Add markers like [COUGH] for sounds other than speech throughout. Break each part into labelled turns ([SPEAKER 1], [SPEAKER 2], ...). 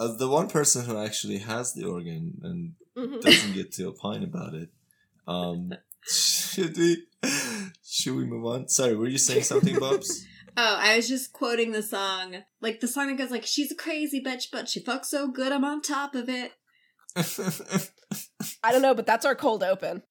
[SPEAKER 1] as the one person who actually has the organ and
[SPEAKER 2] Mhm.
[SPEAKER 1] doesn't get to [LAUGHS] opine about it, um, should we should we move on? Sorry, were you saying something, Bubs? [LAUGHS]
[SPEAKER 3] Oh, I was just quoting the song. Like the song that goes like, "She's a crazy bitch, but she fucks so good, I'm on top of it." [LAUGHS]
[SPEAKER 2] I don't know, but that's our cold open.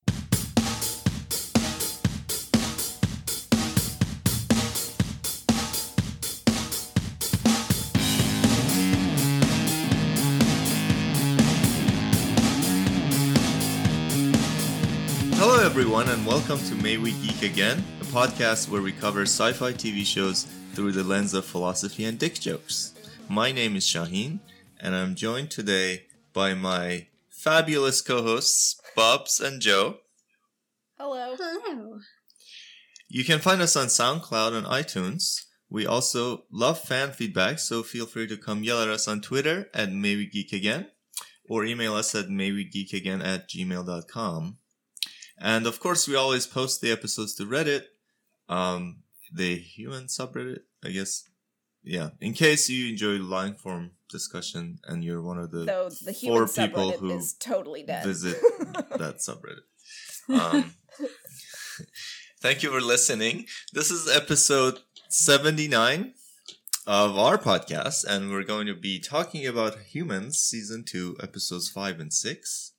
[SPEAKER 1] Everyone, and welcome to May We Geek Again, a podcast where we cover sci fi TV shows through the lens of philosophy and dick jokes. My name is Shaheen, and I'm joined today by my fabulous co hosts, Bubs and Joe.
[SPEAKER 2] Hello.
[SPEAKER 3] Hello.
[SPEAKER 1] You can find us on SoundCloud and iTunes. We also love fan feedback, so feel free to come yell at us on Twitter at May We Geek Again or email us at maywegeekagain at gmail.com. And of course, we always post the episodes to Reddit, um, the human subreddit, I guess. Yeah, in case you enjoy line form discussion and you're one of the
[SPEAKER 2] So the human
[SPEAKER 1] four people who
[SPEAKER 2] is totally dead.
[SPEAKER 1] visit [LAUGHS] that subreddit. Um, [LAUGHS] thank you for listening. This is episode 79 of our podcast, and we're going to be talking about Humans, season 2, episodes 5 and 6.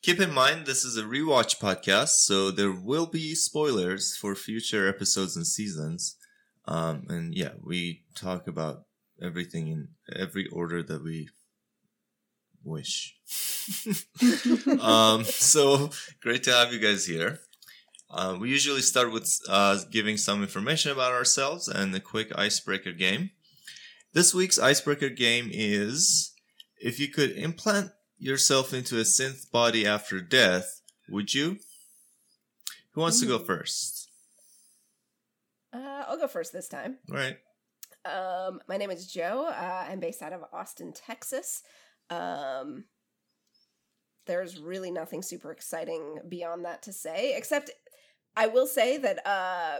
[SPEAKER 1] Keep in mind, this is a rewatch podcast, so there will be spoilers for future episodes and seasons. Um, and yeah, we talk about everything in every order that we wish. [LAUGHS] um, so great to have you guys here. Uh, we usually start with uh, giving some information about ourselves and a quick icebreaker game. This week's icebreaker game is if you could implant yourself into a synth body after death, would you? Who wants to go first?
[SPEAKER 2] Uh, I'll go first this time.
[SPEAKER 1] All right.
[SPEAKER 2] Um, my name is Joe. Uh, I'm based out of Austin, Texas. Um, there's really nothing super exciting beyond that to say, except I will say that uh,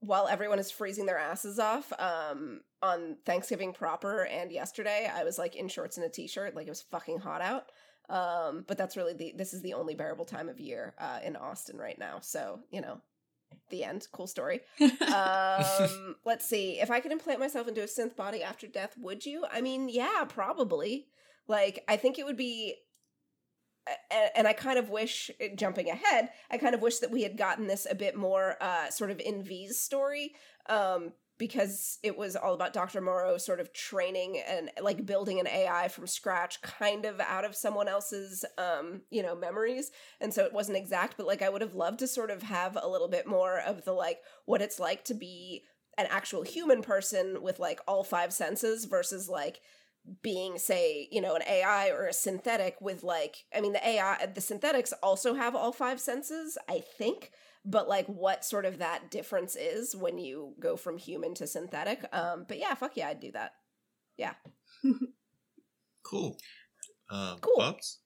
[SPEAKER 2] while everyone is freezing their asses off um, on Thanksgiving proper and yesterday, I was like in shorts and a t-shirt, like it was fucking hot out. Um, but that's really the this is the only bearable time of year uh, in Austin right now. So you know, the end. Cool story [LAUGHS] um [LAUGHS] let's see if i could implant myself into a synth body after death would you i mean yeah probably like i think it would be and i kind of wish eh, jumping ahead i kind of wish that we had gotten this a bit more uh sort of in v's story um because it was all about dr morrow sort of training and like building an ai from scratch kind of out of someone else's um you know memories. And so it wasn't exact but like i would have loved to sort of have a little bit more of the like what it's like to be an actual human person with like all five senses versus like being say you know an ai or a synthetic with like i mean the ai the synthetics also have all five senses i think but like what sort of that difference is when you go from human to synthetic um but yeah fuck yeah i'd do that yeah [LAUGHS]
[SPEAKER 1] Cool. Uh,
[SPEAKER 2] Cool.
[SPEAKER 1] Bubs?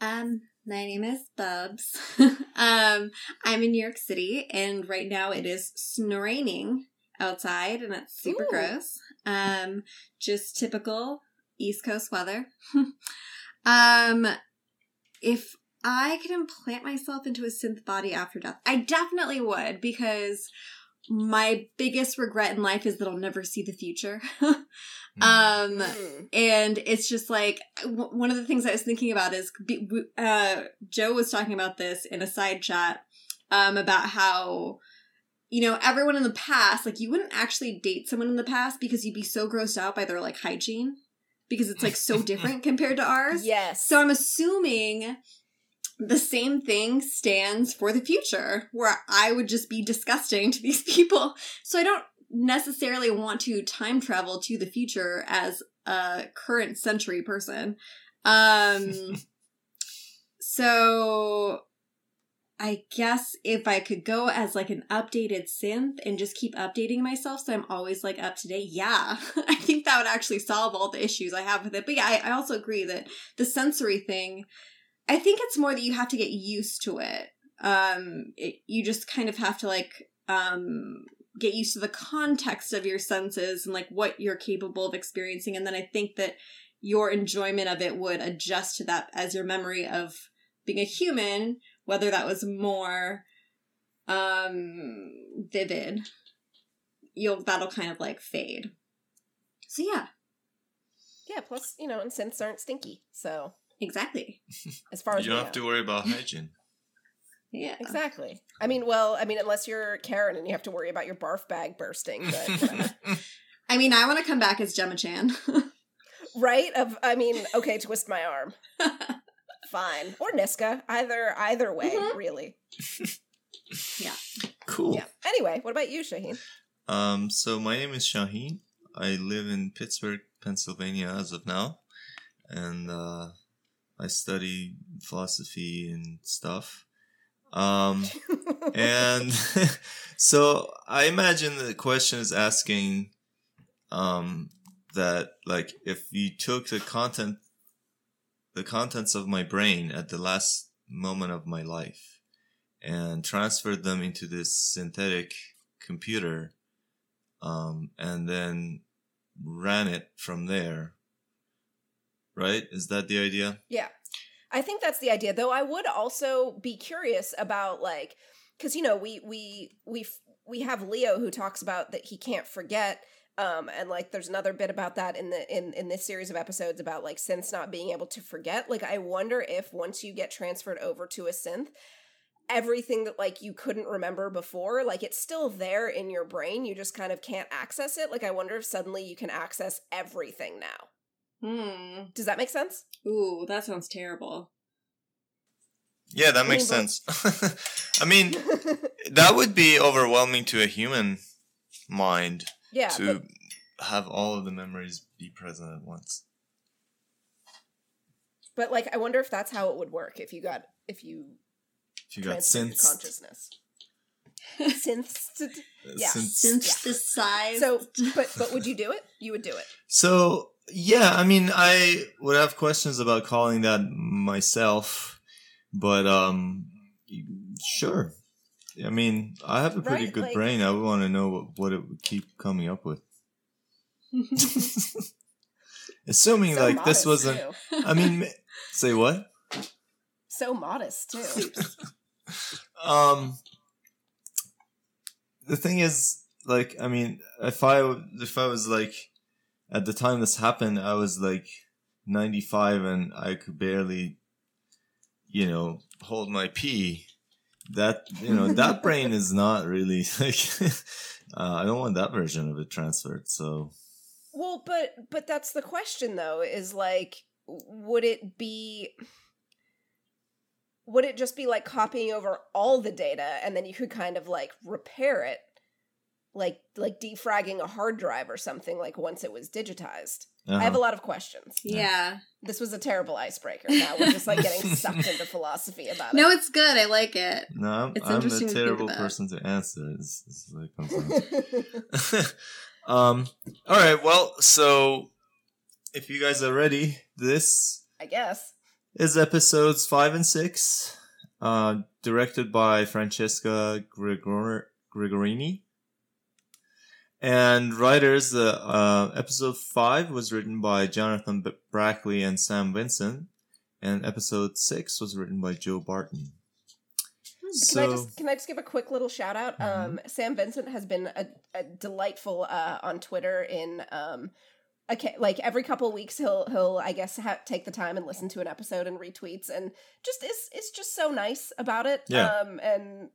[SPEAKER 3] Um, my name is Bubs. [LAUGHS] um, I'm in New York City, and right now it is snowing outside, and it's super
[SPEAKER 2] Ooh.
[SPEAKER 3] gross. Um, just typical East Coast weather. [LAUGHS] um, if I could implant myself into a synth body after death, I definitely would because my biggest regret in life is that I'll never see the future. [LAUGHS]
[SPEAKER 1] Hmm.
[SPEAKER 3] um,
[SPEAKER 2] Mm.
[SPEAKER 3] and it's just like w- one of the things I was thinking about is uh, Joe was talking about this in a side chat um, about how you know everyone in the past like you wouldn't actually date someone in the past because you'd be so grossed out by their like hygiene because it's like so [LAUGHS] different compared to ours.
[SPEAKER 2] yes
[SPEAKER 3] So I'm assuming the same thing stands for the future, where I would just be disgusting to these [LAUGHS] people. So I don't necessarily want to time travel to the future as a current century person. Um [LAUGHS] so I guess if I could go as like an updated synth and just keep updating myself so I'm always like up to date, yeah, [LAUGHS] I think that would actually solve all the issues I have with it. But yeah, I, I also agree that the sensory thing, I think it's more that you have to get used to it. Um, it, you just kind of have to like um get used to the context of your senses and like what you're capable of experiencing and then i think that your enjoyment of it would adjust to that as your memory of being a human whether that was more um vivid you'll that'll kind of like fade so yeah
[SPEAKER 2] Yeah, plus, you know, and synths aren't stinky. So,
[SPEAKER 3] exactly
[SPEAKER 2] as far as
[SPEAKER 1] you don't have
[SPEAKER 2] know.
[SPEAKER 1] to worry about hygiene. [LAUGHS]
[SPEAKER 3] yeah
[SPEAKER 2] Exactly. I mean, well, I mean, unless you're Karen and you have to worry about your barf bag bursting, but whatever. [LAUGHS]
[SPEAKER 3] i mean i want to come back as gemma chan [LAUGHS]
[SPEAKER 2] right? Of, I mean, okay, twist my arm, fine, or Niska, either either way,
[SPEAKER 3] Mhm.
[SPEAKER 2] really. Yeah.
[SPEAKER 1] Cool.
[SPEAKER 2] Yeah. Anyway, what about you, Shaheen?
[SPEAKER 1] Um, so my name is Shaheen. I live in Pittsburgh, Pennsylvania as of now, and uh, I study philosophy and stuff. Um, [LAUGHS] and [LAUGHS] so I imagine the question is asking um, that like if you took the content, the contents of my brain at the last moment of my life, and transferred them into this synthetic computer um, and then ran it from there. Right? Is that the idea?
[SPEAKER 2] Yeah. I think that's the idea. Though I would also be curious about like cuz you know, we we we we have Leo who talks about that he can't forget um and like there's another bit about that in the in in this series of episodes about like synths not being able to forget. Like I wonder if once you get transferred over to a synth everything that like you couldn't remember before like it's still there in your brain you just kind of can't access it like i wonder if suddenly you can access everything now
[SPEAKER 3] hmm
[SPEAKER 2] does that make sense
[SPEAKER 3] ooh that sounds terrible
[SPEAKER 1] Yeah, that
[SPEAKER 2] I
[SPEAKER 1] makes
[SPEAKER 2] mean,
[SPEAKER 1] sense. [LAUGHS] I mean, [LAUGHS] that would be overwhelming to a human mind
[SPEAKER 2] yeah
[SPEAKER 1] to
[SPEAKER 2] but-
[SPEAKER 1] have all of the memories be present at once.
[SPEAKER 2] But like, I wonder if that's how it would work if you got if you
[SPEAKER 1] If you got
[SPEAKER 2] transferred
[SPEAKER 1] synths,
[SPEAKER 2] consciousness. Synths.
[SPEAKER 1] uh,
[SPEAKER 2] yeah.
[SPEAKER 1] synths-
[SPEAKER 3] synthesized
[SPEAKER 2] So, but but would you do it? You would do it.
[SPEAKER 1] So yeah, I mean, I would have questions about calling that myself, but um, sure. I mean, I have a pretty
[SPEAKER 2] Right,
[SPEAKER 1] good
[SPEAKER 2] like-
[SPEAKER 1] brain. I would want to know what, what it would keep coming up with. [LAUGHS] Assuming
[SPEAKER 2] So
[SPEAKER 1] like this wasn't. I mean, [LAUGHS] say what?
[SPEAKER 2] so modest too. [LAUGHS]
[SPEAKER 1] Um, the thing is, like, I mean, if I if I was like, at the time this happened, I was like ninety five, and I could barely, you know, hold my pee. That you know, that [LAUGHS] brain is not really [LAUGHS] like. uh, I don't want that version of it transferred. So
[SPEAKER 2] Well, but but that's the question though. Is like, would it be? Would it just be like copying over all the data and then you could kind of like repair it, like like defragging a hard drive or something like once it was digitized? I have a
[SPEAKER 1] uh-huh.
[SPEAKER 2] lot of questions.
[SPEAKER 3] yeah
[SPEAKER 2] This was a terrible icebreaker. Now we're just like getting [LAUGHS] sucked into philosophy about it.
[SPEAKER 3] no it's good i like it
[SPEAKER 1] no, I'm,
[SPEAKER 3] it's
[SPEAKER 1] I'm
[SPEAKER 3] interesting
[SPEAKER 1] a terrible
[SPEAKER 3] about.
[SPEAKER 1] person to answer. This, this is what it comes [LAUGHS] [LAUGHS] um all right well so if you guys are ready this
[SPEAKER 2] I guess.
[SPEAKER 1] is episodes five and six uh directed by francesca Gregor- gregorini and writers uh, uh episode five was written by jonathan brackley and sam vincent and episode six was written by joe barton
[SPEAKER 2] Can
[SPEAKER 1] so
[SPEAKER 2] I just can I just give a quick little shout out?
[SPEAKER 1] Mhm.
[SPEAKER 2] Um, Sam Vincent has been a, a delightful uh, on Twitter. In um, okay, like every couple weeks he'll he'll I guess ha- take the time and listen to an episode and retweets and just is is just so nice about it.
[SPEAKER 1] Yeah.
[SPEAKER 2] Um, and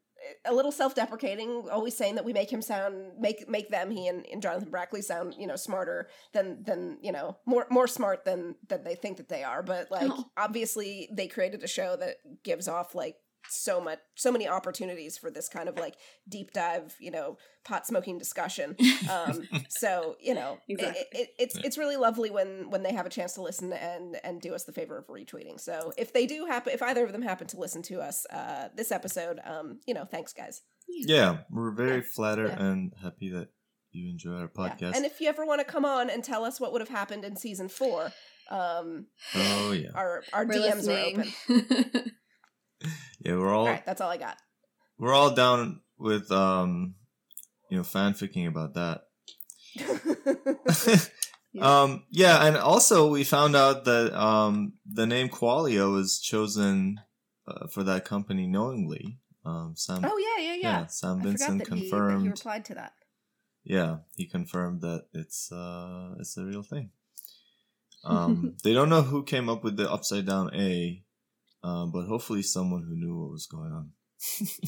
[SPEAKER 2] a little self deprecating, always saying that we make him sound make make them he and, and Jonathan Brackley sound you know smarter than than you know more more smart than than they think that they are. But like
[SPEAKER 3] Oh.
[SPEAKER 2] obviously they created a show that gives off like so much so many opportunities for this kind of like deep dive you know pot smoking discussion. Um [LAUGHS] so you know
[SPEAKER 3] Exactly.
[SPEAKER 2] it, it, it's it's really lovely when when they have a chance to listen and and do us the favor of retweeting. So if they do happen if either of them happen to listen to us uh this episode um you know thanks guys.
[SPEAKER 1] Yeah. We're very
[SPEAKER 2] Yeah.
[SPEAKER 1] flattered
[SPEAKER 2] Yeah.
[SPEAKER 1] and happy that you enjoy our
[SPEAKER 2] Yeah.
[SPEAKER 1] podcast.
[SPEAKER 2] And if you ever want to come on and tell us what would have happened in season four um
[SPEAKER 1] oh yeah.
[SPEAKER 2] our our
[SPEAKER 3] We're
[SPEAKER 2] dms are open [LAUGHS]
[SPEAKER 1] yeah we're all
[SPEAKER 2] all right that's all i got
[SPEAKER 1] we're all down with um you know fanficking about that. [LAUGHS] [LAUGHS] um, yeah, and also we found out that um, the name Qualia was chosen uh, for that company knowingly. Um, Sam,
[SPEAKER 2] oh yeah, yeah, yeah.
[SPEAKER 1] Sam
[SPEAKER 2] I
[SPEAKER 1] Vincent
[SPEAKER 2] that he, he
[SPEAKER 1] confirmed.
[SPEAKER 2] replied to that.
[SPEAKER 1] yeah, he confirmed that it's uh, it's a real thing. [LAUGHS] Um, they don't know who came up with the upside down A, um, but hopefully someone who knew what was going on. [LAUGHS]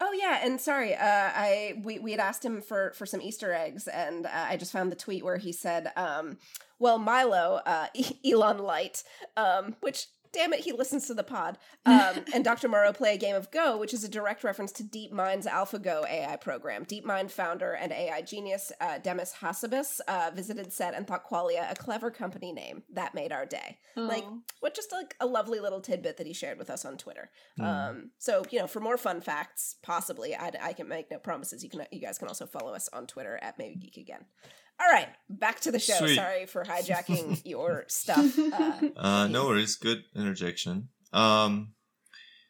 [SPEAKER 2] Oh yeah, and sorry, uh, I we we had asked him for for some Easter eggs, and uh, I just found the tweet where he said, um, "Well, Milo, uh, [LAUGHS] Elon Light, um, which." Damn it, he listens to the pod. [LAUGHS] Um, and Dr. Morrow play a game of Go, which is a direct reference to DeepMind's AlphaGo AI program. DeepMind founder and AI genius uh, Demis Hassabis uh, visited set and thought Qualia a clever company name. That made our day. Like, what just like a lovely little tidbit that he shared with us on Twitter.
[SPEAKER 1] Hmm.
[SPEAKER 2] Um, so you know, for more fun facts, possibly I, I can make no promises. You can you guys can also follow us on Twitter at May We Geek Again. All right, back to the show.
[SPEAKER 1] Sweet.
[SPEAKER 2] Sorry for hijacking [LAUGHS] your stuff. Uh,
[SPEAKER 1] Uh, no worries. Good interjection. Um,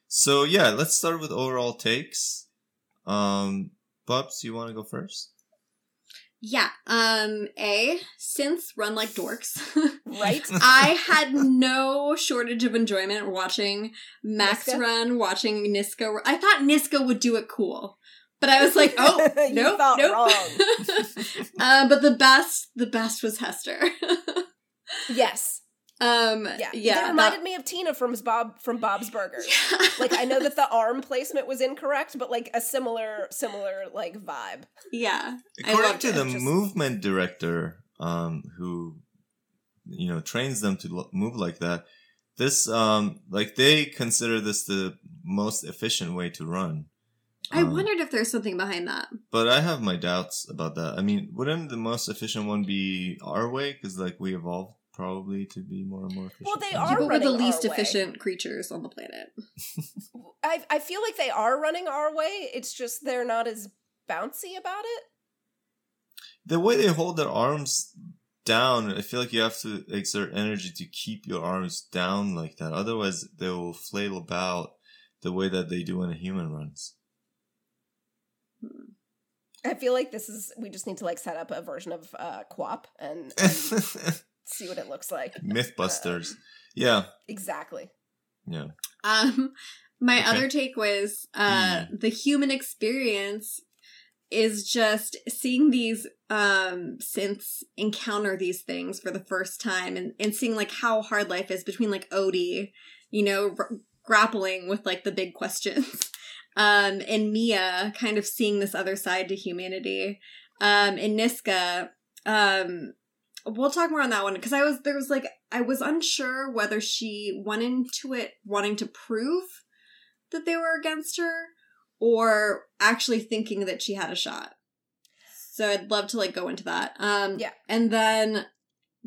[SPEAKER 1] so yeah, let's start with overall takes. Um, Bubs, you want to go first?
[SPEAKER 3] Yeah. Um. A. Synths run like dorks. [LAUGHS]
[SPEAKER 2] right? [LAUGHS]
[SPEAKER 3] I had no shortage of enjoyment watching Max
[SPEAKER 2] Niska?
[SPEAKER 3] run, watching Niska. I thought Niska would do it cool, but I was like, [LAUGHS] oh
[SPEAKER 2] You
[SPEAKER 3] no,
[SPEAKER 2] thought
[SPEAKER 3] nope.
[SPEAKER 2] wrong. [LAUGHS]
[SPEAKER 3] uh, but the best, the best was Hester. [LAUGHS]
[SPEAKER 2] yes.
[SPEAKER 3] um.
[SPEAKER 2] Yeah.
[SPEAKER 3] Yeah.
[SPEAKER 2] That reminded me of Tina from Bob from Bob's Burgers.
[SPEAKER 3] that-
[SPEAKER 2] Like I know that the arm placement was incorrect, but like a similar similar like vibe.
[SPEAKER 3] yeah.
[SPEAKER 1] According to
[SPEAKER 3] it.
[SPEAKER 1] the
[SPEAKER 2] Just-
[SPEAKER 1] movement director, um, who you know trains them to lo- move like that, this um, like they consider this the most efficient way to run.
[SPEAKER 3] I
[SPEAKER 1] Um,
[SPEAKER 3] wondered if there's something behind that.
[SPEAKER 1] But I have my doubts about that. I mean, wouldn't the most efficient one be our way? Because like we evolved probably to be more and more efficient.
[SPEAKER 2] Well, they
[SPEAKER 1] than-
[SPEAKER 2] are
[SPEAKER 3] People were the
[SPEAKER 2] running our
[SPEAKER 3] least
[SPEAKER 2] way.
[SPEAKER 3] efficient creatures on the planet.
[SPEAKER 2] I I feel like they are running our way. It's just they're not as bouncy about it.
[SPEAKER 1] the way they hold their arms down. I feel like you have to exert energy to keep your arms down like that. Otherwise, they will flail about the way that they do when a human runs.
[SPEAKER 2] I feel like this is we just need to like set up a version of uh Quap and, [LAUGHS] and see what it looks like.
[SPEAKER 1] Mythbusters. Yeah,
[SPEAKER 2] Exactly.
[SPEAKER 1] yeah.
[SPEAKER 3] Um, my
[SPEAKER 1] Okay.
[SPEAKER 3] other take was uh, the human experience is just seeing these um synths encounter these things for the first time and, and seeing like how hard life is between like Odi, you know, r- grappling with like the big questions. [LAUGHS] Um, and Mia kind of seeing this other side to humanity. Um, and Niska, um, we'll talk more on that one because I was there was like I was unsure whether she went into it wanting to prove that they were against her or actually thinking that she had a shot. So I'd love to like go into that. Um
[SPEAKER 2] Yeah.
[SPEAKER 3] and then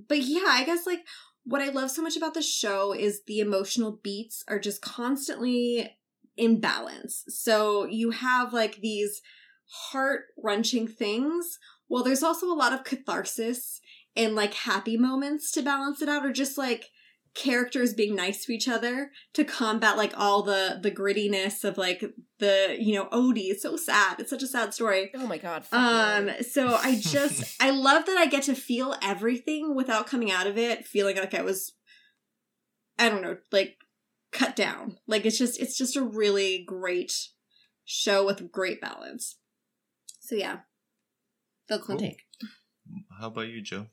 [SPEAKER 3] but yeah, I guess like what I love so much about the show is the emotional beats are just constantly in balance. So you have like these heart wrenching things. Well, there's also a lot of catharsis and like happy moments to balance it out, or just like characters being nice to each other to combat like all the the grittiness of like the you know Odi. It's so sad. It's such a sad story.
[SPEAKER 2] Oh my god.
[SPEAKER 3] Um, so I [LAUGHS] just I love that I get to feel everything without coming out of it feeling like I was I don't know, like cut down. Like it's just it's just a really great show with great balance. So yeah. That's my
[SPEAKER 1] Cool.
[SPEAKER 3] take.
[SPEAKER 1] How about you, Joe?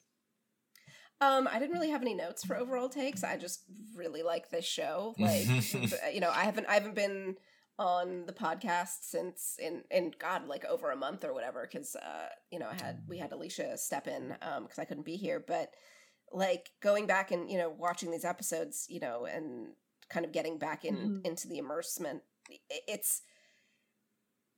[SPEAKER 2] Um, I didn't really have any notes for overall takes. I just really like this show. [LAUGHS] Like, you know, I haven't I haven't been on the podcast since in in God like over a month or whatever because uh you know I had we had Alicia step in um because I couldn't be here, but like going back and you know watching these episodes, you know, and kind of getting back in
[SPEAKER 3] Mhm.
[SPEAKER 2] into the immersement, it's.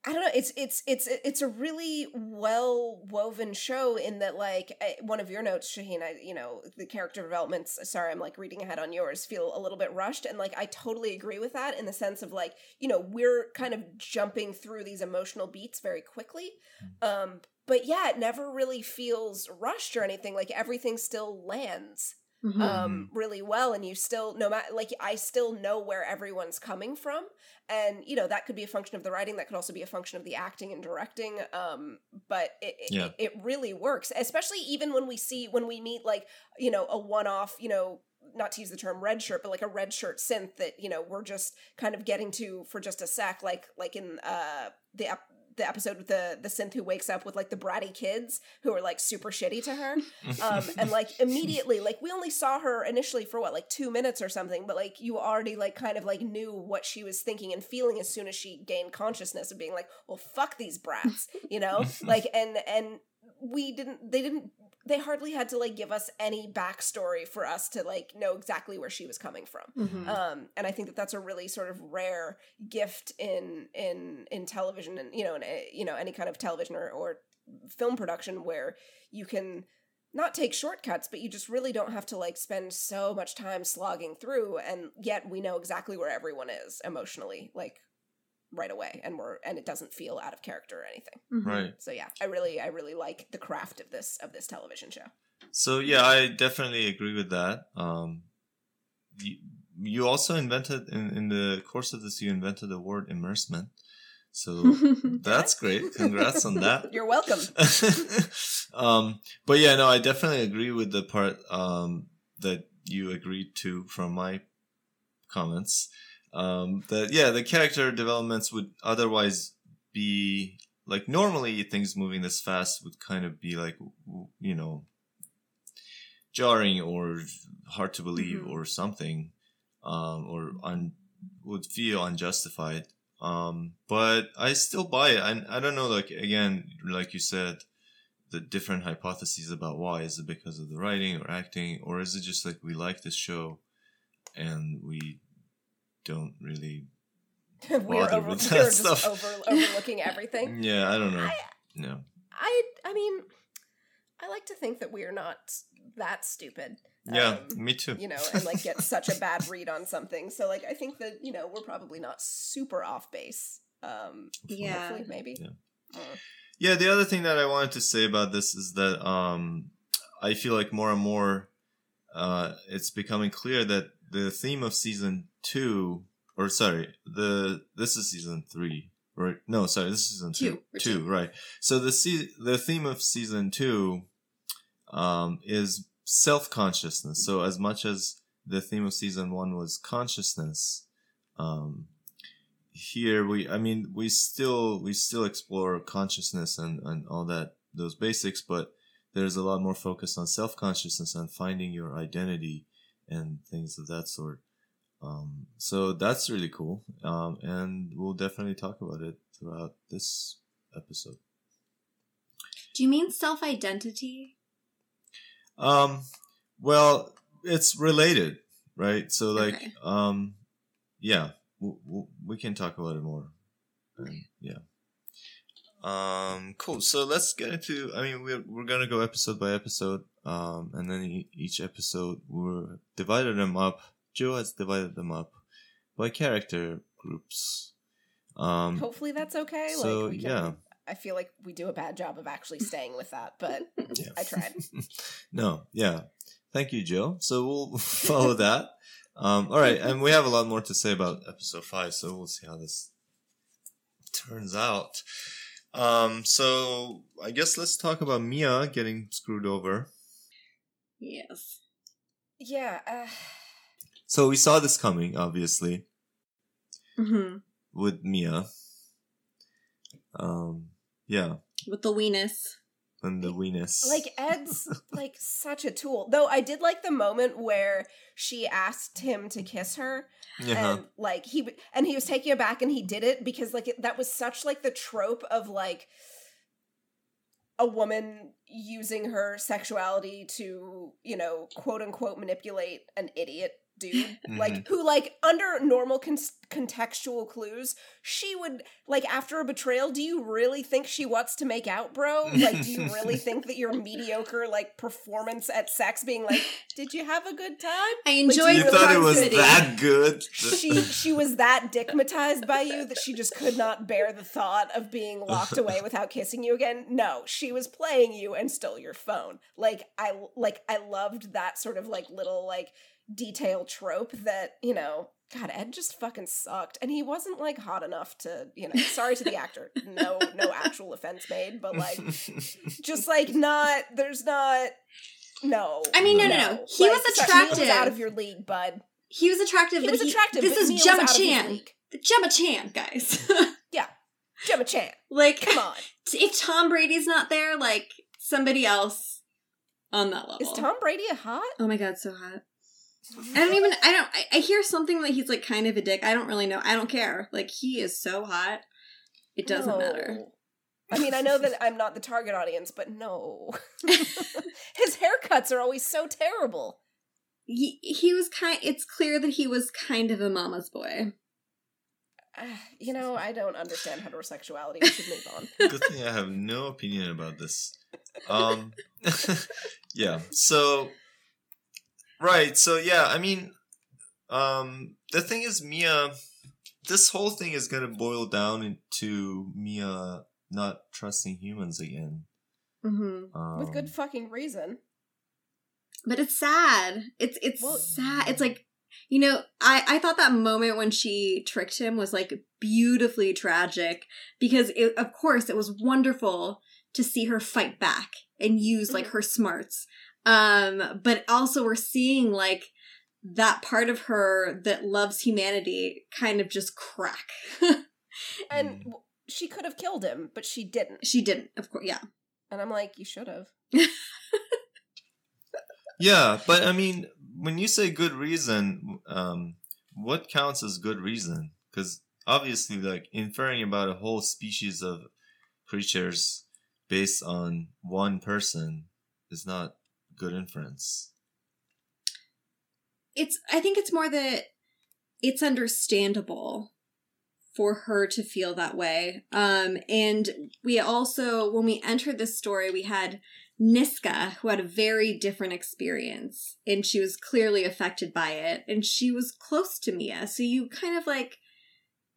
[SPEAKER 2] I don't know. It's it's it's it's a really well woven show in that like one of your notes, Shaheen. I you know the character developments. Sorry, I'm like reading ahead on yours. Feel a little bit rushed, and like I totally agree with that in the sense of like you know we're kind of jumping through these emotional beats very quickly. Um, but yeah, it never really feels rushed or anything. Like everything still lands.
[SPEAKER 3] Mhm.
[SPEAKER 2] um really well and you still no matter like i still know where everyone's coming from and you know that could be a function of the writing that could also be a function of the acting and directing um but it it,
[SPEAKER 1] Yeah.
[SPEAKER 2] it, it really works especially even when we see when we meet like you know a one-off you know not to use the term red shirt but like a red shirt synth that you know we're just kind of getting to for just a sec like like in uh the ep- the episode with the the synth who wakes up with like the bratty kids who are like super shitty to her. [LAUGHS] Um and like immediately like we only saw her initially for what like two minutes or something but like you already like kind of like knew what she was thinking and feeling as soon as she gained consciousness of being like well fuck these brats you know? [LAUGHS] Like and and we didn't they didn't they hardly had to like give us any backstory for us to like know exactly where she was coming from
[SPEAKER 3] Mhm.
[SPEAKER 2] um and i think that that's a really sort of rare gift in in in television and you know in a, you know any kind of television or, or film production where you can not take shortcuts but you just really don't have to like spend so much time slogging through and yet we know exactly where everyone is emotionally like right away and we're and it doesn't feel out of character or anything
[SPEAKER 3] Mhm.
[SPEAKER 1] right.
[SPEAKER 2] so yeah i really i really like the craft of this of this television show
[SPEAKER 1] So yeah, I definitely agree with that. Um, you, you also invented in, in the course of this, you invented the word immersement. So [LAUGHS] that's great. Congrats on that. [LAUGHS]
[SPEAKER 2] you're welcome [LAUGHS]
[SPEAKER 1] um, but yeah, no, I definitely agree with the part um, that you agreed to from my comments. Um, that yeah, the character developments would otherwise be like normally things moving this fast would kind of be like you know jarring or hard to believe
[SPEAKER 2] Mhm.
[SPEAKER 1] or something, um, or un- would feel unjustified. Um, but I still buy it. I, I don't know, like, again, like you said, the different hypotheses about why. Is it because of the writing or acting, or is it just like we like this show and we don't really. [LAUGHS]
[SPEAKER 2] we're
[SPEAKER 1] Bother
[SPEAKER 2] over
[SPEAKER 1] with [LAUGHS]
[SPEAKER 2] we're
[SPEAKER 1] that
[SPEAKER 2] just
[SPEAKER 1] stuff.
[SPEAKER 2] over overlooking everything [LAUGHS]
[SPEAKER 1] Yeah, I don't know.
[SPEAKER 2] I-
[SPEAKER 1] No.
[SPEAKER 2] I I mean, I like to think that we are not that stupid.
[SPEAKER 1] Yeah,
[SPEAKER 2] um,
[SPEAKER 1] me too.
[SPEAKER 2] You know, and like get such a bad read on something. So like I think that, you know, we're probably not super off base. Um
[SPEAKER 3] Yeah.
[SPEAKER 2] hopefully maybe.
[SPEAKER 1] Yeah.
[SPEAKER 2] Uh,
[SPEAKER 1] Yeah, the other thing that I wanted to say about this is that um, I feel like more and more uh, it's becoming clear that the theme of season two, or sorry, the this is season three, right? No, sorry, this is season two.
[SPEAKER 3] Two,
[SPEAKER 1] Two, right? So the se- the theme of season two um, is self consciousness. So as much as the theme of season one was consciousness, um, here we i mean we still we still explore consciousness and and all that those basics but there's a lot more focus on self-consciousness and finding your identity and things of that sort. Um so that's really cool. Um and we'll definitely talk about it throughout this episode.
[SPEAKER 3] Do you mean self identity?
[SPEAKER 1] um well it's related right? So like
[SPEAKER 3] Okay.
[SPEAKER 1] um yeah w- w- we can talk about it more. Yeah um cool so let's get into i mean we're, we're gonna go episode by episode um and then e- each episode we're divided them up joe has divided them up by character groups um
[SPEAKER 2] hopefully that's okay.
[SPEAKER 1] so
[SPEAKER 2] like we can,
[SPEAKER 1] yeah
[SPEAKER 2] I feel like we do a bad job of actually staying with that, but [LAUGHS]
[SPEAKER 1] yeah
[SPEAKER 2] I tried. [LAUGHS]
[SPEAKER 1] no, yeah. Thank you, Joe. So we'll [LAUGHS] follow that. Um, all right, and we have a lot more to say about episode five, so we'll see how this turns out. Um, so I guess let's talk about Mia getting screwed over.
[SPEAKER 3] Yes.
[SPEAKER 2] Yeah, uh,
[SPEAKER 1] So we saw this coming, obviously,
[SPEAKER 3] hmm
[SPEAKER 1] with Mia. Um, yeah,
[SPEAKER 3] With the weenus.
[SPEAKER 1] And the weenus.
[SPEAKER 2] like Ed's [LAUGHS] like such a tool. Though I did like the moment where she asked him to kiss her
[SPEAKER 1] yeah,
[SPEAKER 2] and like he and he was taking it back and he did it because like it, that was such like the trope of like a woman using her sexuality to you know quote unquote manipulate an idiot dude
[SPEAKER 1] Mm-hmm.
[SPEAKER 2] like who like under normal con- contextual clues, she would like after a betrayal, do you really think she wants to make out, bro? Like do you really [LAUGHS] think that your mediocre like performance at sex being like, "Did you have a good time?"
[SPEAKER 3] I
[SPEAKER 2] Like,
[SPEAKER 3] enjoyed
[SPEAKER 1] you
[SPEAKER 3] the
[SPEAKER 1] thought it was that good?
[SPEAKER 2] she she was that dickmatized by you that she just could not bear the thought of being locked away [LAUGHS] without kissing you again. No, she was playing you and stole your phone. Like I like I loved that sort of like little like detail trope that, you know, God, Ed just fucking sucked. And he wasn't like hot enough to, you know, sorry to the actor. No, no actual offense made, but like just like not there's not no.
[SPEAKER 3] I mean, no, no, no. He was
[SPEAKER 2] sorry, was
[SPEAKER 3] attractive.
[SPEAKER 2] out of your league, bud.
[SPEAKER 3] He was attractive,
[SPEAKER 2] He
[SPEAKER 3] but
[SPEAKER 2] was
[SPEAKER 3] he-
[SPEAKER 2] attractive.
[SPEAKER 3] This is Gemma
[SPEAKER 2] out of his
[SPEAKER 3] Chan. Gemma Chan, guys. [LAUGHS]
[SPEAKER 2] Yeah, Gemma Chan.
[SPEAKER 3] like,
[SPEAKER 2] Come on.
[SPEAKER 3] if Tom Brady's not there, like somebody else on that level.
[SPEAKER 2] Is Tom Brady a hot?
[SPEAKER 3] Oh my god, so hot. I don't even. I don't. I, I hear something that he's like kind of a dick. I don't really know. I don't care. Like he is so hot. It doesn't matter.
[SPEAKER 2] I mean, I know that [LAUGHS] I'm not the target audience, but no. [LAUGHS] [LAUGHS] His haircuts are always so terrible.
[SPEAKER 3] He he was kind. It's clear that he was kind of a mama's boy.
[SPEAKER 2] Ah, You know, I don't understand heterosexuality. We should move on.
[SPEAKER 1] Good thing I have no opinion about this. Um, yeah. So, right. So yeah. I mean, um, the thing is, Mia. This whole thing is gonna boil down into Mia not trusting humans again.
[SPEAKER 3] Mm-hmm.
[SPEAKER 1] Um,
[SPEAKER 2] With good fucking reason.
[SPEAKER 3] But it's sad. It's it's
[SPEAKER 2] Well-
[SPEAKER 3] sad. It's like you know, I I thought that moment when she tricked him was like beautifully tragic because it, of course it was wonderful to see her fight back and use like
[SPEAKER 2] Mhm.
[SPEAKER 3] her smarts. Um, but also we're seeing like that part of her that loves humanity kind of just crack. [LAUGHS]
[SPEAKER 2] And
[SPEAKER 1] Mm.
[SPEAKER 2] she could have killed him, but she didn't.
[SPEAKER 3] she didn't, of course. Yeah.
[SPEAKER 2] And I'm like, you should have. [LAUGHS]
[SPEAKER 1] Yeah, but I mean, when you say good reason, um, what counts as good reason? Because obviously, like inferring about a whole species of creatures based on one person is not good inference.
[SPEAKER 3] it's i think it's more that it's understandable for her to feel that way. Um and we also when we entered this story we had niska who had a very different experience and she was clearly affected by it and she was close to mia. So you kind of like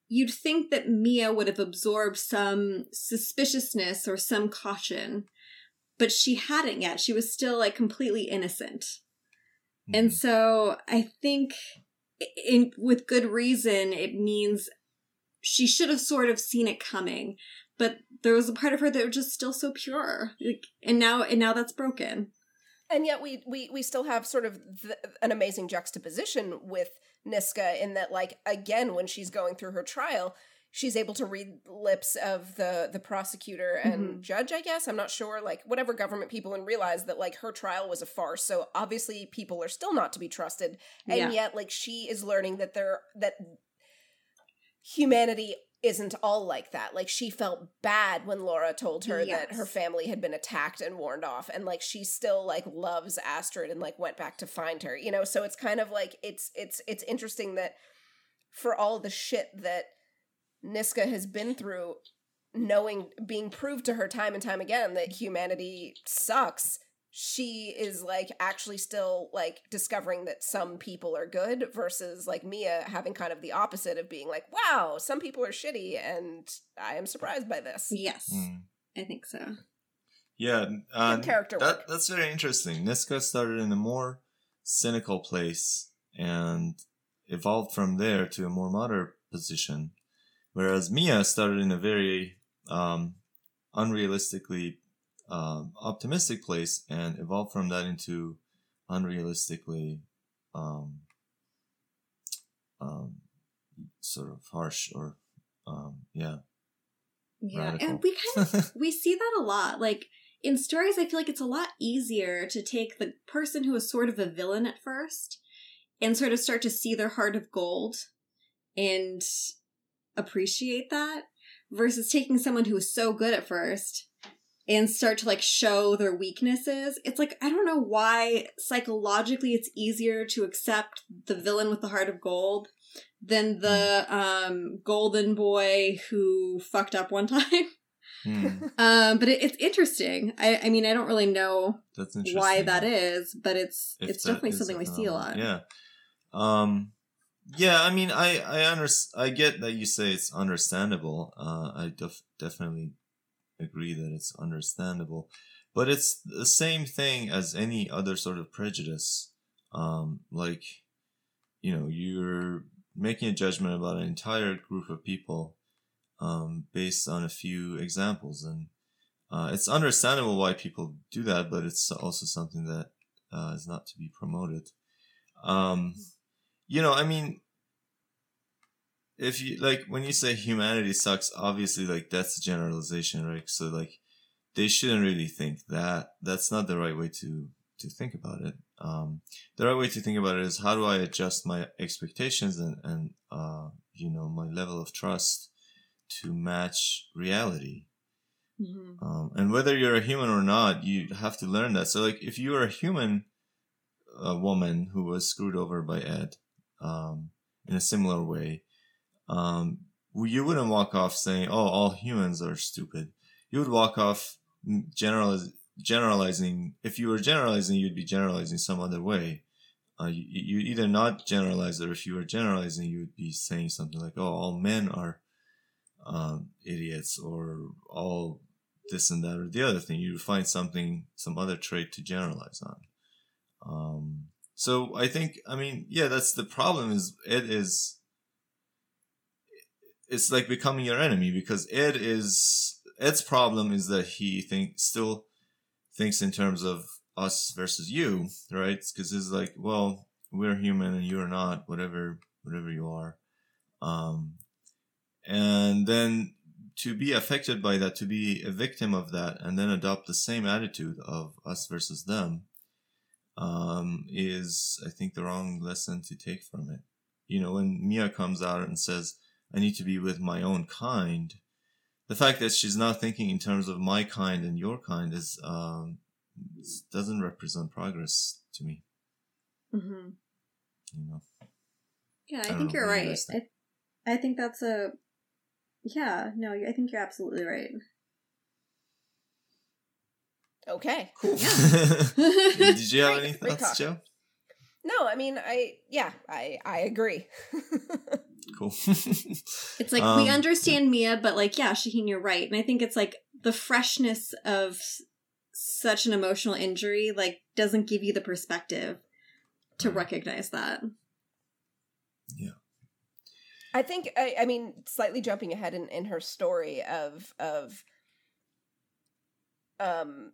[SPEAKER 3] you'd think that mia would have absorbed some suspiciousness or some caution but she hadn't yet she was still like completely innocent and
[SPEAKER 1] Mhm.
[SPEAKER 3] so I think in with good reason it means she should have sort of seen it coming, but there was a part of her that was just still so pure. Like and now and now that's broken.
[SPEAKER 2] And yet we we we still have sort of th- an amazing juxtaposition with Niska in that like again when she's going through her trial she's able to read lips of the the prosecutor and mm-hmm. judge I guess I'm not sure like whatever government people and realize that like her trial was a farce so obviously people are still not to be trusted and
[SPEAKER 3] Yeah.
[SPEAKER 2] yet like she is learning that there that humanity isn't all like that. Like she felt bad when Laura told her that her family had been attacked and warned off and like she still like loves Astrid and like went back to find her. You know, so it's kind of like it's it's it's interesting that for all the shit that Niska has been through knowing being proved to her time and time again that humanity sucks she is like actually still like discovering that some people are good versus like Mia having kind of the opposite of being like, wow, some people are shitty and I am surprised by this.
[SPEAKER 3] Yes.
[SPEAKER 1] Mm.
[SPEAKER 3] I think so.
[SPEAKER 1] Yeah, uh,
[SPEAKER 2] character
[SPEAKER 1] that,
[SPEAKER 2] work.
[SPEAKER 1] That's very interesting. Niska started in a more cynical place and evolved from there to a more moderate position, whereas Mia started in a very um, unrealistically um, optimistic place and evolved from that into unrealistically um, um, sort of harsh or um, yeah.
[SPEAKER 3] Yeah.
[SPEAKER 1] Radical.
[SPEAKER 3] And we kind of [LAUGHS] we see that a lot. Like in stories, I feel like it's a lot easier to take the person who is sort of a villain at first and sort of start to see their heart of gold and appreciate that versus taking someone who is so good at first and start to like show their weaknesses. It's like I don't know why psychologically it's easier to accept the villain with the heart of gold than the um golden boy who fucked up one [LAUGHS] time.
[SPEAKER 1] Hmm,
[SPEAKER 3] Um, but it, it's interesting. I, I mean, I don't really know
[SPEAKER 1] that's
[SPEAKER 3] why that is, but it's
[SPEAKER 1] If
[SPEAKER 3] it's definitely something we see a lot.
[SPEAKER 1] Yeah. Um. Yeah, I mean, I I under, I get that you say it's understandable. Uh, I def- definitely agree that it's understandable, but it's the same thing as any other sort of prejudice. Um, like, you know, you're making a judgment about an entire group of people, um, based on a few examples, and uh, it's understandable why people do that, but it's also something that uh, is not to be promoted. Um, you know, I mean, if you like when you say humanity sucks, obviously, like that's a generalization, right? So, like, they shouldn't really think that. That's not the right way to to think about it. Um, the right way to think about it is how do I adjust my expectations and and uh, you know my level of trust to match reality.
[SPEAKER 3] Mhm.
[SPEAKER 1] Um, and whether you're a human or not, you have to learn that. So, like, if you are a human, a woman who was screwed over by Ed, um, in a similar way, um, you wouldn't walk off saying, "Oh, all humans are stupid." You would walk off generaliz- generalizing. If you were generalizing, you'd be generalizing some other way. Uh, you you either not generalize, or if you were generalizing, you would be saying something like, "Oh, all men are." um, idiots or all this and that or the other thing. You would find something, some other trait to generalize on. Um, so I think, I mean, yeah, that's the problem is it is, it's like becoming your enemy because Ed is, Ed's problem is that he think still thinks in terms of us versus you, right? Because it's like, well, we're human and you're not, whatever, whatever you are. Um, and then to be affected by that, to be a victim of that, and then adopt the same attitude of us versus them, um, is I think the wrong lesson to take from it. You know, when Mia comes out and says, "I need to be with my own kind," the fact that she's not thinking in terms of my kind and your kind is um, doesn't represent progress to me.
[SPEAKER 3] Mm-hmm.
[SPEAKER 1] You know.
[SPEAKER 3] Yeah, I,
[SPEAKER 1] don't
[SPEAKER 3] think you're
[SPEAKER 1] What do you
[SPEAKER 3] right. I, I think that's a. Yeah, no, I think you're absolutely right.
[SPEAKER 2] Okay.
[SPEAKER 1] Cool.
[SPEAKER 3] Yeah. [LAUGHS] [LAUGHS]
[SPEAKER 1] Did you have
[SPEAKER 2] Great-
[SPEAKER 1] any thoughts. Joe?
[SPEAKER 2] No, I mean, I yeah, I I agree. [LAUGHS]
[SPEAKER 1] Cool.
[SPEAKER 3] It's like
[SPEAKER 1] Um,
[SPEAKER 3] we understand Mia, but like, yeah, Shaheen, you're right, and I think it's like the freshness of such an emotional injury like doesn't give you the perspective to
[SPEAKER 1] Right.
[SPEAKER 3] recognize that. Yeah.
[SPEAKER 2] I think I, I mean slightly jumping ahead in, in her story of of um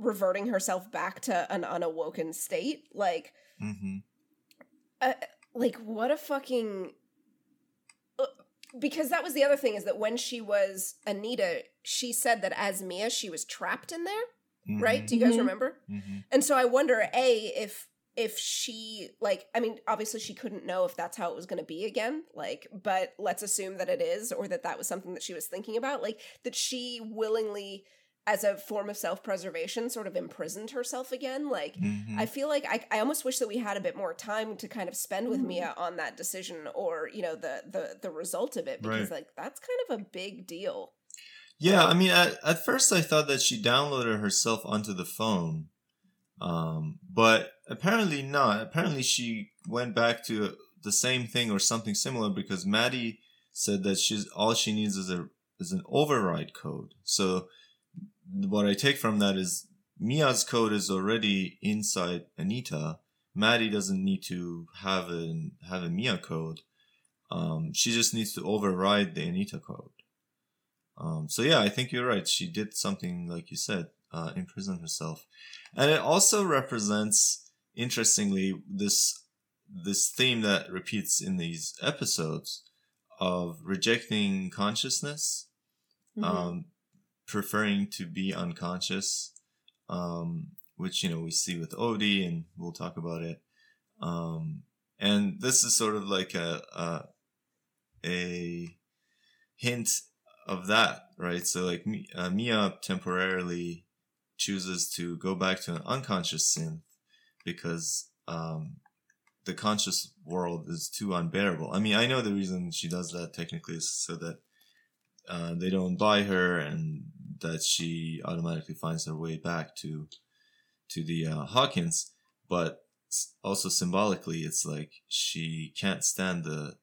[SPEAKER 2] reverting herself back to an unawoken state like
[SPEAKER 1] hmm
[SPEAKER 2] uh, like what a fucking uh, because that was the other thing is that when she was Anita she said that as Mia she was trapped in there right do you guys
[SPEAKER 3] Mhm.
[SPEAKER 2] remember
[SPEAKER 1] hmm
[SPEAKER 2] and so I wonder, a if if she like, I mean, obviously she couldn't know if that's how it was going to be again. Like, but let's assume that it is, or that that was something that she was thinking about. Like that she willingly, as a form of self preservation, sort of imprisoned herself again. Like.
[SPEAKER 1] hmm
[SPEAKER 2] I feel like I, I almost wish that we had a bit more time to kind of spend with
[SPEAKER 3] Mm.
[SPEAKER 2] Mia on that decision or you know the the the result of it because like that's kind of a big deal.
[SPEAKER 1] Yeah, I mean, at, at first I thought that she downloaded herself onto the phone, um, but apparently not. Apparently she went back to the same thing or something similar because Mattie said that she's all she needs is a is an override code. So what I take from that is Mia's code is already inside Anita. Mattie doesn't need to have a have a Mia code. Um, she just needs to override the Anita code. Um, so yeah, I think you're right. She did something like you said, uh, imprison herself, and it also represents, interestingly, this this theme that repeats in these episodes of rejecting consciousness,
[SPEAKER 3] Mhm.
[SPEAKER 1] um, preferring to be unconscious, um, which you know we see with Odi, and we'll talk about it. Um, and this is sort of like a a, a hint of that, right? So like uh, Mia temporarily chooses to go back to an unconscious synth because um, the conscious world is too unbearable. I mean, I know the reason she does that technically is so that uh, they don't buy her and that she automatically finds her way back to to the uh, Hawkins, but also symbolically, it's like she can't stand the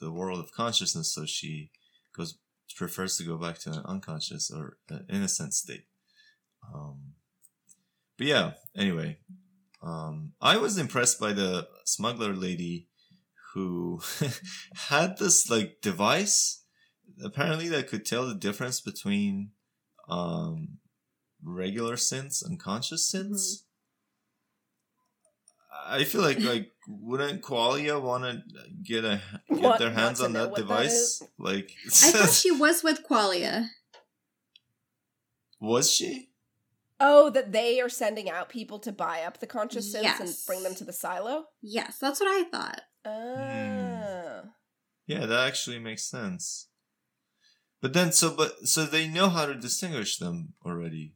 [SPEAKER 1] the world of consciousness, so she goes prefers to go back to an unconscious or an innocent state. Um, but yeah, anyway, um, I was impressed by the smuggler lady who [LAUGHS] had this like device apparently that could tell the difference between um, regular synths and conscious mm-hmm. synths. I feel like like wouldn't Qualia want to get a get
[SPEAKER 2] Want-
[SPEAKER 1] their hands on that
[SPEAKER 2] what that
[SPEAKER 1] device? like, [LAUGHS]
[SPEAKER 3] I thought she was with Qualia.
[SPEAKER 1] was she?
[SPEAKER 2] Oh, that they are sending out people to buy up the conscious synths and bring them to the silo?
[SPEAKER 3] Yes, that's what I thought.
[SPEAKER 2] Oh.
[SPEAKER 1] Yeah, that actually makes sense. But then, so but so they know how to distinguish them already.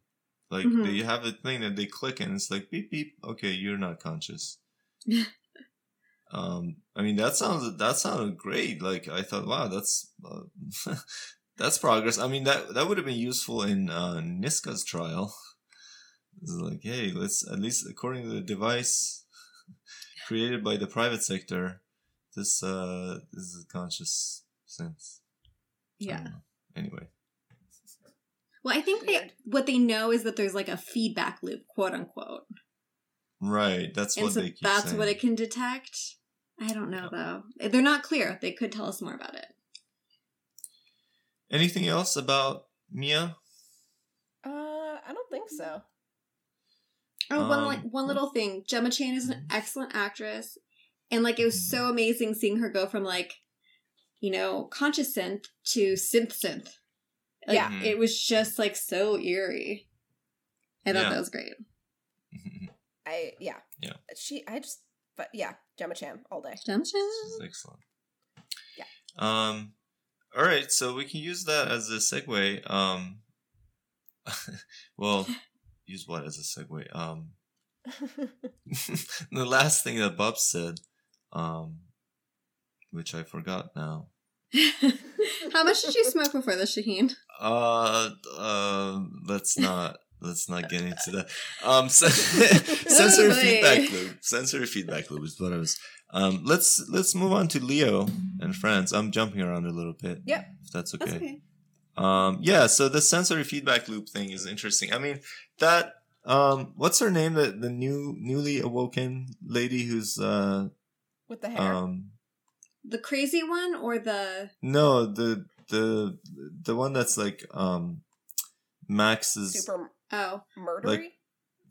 [SPEAKER 1] Like
[SPEAKER 3] Mhm.
[SPEAKER 1] they have a thing that they click and it's like beep beep. Okay, you're not conscious. [LAUGHS] um, I mean that sounds that sounded great. Like I thought, wow, that's uh, [LAUGHS] that's progress. I mean that that would have been useful in uh, Niska's trial. It's like, hey, let's at least according to the device [LAUGHS] created by the private sector, this uh this is a conscious synth.
[SPEAKER 3] Yeah.
[SPEAKER 1] Don't know. Anyway.
[SPEAKER 3] Well, I think they what they know is that there's like a feedback loop, quote unquote,
[SPEAKER 1] Right. That's
[SPEAKER 3] and
[SPEAKER 1] what
[SPEAKER 3] so
[SPEAKER 1] they keep
[SPEAKER 3] that's
[SPEAKER 1] saying.
[SPEAKER 3] what it can detect. I don't know though; they're not clear. They could tell us more about it.
[SPEAKER 1] Anything else about Mia?
[SPEAKER 2] Uh, I don't think so.
[SPEAKER 3] Oh, one
[SPEAKER 1] Um,
[SPEAKER 3] like one little thing. Gemma Chan is an
[SPEAKER 1] Mhm.
[SPEAKER 3] excellent actress, and like it was so amazing seeing her go from like, you know, conscious synth to synth synth. Like,
[SPEAKER 2] Yeah.
[SPEAKER 3] It was just like so eerie. I thought
[SPEAKER 1] Yeah.
[SPEAKER 3] that was great.
[SPEAKER 2] I yeah.
[SPEAKER 1] Yeah.
[SPEAKER 2] She I just but yeah, Gemma Chan all day.
[SPEAKER 3] Gemma
[SPEAKER 1] This is
[SPEAKER 3] Chan.
[SPEAKER 1] excellent.
[SPEAKER 2] Yeah.
[SPEAKER 1] Um. All right, so we can use that as a segue. Um. [LAUGHS] well, [LAUGHS] use what as a segue? Um. [LAUGHS] the last thing that Bob said, um, which I forgot now.
[SPEAKER 3] How much did you smoke before the Shaheen?
[SPEAKER 1] Uh, uh, let's not let's not get into that. Um, sen- sensory
[SPEAKER 3] boy.
[SPEAKER 1] feedback loop. Sensory feedback loop is what I was. Um, let's let's move on to Leo and friends. I'm jumping around a little bit.
[SPEAKER 2] Yep.
[SPEAKER 1] if that's okay.
[SPEAKER 3] That's okay.
[SPEAKER 1] Um, yeah. So the sensory feedback loop thing is interesting. I mean that. Um, what's her name? The the new newly awoken lady who's uh
[SPEAKER 2] With the hair.
[SPEAKER 1] um
[SPEAKER 3] The crazy one or the
[SPEAKER 1] no the the the one that's like um Max's
[SPEAKER 2] Super
[SPEAKER 3] oh
[SPEAKER 2] murdery?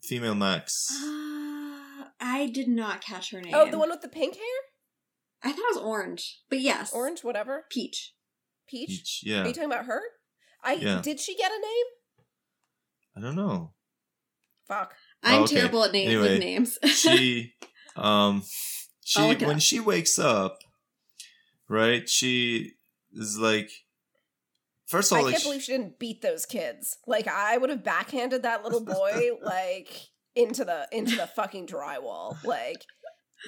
[SPEAKER 1] female Max.
[SPEAKER 3] uh, I did not catch her name.
[SPEAKER 2] oh, the one with the pink hair?
[SPEAKER 3] I thought it was orange, but yes,
[SPEAKER 2] Orange, whatever.
[SPEAKER 3] peach.
[SPEAKER 2] Peach?
[SPEAKER 1] Peach.
[SPEAKER 2] Are you talking about her? I
[SPEAKER 1] Yeah.
[SPEAKER 2] did she get a name?
[SPEAKER 1] I don't know.
[SPEAKER 2] Fuck.
[SPEAKER 3] I'm
[SPEAKER 1] Oh, okay.
[SPEAKER 3] terrible at names
[SPEAKER 1] Anyway,
[SPEAKER 3] names. [LAUGHS]
[SPEAKER 1] She um she
[SPEAKER 3] I'll look it
[SPEAKER 1] when she wakes up, right? She is like first of
[SPEAKER 2] I
[SPEAKER 1] all like
[SPEAKER 2] can't
[SPEAKER 1] she-
[SPEAKER 2] believe she didn't beat those kids. Like I would have backhanded that little [LAUGHS] boy like into the into the fucking drywall. Like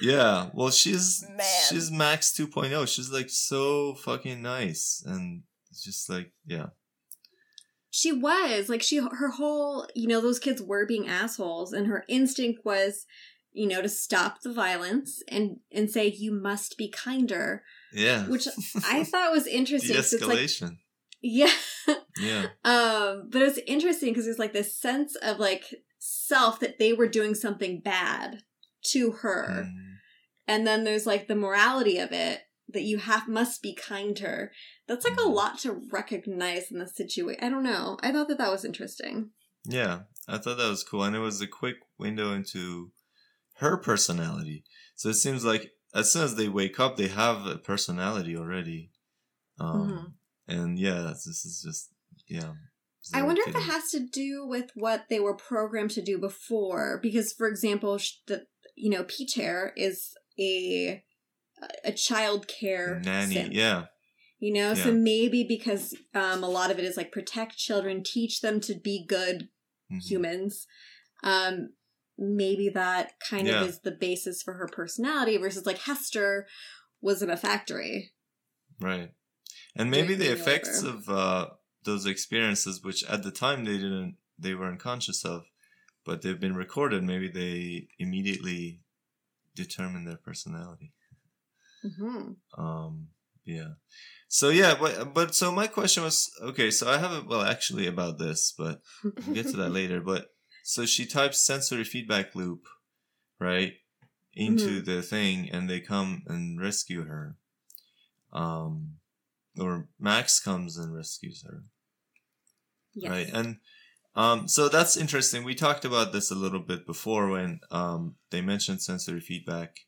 [SPEAKER 1] Yeah, well she's
[SPEAKER 2] Man.
[SPEAKER 1] she's Max 2.0. She's like so fucking nice and it's just like yeah.
[SPEAKER 3] she was like she her whole you know those kids were being assholes, and her instinct was you know to stop the violence and and say you must be kinder,
[SPEAKER 1] Yeah.
[SPEAKER 3] which [LAUGHS] I thought was interesting. it's like yeah,
[SPEAKER 1] yeah. [LAUGHS]
[SPEAKER 3] um, but it's interesting because there's like this sense of like self that they were doing something bad to her.
[SPEAKER 1] Mm.
[SPEAKER 3] and then there's like the morality of it that you have must be kinder that's like a
[SPEAKER 1] Mhm.
[SPEAKER 3] lot to recognize in the situation i don't know i thought that that was interesting
[SPEAKER 1] Yeah, I thought that was cool, and it was a quick window into her personality. So it seems like as soon as they wake up, they have a personality already. Um,
[SPEAKER 3] Mhm.
[SPEAKER 1] And yeah, this is just yeah.
[SPEAKER 3] i wonder if it has to do with what they were programmed to do before because for example the you know peach hair is a a child care
[SPEAKER 1] nanny. Yeah,
[SPEAKER 3] You know, so maybe because um, a lot of it is like protect children, teach them to be good
[SPEAKER 1] Mhm.
[SPEAKER 3] humans. Um, maybe that kind
[SPEAKER 1] Yeah.
[SPEAKER 3] of is the basis for her personality versus like Hester was in a factory.
[SPEAKER 1] Right. And maybe the effects of uh, those experiences, which at the time they didn't, they weren't conscious of, but they've been recorded. Maybe they immediately determine their personality.
[SPEAKER 3] hmm
[SPEAKER 1] Um, yeah. So yeah, but but so my question was okay. So I have a well actually about this, but we'll get to that [LAUGHS] later. But so she types sensory feedback loop, right, into the thing, and they come and rescue her. Um, or Max comes and rescues her,
[SPEAKER 3] Yes.
[SPEAKER 1] right? And um, so that's interesting. We talked about this a little bit before when um they mentioned sensory feedback.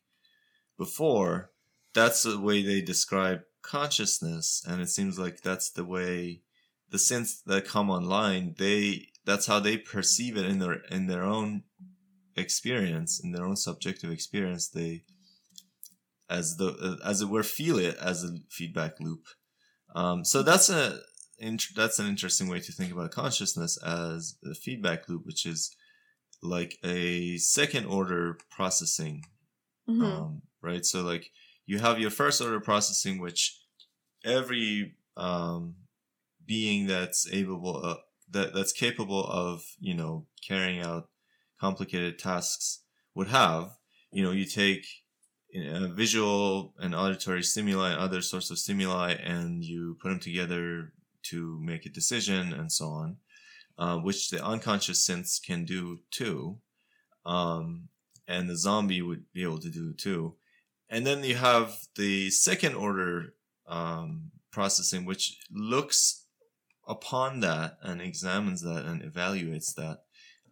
[SPEAKER 1] Before, that's the way they describe consciousness, and it seems like that's the way the synths that come online they that's how they perceive it in their in their own experience in their own subjective experience they as the as it were feel it as a feedback loop um, so that's a that's an interesting way to think about consciousness as a feedback loop which is like a second order processing
[SPEAKER 3] Mhm.
[SPEAKER 1] um, right? So like you have your first order processing, which every um, being that's able uh, that that's capable of you know carrying out complicated tasks would have. You know, you take uh, visual and auditory stimuli and other sorts of stimuli, and you put them together to make a decision and so on, uh, which the unconscious synths can do too. Um, and the zombie would be able to do too. And then you have the second order um, processing, which looks upon that and examines that and evaluates that.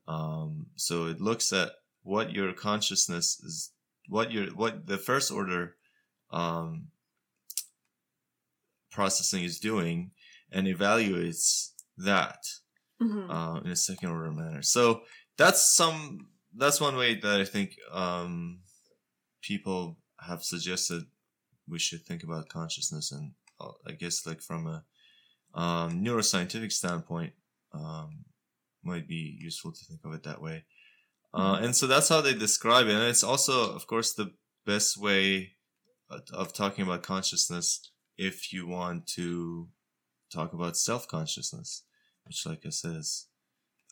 [SPEAKER 1] Um, so it looks at what your consciousness is, what your what the first order um, processing is doing, and evaluates that
[SPEAKER 3] Mhm.
[SPEAKER 1] uh, in a second order manner. So that's some that's one way that I think um, people have suggested we should think about consciousness, and uh, I guess like from a um, neuroscientific standpoint, um, might be useful to think of it that way. Uh, and so that's how they describe it, and it's also, of course, the best way of- of talking about consciousness if you want to talk about self consciousness which, like I said, is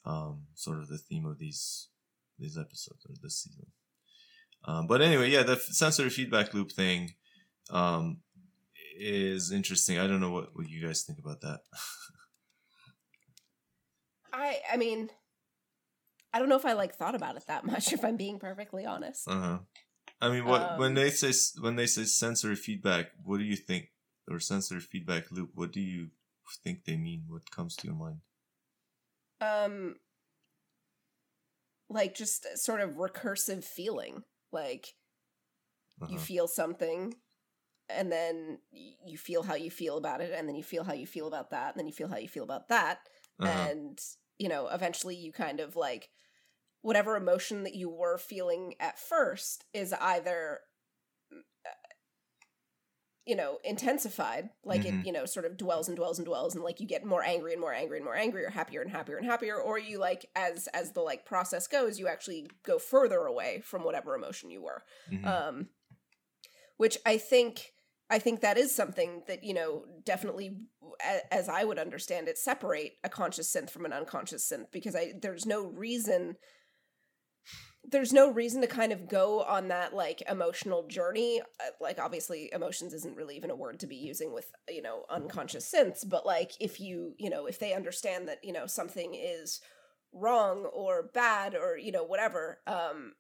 [SPEAKER 1] um, sort of the theme of these these episodes or this season. Um, but anyway, yeah, the sensory feedback loop thing um, is interesting. I don't know what, what you guys think about that. [LAUGHS]
[SPEAKER 2] I I mean, I don't know if I like thought about it that [LAUGHS] much. If I'm being perfectly honest,
[SPEAKER 1] uh huh. I mean, what when
[SPEAKER 2] Um,
[SPEAKER 1] they say when they say sensory feedback, what do you think? Or sensory feedback loop? What do you think they mean? What comes to your mind?
[SPEAKER 2] um, like just sort of recursive feeling, like you
[SPEAKER 1] Uh-huh.
[SPEAKER 2] feel something and then you feel how you feel about it and then you feel how you feel about that and then you feel how you feel about that
[SPEAKER 1] Uh-huh.
[SPEAKER 2] and you know eventually you kind of like whatever emotion that you were feeling at first is either uh, you know intensified like
[SPEAKER 1] Mhm.
[SPEAKER 2] it you know sort of dwells and dwells and dwells and like you get more angry and more angry and more angry or happier and happier and happier or you like as as the like process goes you actually go further away from whatever emotion you were
[SPEAKER 1] Mhm.
[SPEAKER 2] um which i think i think that is something that you know definitely as i would understand it separate a conscious synth from an unconscious synth because i there's no reason there's no reason to kind of go on that like emotional journey. Uh, like obviously emotions isn't really even a word to be using with you know unconscious synths but like if you you know if they understand that you know something is wrong or bad or you know whatever um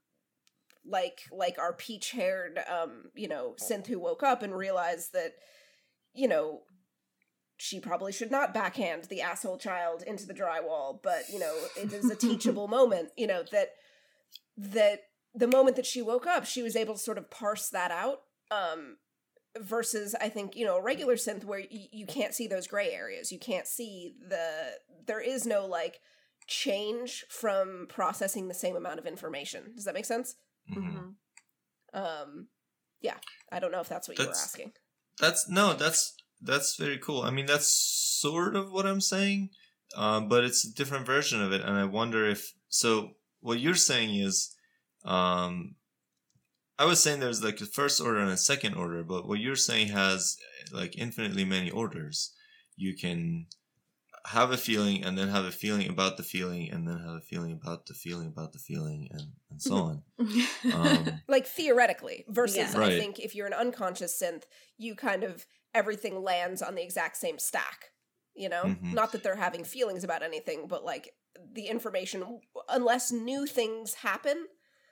[SPEAKER 2] like like our peach haired um you know synth who woke up and realized that you know she probably should not backhand the asshole child into the drywall but you know it is a teachable [LAUGHS] moment you know that that the moment that she woke up she was able to sort of parse that out um versus i think you know a regular synth where y- you can't see those gray areas. You can't see the there is no like change from processing the same amount of information. Does that make sense
[SPEAKER 1] Mhm.
[SPEAKER 3] Mhm.
[SPEAKER 2] um yeah i don't know if that's what you were asking
[SPEAKER 1] That's no, that's that's very cool. I mean, that's sort of what I'm saying, um, but it's a different version of it. And I wonder if so. What you're saying is, um, I was saying there's like a first order and a second order, but what you're saying has like infinitely many orders. You can have a feeling and then have a feeling about the feeling and then have a feeling about the feeling about the feeling and, and so on. [LAUGHS] Um,
[SPEAKER 2] like theoretically versus
[SPEAKER 3] Yeah.
[SPEAKER 2] i think if you're an unconscious synth you kind of everything lands on the exact same stack you know
[SPEAKER 1] Mhm.
[SPEAKER 2] not that they're having feelings about anything but like the information unless new things happen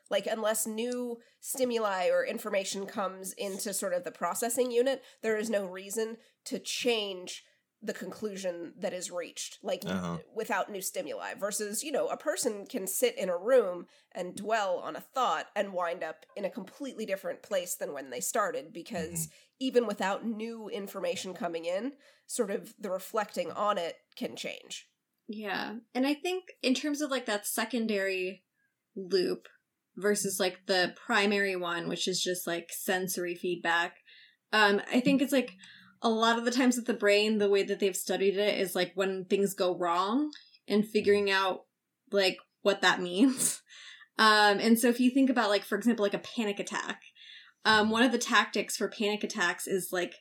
[SPEAKER 2] like unless new stimuli or information comes into sort of the processing unit there is no reason to change the conclusion that is reached like
[SPEAKER 1] Uh-huh.
[SPEAKER 2] without new stimuli versus you know a person can sit in a room and dwell on a thought and wind up in a completely different place than when they started because even without new information coming in sort of the reflecting on it can change
[SPEAKER 3] Yeah. And I think in terms of like that secondary loop versus like the primary one, which is just like sensory feedback, um, I think it's like a lot of the times with the brain, the way that they've studied it is like when things go wrong and figuring out like what that [LAUGHS] means. Um, and so if you think about like, for example, like a panic attack, um, one of the tactics for panic attacks is like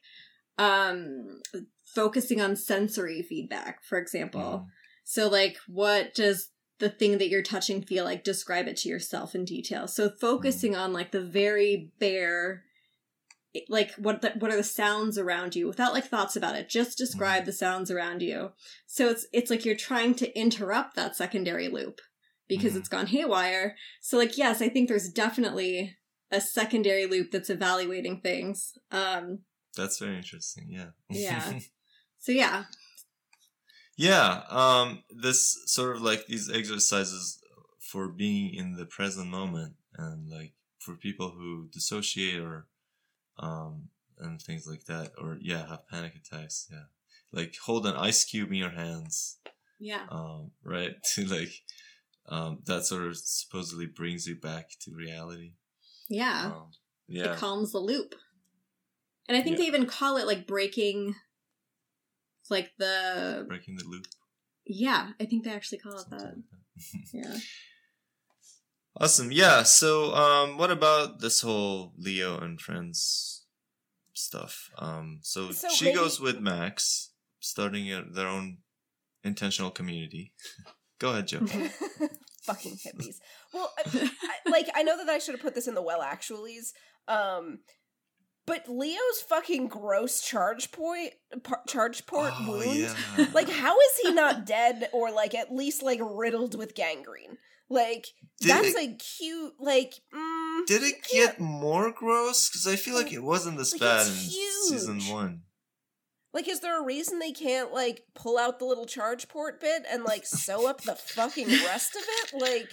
[SPEAKER 3] um focusing on sensory feedback, for example. So, like, what does the thing that you're touching feel like? Describe it to yourself in detail. So, focusing on like the very bare, like what the, what are the sounds around you without like thoughts about it. Just describe the sounds around you. So it's it's like you're trying to interrupt that secondary loop because
[SPEAKER 1] Mhm.
[SPEAKER 3] it's gone haywire. So, like, yes, I think there's definitely a secondary loop that's evaluating things. Um.
[SPEAKER 1] That's very interesting. Yeah.
[SPEAKER 3] Yeah. [LAUGHS] So yeah.
[SPEAKER 1] yeah. Um, this sort of like these exercises for being in the present moment and like for people who dissociate or, um, and things like that, or yeah, have panic attacks. Yeah. Like hold an ice cube in your hands.
[SPEAKER 3] Yeah.
[SPEAKER 1] Um, right. [LAUGHS] Like, um, that sort of supposedly brings you back to reality.
[SPEAKER 3] Yeah.
[SPEAKER 1] Um, yeah.
[SPEAKER 3] It calms the loop. And I think
[SPEAKER 1] Yeah.
[SPEAKER 3] they even call it like breaking like the
[SPEAKER 1] Breaking the loop.
[SPEAKER 3] yeah, I think they actually call it
[SPEAKER 1] something
[SPEAKER 3] that.
[SPEAKER 1] like that. [LAUGHS]
[SPEAKER 3] Yeah.
[SPEAKER 1] Awesome. Yeah. So, um, what about this whole Leo and friends stuff? Um, so,
[SPEAKER 2] So
[SPEAKER 1] she
[SPEAKER 2] maybe-
[SPEAKER 1] goes with Max, starting a, their own intentional community. [LAUGHS] Go ahead, Joe. [LAUGHS]
[SPEAKER 2] fucking hippies well I, [LAUGHS] I- like i know that i should have put this in the well actuallys um but leo's fucking gross charge point par- charge port
[SPEAKER 1] Oh,
[SPEAKER 2] wound
[SPEAKER 1] yeah.
[SPEAKER 2] like how is he not dead or like at least like riddled with gangrene like
[SPEAKER 1] Did
[SPEAKER 2] that's
[SPEAKER 1] it-
[SPEAKER 2] a cute like mm,
[SPEAKER 1] Did it
[SPEAKER 2] you
[SPEAKER 1] get more gross? Because I feel like it wasn't this
[SPEAKER 2] Like,
[SPEAKER 1] bad in
[SPEAKER 2] it's
[SPEAKER 1] season one.
[SPEAKER 2] Like, is there a reason they can't like pull out the little charge port bit and like sew up the fucking rest of it? Like,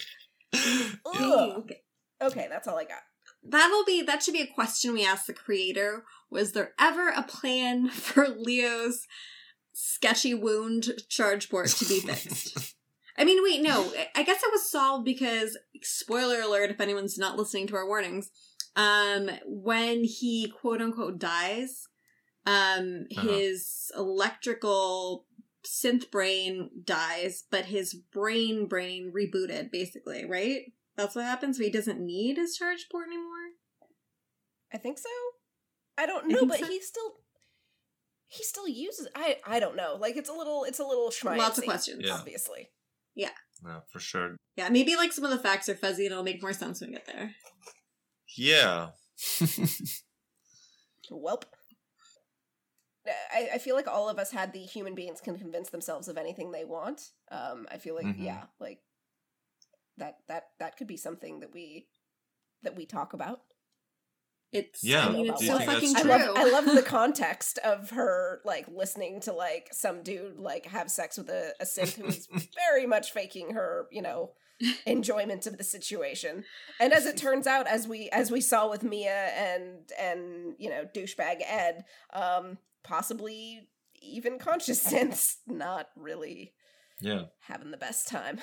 [SPEAKER 2] [LAUGHS]
[SPEAKER 1] yeah.
[SPEAKER 2] ugh. Okay, that's all I got.
[SPEAKER 3] That'll be that should be a question we ask the creator. Was there ever a plan [LAUGHS] for Leo's sketchy wound charge port to be fixed? [LAUGHS] I mean, wait, no. I guess it was solved because spoiler alert if anyone's not listening to our warnings. Um when he quote unquote dies, um
[SPEAKER 1] Uh-huh.
[SPEAKER 3] his electrical synth brain dies, but his brain brain rebooted basically, right? That's what happens. So he doesn't need his charge port anymore.
[SPEAKER 2] I think so. I don't know,
[SPEAKER 3] think
[SPEAKER 2] but
[SPEAKER 3] so.
[SPEAKER 2] he still he still uses. I I don't know. Like, it's a little it's a little schmancy.
[SPEAKER 3] Lots of questions.
[SPEAKER 1] Yeah.
[SPEAKER 2] obviously.
[SPEAKER 1] No, for sure.
[SPEAKER 3] Yeah, maybe like some of the facts are fuzzy and it'll make more sense when we get there.
[SPEAKER 1] Yeah. [LAUGHS]
[SPEAKER 2] Welp. I, I feel like all of us had the human beings can convince themselves of anything they want. Um, I feel like
[SPEAKER 1] Mhm.
[SPEAKER 2] yeah, like that that that could be something that we that we talk about.
[SPEAKER 3] It's
[SPEAKER 1] Yeah,
[SPEAKER 3] I mean it's so fucking true.
[SPEAKER 2] I love I love the [LAUGHS] context of her like listening to like some dude like have sex with a, a synth who's [LAUGHS] very much faking her, you know, enjoyment of the situation. And as it [LAUGHS] turns out, as we as we saw with Mia and and you know douchebag Ed, um, possibly even conscious synths not really
[SPEAKER 1] Yeah.
[SPEAKER 2] having the best time.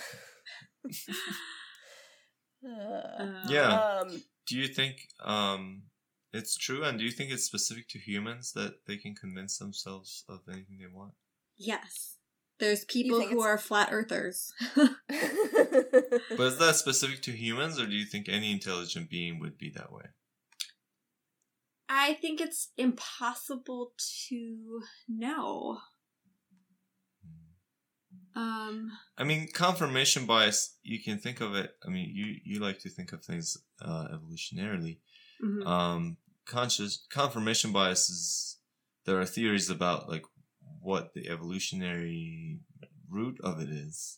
[SPEAKER 2] Uh,
[SPEAKER 3] Uh,
[SPEAKER 1] Yeah.
[SPEAKER 2] Um,
[SPEAKER 1] Do you think um it's true? And do you think it's specific to humans that they can convince themselves of anything they want?
[SPEAKER 3] Yes. There's people who
[SPEAKER 2] it's-
[SPEAKER 3] are flat earthers.
[SPEAKER 1] But is that [LAUGHS] specific to humans, or do you think any intelligent being would be that way?
[SPEAKER 3] I think it's impossible to know. Um,
[SPEAKER 1] I mean, confirmation bias. You can think of it. I mean, you you like to think of things uh, evolutionarily.
[SPEAKER 3] mhm.
[SPEAKER 1] Um, conscious confirmation bias is. There are theories about like what the evolutionary root of it is,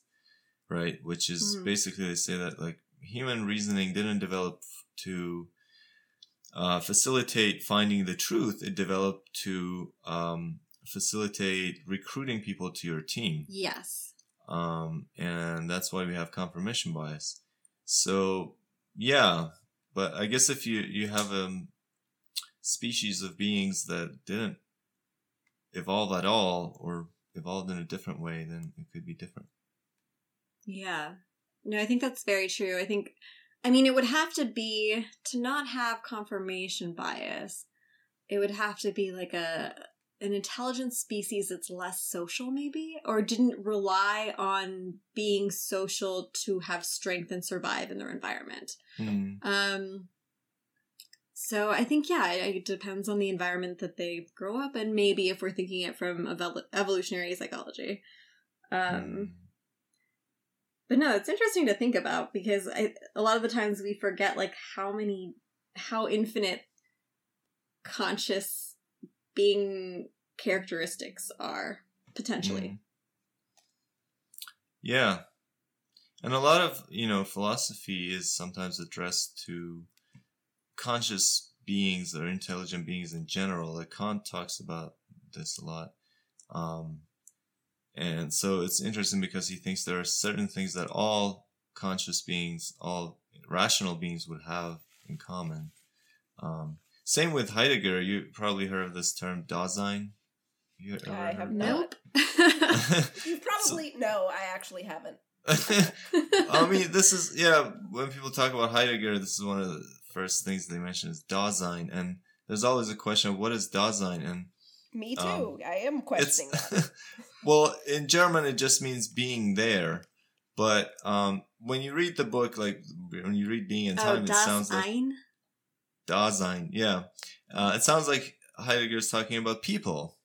[SPEAKER 1] right? Which is
[SPEAKER 3] Mhm.
[SPEAKER 1] basically they say that like human reasoning didn't develop to uh, facilitate finding the truth. It developed to um, facilitate recruiting people to your team
[SPEAKER 3] yes.
[SPEAKER 1] um, and that's why we have confirmation bias. So yeah, but I guess if you you have a species of beings that didn't evolve at all or evolved in a different way, then it could be different.
[SPEAKER 3] Yeah. No, I think that's very true. I think, I mean, it would have to be to not have confirmation bias. It would have to be like a an intelligent species that's less social, maybe, or didn't rely on being social to have strength and survive in their environment.
[SPEAKER 1] Hmm.
[SPEAKER 3] Um. So I think yeah, it, it depends on the environment that they grow up in. And maybe if we're thinking it from evol- evolutionary psychology. Um.
[SPEAKER 1] Hmm.
[SPEAKER 3] But no, it's interesting to think about because I, a lot of the times we forget like how many, how infinite conscious being characteristics are potentially.
[SPEAKER 1] Mm. Yeah. And a lot of, you know, philosophy is sometimes addressed to conscious beings or intelligent beings in general. Like Kant talks about this a lot. Um, and so it's interesting because he thinks there are certain things that all conscious beings, all rational beings would have in common. Um, same with Heidegger. You probably heard of this term Dasein. You ever
[SPEAKER 2] I have
[SPEAKER 1] heard
[SPEAKER 2] not.
[SPEAKER 3] Nope. [LAUGHS]
[SPEAKER 2] You probably [LAUGHS] no, I actually haven't. [LAUGHS]
[SPEAKER 1] I mean, this is yeah. When people talk about Heidegger, this is one of the first things they mention is Dasein, and there's always a question of what is Dasein, and
[SPEAKER 2] Me too.
[SPEAKER 1] Um,
[SPEAKER 2] I am questioning that. [LAUGHS]
[SPEAKER 1] well in German it just means being there, but um, when you read the book, like when you read Being in
[SPEAKER 3] oh,
[SPEAKER 1] Time, it sounds like
[SPEAKER 3] ein?
[SPEAKER 1] Dasein. Yeah, uh, it sounds like Heidegger's talking about people.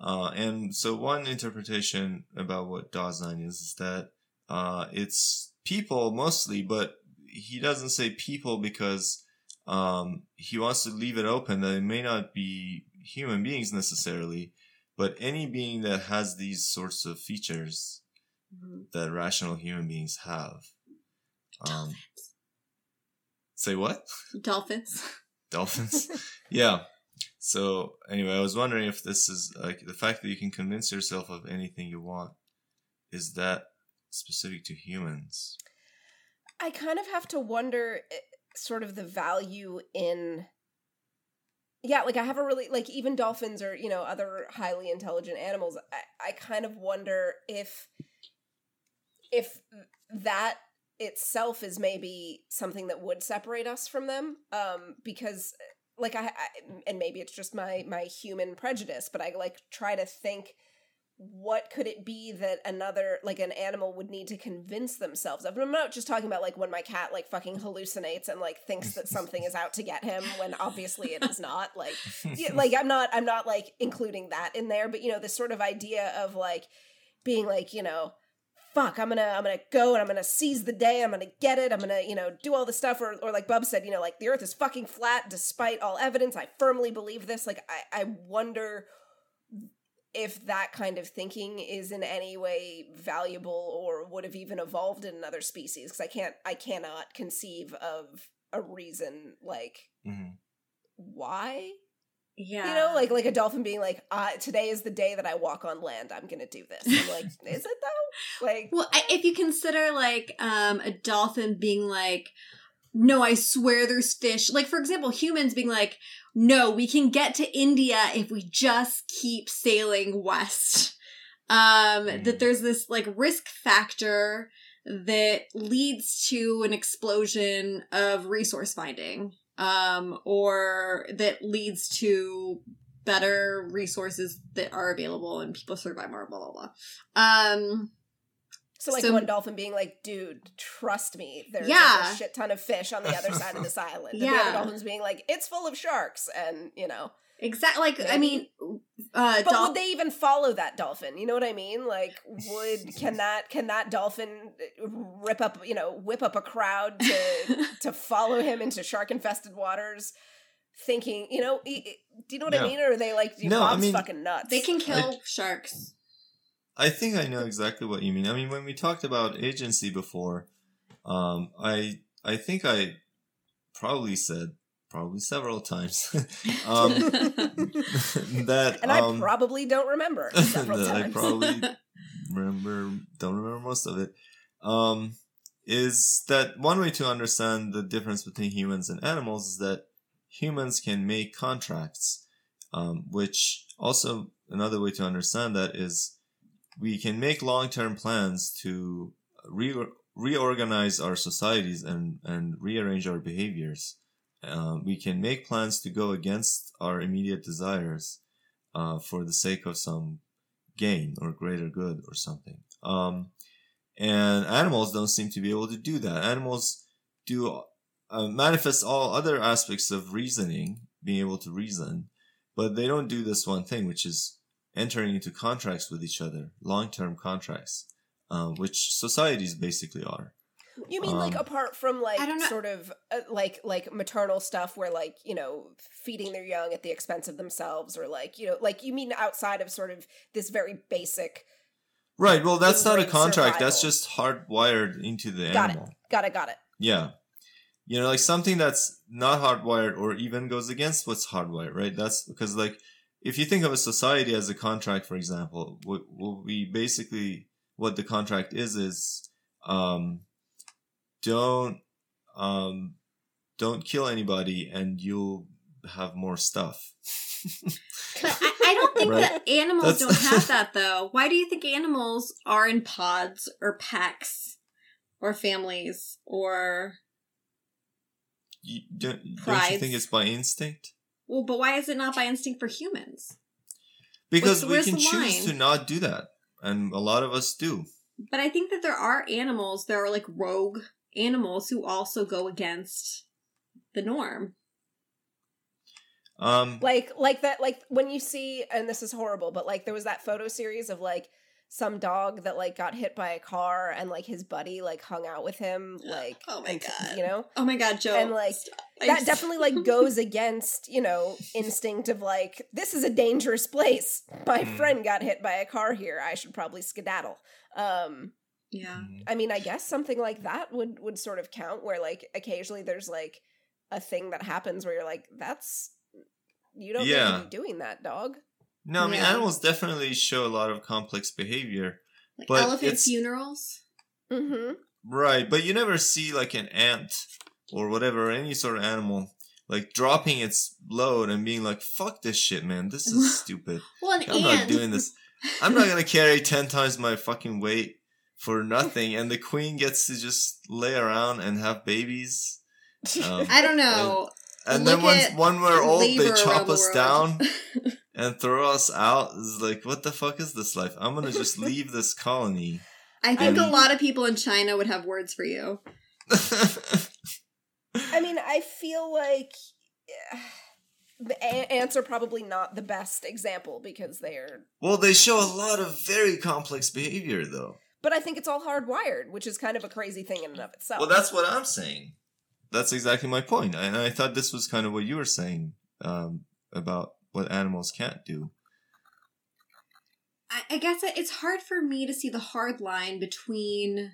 [SPEAKER 1] Uh, and so one interpretation about what Dasein is is that uh, it's people mostly, but he doesn't say people because um, he wants to leave it open that it may not be human beings necessarily, but any being that has these sorts of features
[SPEAKER 3] Mhm.
[SPEAKER 1] that rational human beings have. Um, say what?
[SPEAKER 3] Dolphins. [LAUGHS]
[SPEAKER 1] Dolphins? yeah. So anyway, I was wondering if this is like the fact that you can convince yourself of anything you want. Is that specific to humans?
[SPEAKER 2] I kind of have to wonder eh, sort of the value in yeah like i have a really like even dolphins or you know other highly intelligent animals i, I kind of wonder if if that itself is maybe something that would separate us from them um because like I, I and maybe it's just my my human prejudice but i like try to think what could it be that another like an animal would need to convince themselves of? And i'm not just talking about like when my cat like fucking hallucinates and like thinks that something is out to get him when obviously it is not like yeah, [LAUGHS] like i'm not i'm not like including that in there but you know this sort of idea of like being like you know fuck i'm gonna i'm gonna go and i'm gonna seize the day i'm gonna get it i'm gonna you know do all this stuff or, or like bub said you know like the earth is fucking flat despite all evidence. I firmly believe this. Like i i wonder if that kind of thinking is in any way valuable or would have even evolved in another species because i can't i cannot conceive of a reason like
[SPEAKER 1] Mhm.
[SPEAKER 2] why
[SPEAKER 3] Yeah.
[SPEAKER 2] you know like like a dolphin being like uh, today is the day that i walk on land i'm gonna do this i'm like [LAUGHS] is it though like
[SPEAKER 3] Well, I- if you consider like um a dolphin being like, no, I swear there's fish. Like for example, humans being like, no, we can get to India if we just keep sailing west. Um, that there's this like risk factor that leads to an explosion of resource finding. um, or that leads to better resources that are available and people survive more, blah, blah, blah. Um,
[SPEAKER 2] So like
[SPEAKER 3] So-
[SPEAKER 2] one dolphin being like, "Dude, trust me, there's
[SPEAKER 3] Yeah.
[SPEAKER 2] like a shit ton of fish on the other side of this [LAUGHS] island." And the other dolphins being like, "It's full of sharks," and you know.
[SPEAKER 3] exactly. Like, I mean, uh,
[SPEAKER 2] But
[SPEAKER 3] dol-
[SPEAKER 2] would they even follow that dolphin? You know what I mean? Like, would can [LAUGHS] that can that dolphin uh, rip up you know whip up a crowd to to follow him into shark infested waters? Thinking, you know, do you know what
[SPEAKER 1] No.
[SPEAKER 2] I mean? Or are they like, "Dude,
[SPEAKER 1] No, I mean,
[SPEAKER 2] fucking nuts?
[SPEAKER 3] they can kill sharks.
[SPEAKER 1] I think I know exactly what you mean. I mean, when we talked about agency before, um, I I think I probably said probably several times [LAUGHS] um, [LAUGHS] that
[SPEAKER 2] and
[SPEAKER 1] um,
[SPEAKER 2] I probably don't remember [LAUGHS] several
[SPEAKER 1] that I probably remember don't remember most of it. Um, is that one way to understand the difference between humans and animals is that humans can make contracts, um, which also another way to understand that is we can make long-term plans to re- reorganize our societies and, and rearrange our behaviors. Um, we can make plans to go against our immediate desires uh, for the sake of some gain or greater good or something. Um, and animals don't seem to be able to do that. Animals do uh, manifest all other aspects of reasoning, being able to reason, but they don't do this one thing, which is entering into contracts with each other, long-term contracts, um, which societies basically are.
[SPEAKER 2] You mean like
[SPEAKER 1] Um,
[SPEAKER 2] apart from like
[SPEAKER 3] I don't know-
[SPEAKER 2] sort of uh, like like maternal stuff where like you know feeding their young at the expense of themselves or like you know like you mean outside of sort of this very basic
[SPEAKER 1] Right. Well, that's not a
[SPEAKER 2] Inbred
[SPEAKER 1] contract. That's just hardwired into the
[SPEAKER 2] got
[SPEAKER 1] animal.
[SPEAKER 2] it got it got it
[SPEAKER 1] Yeah. You know, like something that's not hardwired or even goes against what's hardwired, right? That's because, like, if you think of a society as a contract, for example, what, what we basically, what the contract is, is, um, don't, um, don't kill anybody and you'll have more stuff.
[SPEAKER 3] But I, I don't [LAUGHS] think
[SPEAKER 1] Right.
[SPEAKER 3] that animals
[SPEAKER 1] That's-
[SPEAKER 3] don't have [LAUGHS] that though. Why do you think animals are in pods or packs or families or
[SPEAKER 1] you, don't, don't you think it's by instinct?
[SPEAKER 3] Well? But why is it not by instinct for humans?
[SPEAKER 1] Because
[SPEAKER 3] What's-
[SPEAKER 1] we
[SPEAKER 3] where's
[SPEAKER 1] can choose
[SPEAKER 3] line?
[SPEAKER 1] to not do that. And a lot of us do.
[SPEAKER 3] But I think that there are animals. There are like rogue animals who also go against the norm.
[SPEAKER 1] Um,
[SPEAKER 2] like like that like when you see and this is horrible but like there was that photo series of like some dog that like got hit by a car and like his buddy like hung out with him [SIGHS] like
[SPEAKER 3] Oh my
[SPEAKER 2] and-
[SPEAKER 3] God.
[SPEAKER 2] you know
[SPEAKER 3] Oh my god, Joe!
[SPEAKER 2] And, like,
[SPEAKER 3] stop.
[SPEAKER 2] That definitely like [LAUGHS] goes against you know instinct of like this is a dangerous place my
[SPEAKER 1] Mm.
[SPEAKER 2] friend got hit by a car here i should probably skedaddle um
[SPEAKER 3] yeah.
[SPEAKER 2] i mean i guess something like that would would sort of count where like occasionally there's like a thing that happens where you're like that's you don't
[SPEAKER 1] Yeah.
[SPEAKER 2] need to be doing that dog
[SPEAKER 1] No, I mean
[SPEAKER 3] Yeah.
[SPEAKER 1] animals definitely show a lot of complex behavior.
[SPEAKER 3] Like
[SPEAKER 1] But
[SPEAKER 3] elephant
[SPEAKER 1] it's-
[SPEAKER 3] funerals.
[SPEAKER 2] mm-hmm
[SPEAKER 1] Right, but you never see like an ant or whatever, any sort of animal, like dropping its load and being like, fuck this shit, man. This is [LAUGHS] stupid.
[SPEAKER 3] Well, an
[SPEAKER 1] I'm not doing this. I'm not gonna carry 10 times my fucking weight for nothing. And the queen gets to just lay around and have babies. [LAUGHS] Um,
[SPEAKER 3] I don't know.
[SPEAKER 1] and
[SPEAKER 3] Look
[SPEAKER 1] then once
[SPEAKER 3] at
[SPEAKER 1] when we're old, they chop
[SPEAKER 3] around the
[SPEAKER 1] us
[SPEAKER 3] world.
[SPEAKER 1] down [LAUGHS] and throw us out. is like, what the fuck is this life? I'm gonna just [LAUGHS] leave this colony.
[SPEAKER 3] I think
[SPEAKER 1] Um,
[SPEAKER 3] a lot of people in China would have words for you. [LAUGHS]
[SPEAKER 2] i mean i feel like [SIGHS] the ants are probably not the best example because they're
[SPEAKER 1] well, they show a lot of very complex behavior, though.
[SPEAKER 2] but i think it's all hardwired which is kind of a crazy thing in and of itself
[SPEAKER 1] Well, that's what I'm saying. That's exactly my point. And I thought this was kind of what you were saying um, about what animals can't do.
[SPEAKER 3] I, I guess it's hard for me to see the hard line between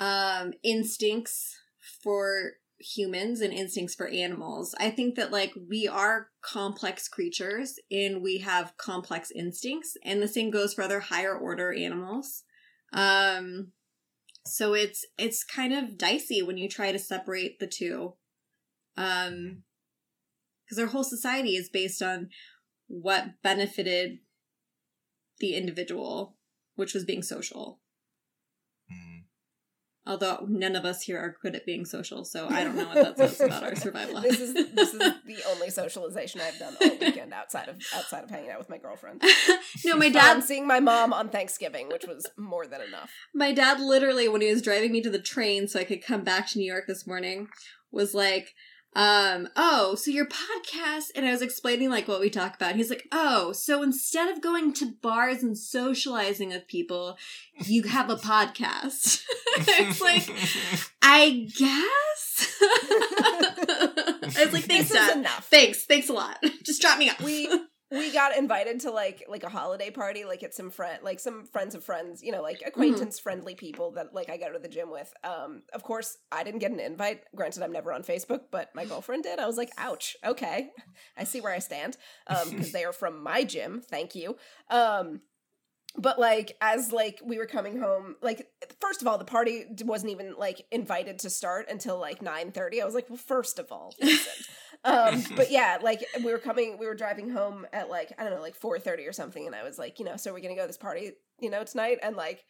[SPEAKER 3] um, instincts for humans and instincts for animals. I think that like we are complex creatures and we have complex instincts, and the same goes for other higher order animals. Um, so it's it's kind of dicey when you try to separate the two. Um, because our whole society is based on what benefited the individual, which was being social. Although none of us here are good at being social, so I don't know what that says about our [LAUGHS] survival.
[SPEAKER 2] this is this is [LAUGHS] the only socialization I've done all weekend outside of outside of hanging out with my girlfriend. [LAUGHS]
[SPEAKER 3] no, my
[SPEAKER 2] Um,
[SPEAKER 3] dad.
[SPEAKER 2] seeing my mom on Thanksgiving, which was more than enough.
[SPEAKER 3] My dad literally, when he was driving me to the train so I could come back to New York this morning, was like, um, oh, so your podcast, and I was explaining like what we talk about. And he's like, oh, so instead of going to bars and socializing with people, you have a podcast. [LAUGHS] it's like, I guess. [LAUGHS] I was like, thanks, dad.
[SPEAKER 2] enough.
[SPEAKER 3] Thanks, thanks a lot. [LAUGHS] Just drop me off.
[SPEAKER 2] we we got invited to like like a holiday party like at some friend like some friends of friends you know like acquaintance friendly people that like i go to the gym with. Um of course i didn't get an invite. Granted i'm never on facebook but my girlfriend did. I was like ouch okay. I see where i stand. Um because they are from my gym. Thank you. Um but like as like we were coming home like first of all the party wasn't even like invited to start until like 9 30 i was like well first of all listen um [LAUGHS] but yeah like we were coming we were driving home at like i don't know like 4 30 or something and i was like you know so we're gonna go to this party you know tonight and like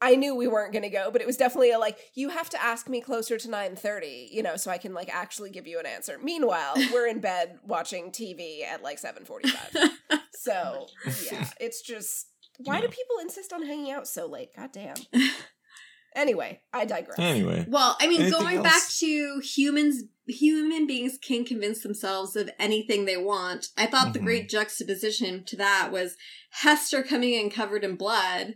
[SPEAKER 2] I knew we weren't going to go, but it was definitely a like you have to ask me closer to 9:30, you know, so I can like actually give you an answer. Meanwhile, we're in bed [LAUGHS] watching TV at like 7:45. [LAUGHS] So, yeah, it's just why do people insist on hanging out so late? God damn. Anyway, I digress.
[SPEAKER 1] anyway,
[SPEAKER 3] Well, I mean,
[SPEAKER 1] Anything
[SPEAKER 3] going back to humans, human beings can convince themselves of anything they want. I thought the
[SPEAKER 1] Mhm.
[SPEAKER 3] great juxtaposition to that was Hester coming in covered in blood,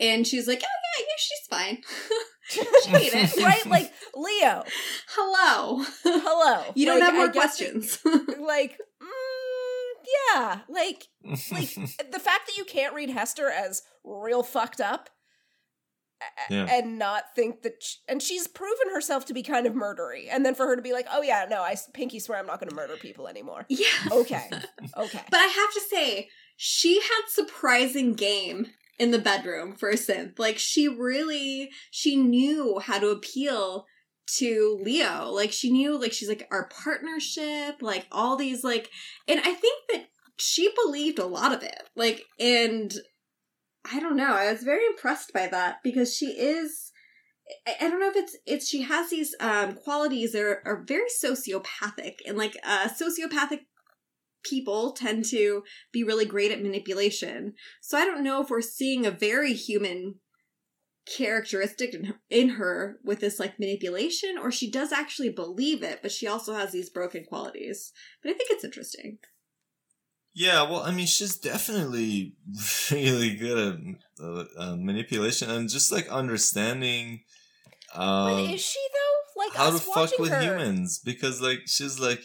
[SPEAKER 3] and she's like, "Oh yeah, yeah, she's fine." [LAUGHS] she [LAUGHS] ate it.
[SPEAKER 2] right? Like Leo,
[SPEAKER 3] Hello.
[SPEAKER 2] hello. [LAUGHS]
[SPEAKER 3] You don't
[SPEAKER 2] Like,
[SPEAKER 3] have more
[SPEAKER 2] I guess it-
[SPEAKER 3] questions.
[SPEAKER 2] like, mm, yeah, like like the fact that you can't read Hester as real fucked up a-
[SPEAKER 1] Yeah.
[SPEAKER 2] and not think that sh and she's proven herself to be kind of murdery and then for her to be like oh yeah no i pinky swear i'm not going to murder people anymore
[SPEAKER 3] yeah.
[SPEAKER 2] okay okay
[SPEAKER 3] But I have to say, she had surprising game in the bedroom for a synth. Like she really she knew how to appeal to Leo. Like she knew like she's like our partnership, like all these like and I think that she believed a lot of it. Like and I don't know, I was very impressed by that because she is I, don't know if it's it's she has these um qualities that are, are very sociopathic and like uh sociopathic people tend to be really great at manipulation. So I don't know if we're seeing a very human characteristic in her, in her with this like manipulation or she does actually believe it but she also has these broken qualities. But I think it's interesting.
[SPEAKER 1] Yeah, well, I mean, she's definitely [LAUGHS] really good at uh, uh, manipulation and just like understanding um,
[SPEAKER 2] but is she though like
[SPEAKER 1] how to fuck with
[SPEAKER 2] her
[SPEAKER 1] humans because, like, she's like,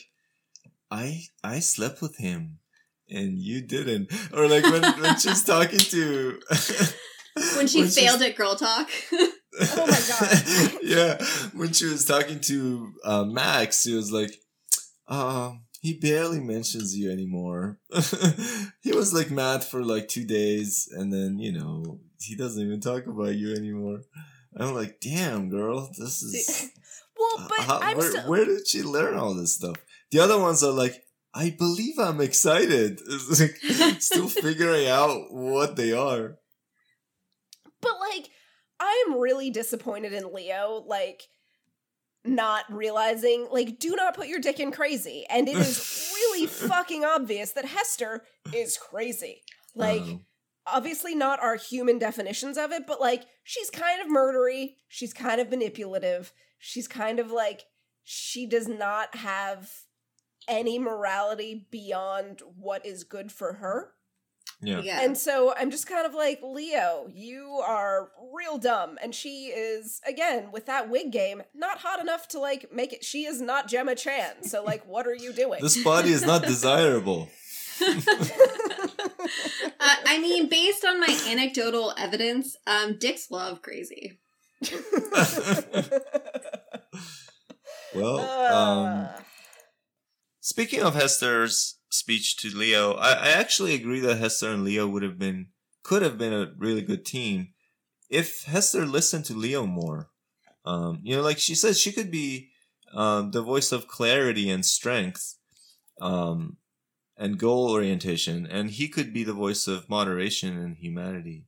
[SPEAKER 1] I I slept with him and you didn't, or like when when she's talking to [LAUGHS]
[SPEAKER 3] When she
[SPEAKER 1] she's-
[SPEAKER 3] failed at girl talk. [LAUGHS]
[SPEAKER 2] Oh my God.
[SPEAKER 1] yeah, when she was talking to uh, Max, she was like, um. He barely mentions you anymore. [LAUGHS] he was like mad for like two days, and then you know he doesn't even talk about you anymore. I'm like, damn, girl, this is [LAUGHS]
[SPEAKER 2] well but
[SPEAKER 1] how-
[SPEAKER 2] i'm
[SPEAKER 1] where,
[SPEAKER 2] still
[SPEAKER 1] where did she learn all this stuff? The other ones are like, I believe I'm excited. [LAUGHS] It's like still figuring out what they are.
[SPEAKER 2] But like, I am really disappointed in Leo, like not realizing, like, do not put your dick in crazy. And it is really [LAUGHS] fucking obvious that Hester is crazy. Like,
[SPEAKER 1] Um,
[SPEAKER 2] obviously not our human definitions of it, but like, she's kind of murdery, she's kind of manipulative, she's kind of like, she does not have any morality beyond what is good for her.
[SPEAKER 1] Yeah.
[SPEAKER 3] yeah.
[SPEAKER 2] And so I'm just kind of like, Leo, you are real dumb. And she is, again, with that wig game, not hot enough to like make it. She is not Gemma Chan. So, like, what are you doing?
[SPEAKER 1] This body is not desirable. [LAUGHS]
[SPEAKER 3] Uh, I mean, based on my anecdotal evidence, um, dicks love crazy. [LAUGHS]
[SPEAKER 1] well, um,
[SPEAKER 2] Uh,
[SPEAKER 1] speaking of Hester's speech to Leo, I, I actually agree that Hester and Leo would have been could have been a really good team if Hester listened to Leo more. Um, you know, like she said, she could be um, the voice of clarity and strength, um, and goal orientation, and he could be the voice of moderation and humanity.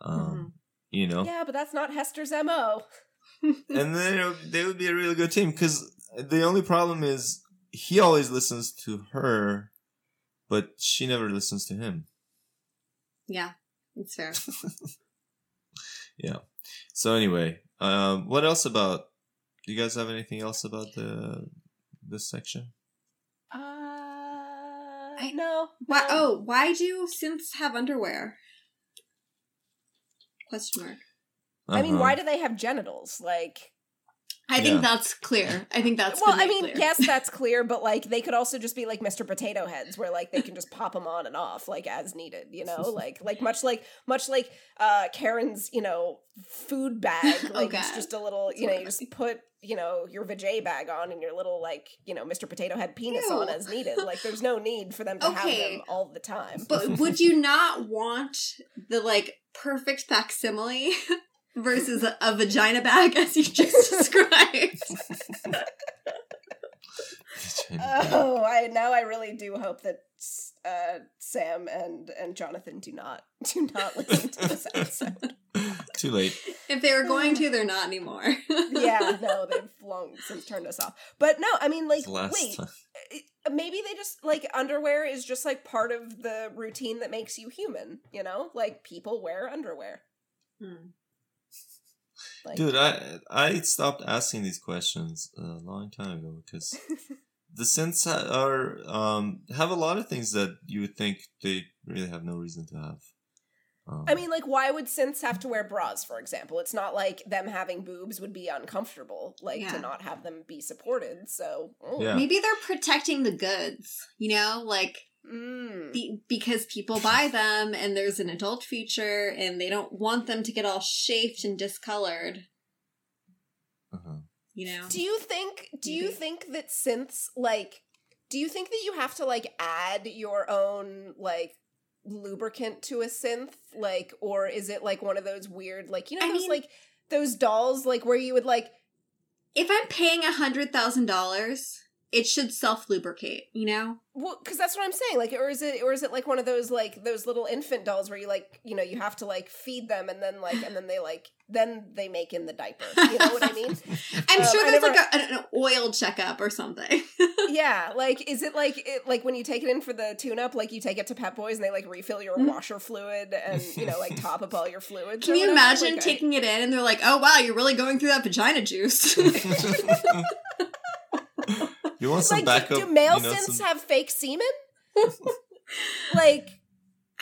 [SPEAKER 1] Um, You know,
[SPEAKER 2] yeah, but that's not Hester's MO. [LAUGHS]
[SPEAKER 1] and then it they would be a really good team. Because the only problem is he always listens to her, but she never listens to him.
[SPEAKER 3] yeah, it's fair. [LAUGHS]
[SPEAKER 1] Yeah. So anyway, um, what else about? Do you guys have anything else about the this section?
[SPEAKER 2] Uh,
[SPEAKER 3] I-
[SPEAKER 2] know.
[SPEAKER 3] Why? Oh, why do synths have underwear? Question mark.
[SPEAKER 2] I mean,
[SPEAKER 1] Uh-huh.
[SPEAKER 2] why do they have genitals? Like,
[SPEAKER 3] I think
[SPEAKER 1] Yeah.
[SPEAKER 3] that's clear. I think that's
[SPEAKER 2] well, I mean,
[SPEAKER 3] clear.
[SPEAKER 2] yes, that's [LAUGHS] clear, but like, they could also just be like Mr. Potato Heads, where like they can just pop them on and off, like as needed, you know, [LAUGHS] like like much like much like uh Karen's, you know, food bag, [LAUGHS]
[SPEAKER 3] Oh,
[SPEAKER 2] like it's just a little, you know, you just put you know your vajay bag on and your little like you know Mr. Potato Head penis
[SPEAKER 3] Ew.
[SPEAKER 2] on as needed. Like, there's no need for them to have them all the time.
[SPEAKER 3] But would you not want the like perfect facsimile versus a, a vagina bag as you just [LAUGHS] described?
[SPEAKER 2] Oh, I now I really do hope that uh, Sam and and Jonathan do not do not listen to this [LAUGHS] episode.
[SPEAKER 1] Too late.
[SPEAKER 3] if they were going to, [SIGHS] they're not anymore.
[SPEAKER 2] yeah, [LAUGHS] no, they've long since turned us off. But no, I mean, like,
[SPEAKER 1] It's the last
[SPEAKER 2] wait,
[SPEAKER 1] time.
[SPEAKER 2] maybe they just like underwear is just like part of the routine that makes you human. You know, like people wear underwear.
[SPEAKER 3] Hmm.
[SPEAKER 2] Like,
[SPEAKER 1] Dude, I I stopped asking these questions a long time ago because [LAUGHS] the synths are um have a lot of things that you would think they really have no reason to have. Um,
[SPEAKER 2] I mean, like, why would synths have to wear bras, for example? It's not like them having boobs would be uncomfortable, like
[SPEAKER 3] Yeah.
[SPEAKER 2] to not have them be supported. So, oh.
[SPEAKER 1] Yeah.
[SPEAKER 3] Maybe they're protecting the goods, you know, like
[SPEAKER 2] Mm.
[SPEAKER 3] be, because people buy them and there's an adult feature and they don't want them to get all shaped and discolored,
[SPEAKER 1] uh-huh.
[SPEAKER 3] you know.
[SPEAKER 2] Do you think do you think that synths like do you think that you have to like add your own like lubricant to a synth like or is it like one of those weird like you know
[SPEAKER 3] I
[SPEAKER 2] those
[SPEAKER 3] mean-
[SPEAKER 2] like those dolls like where you would like
[SPEAKER 3] If I'm paying a hundred thousand dollars, it should self lubricate, you know?
[SPEAKER 2] well cuz that's what I'm saying like or is it or is it like one of those like those little infant dolls where you like you know you have to like feed them and then like and then they like then they make in the diaper you know what I mean [LAUGHS]
[SPEAKER 3] I'm
[SPEAKER 2] Um,
[SPEAKER 3] sure there's
[SPEAKER 2] never-
[SPEAKER 3] like a, an, an oil checkup or something. [LAUGHS]
[SPEAKER 2] yeah, like is it like it like when you take it in for the tune up, like you take it to Pep Boys and they like refill your
[SPEAKER 3] Mhm.
[SPEAKER 2] washer fluid and you know like top up all your fluids.
[SPEAKER 3] Can you
[SPEAKER 2] whatever?
[SPEAKER 3] imagine
[SPEAKER 2] Like, I-
[SPEAKER 3] taking it in and they're like, oh wow, you're really going through that vagina juice? [LAUGHS]
[SPEAKER 1] you want some
[SPEAKER 2] like
[SPEAKER 1] backup?
[SPEAKER 2] do, do male
[SPEAKER 1] you know,
[SPEAKER 2] synths
[SPEAKER 1] some-
[SPEAKER 2] have fake semen? [LAUGHS] like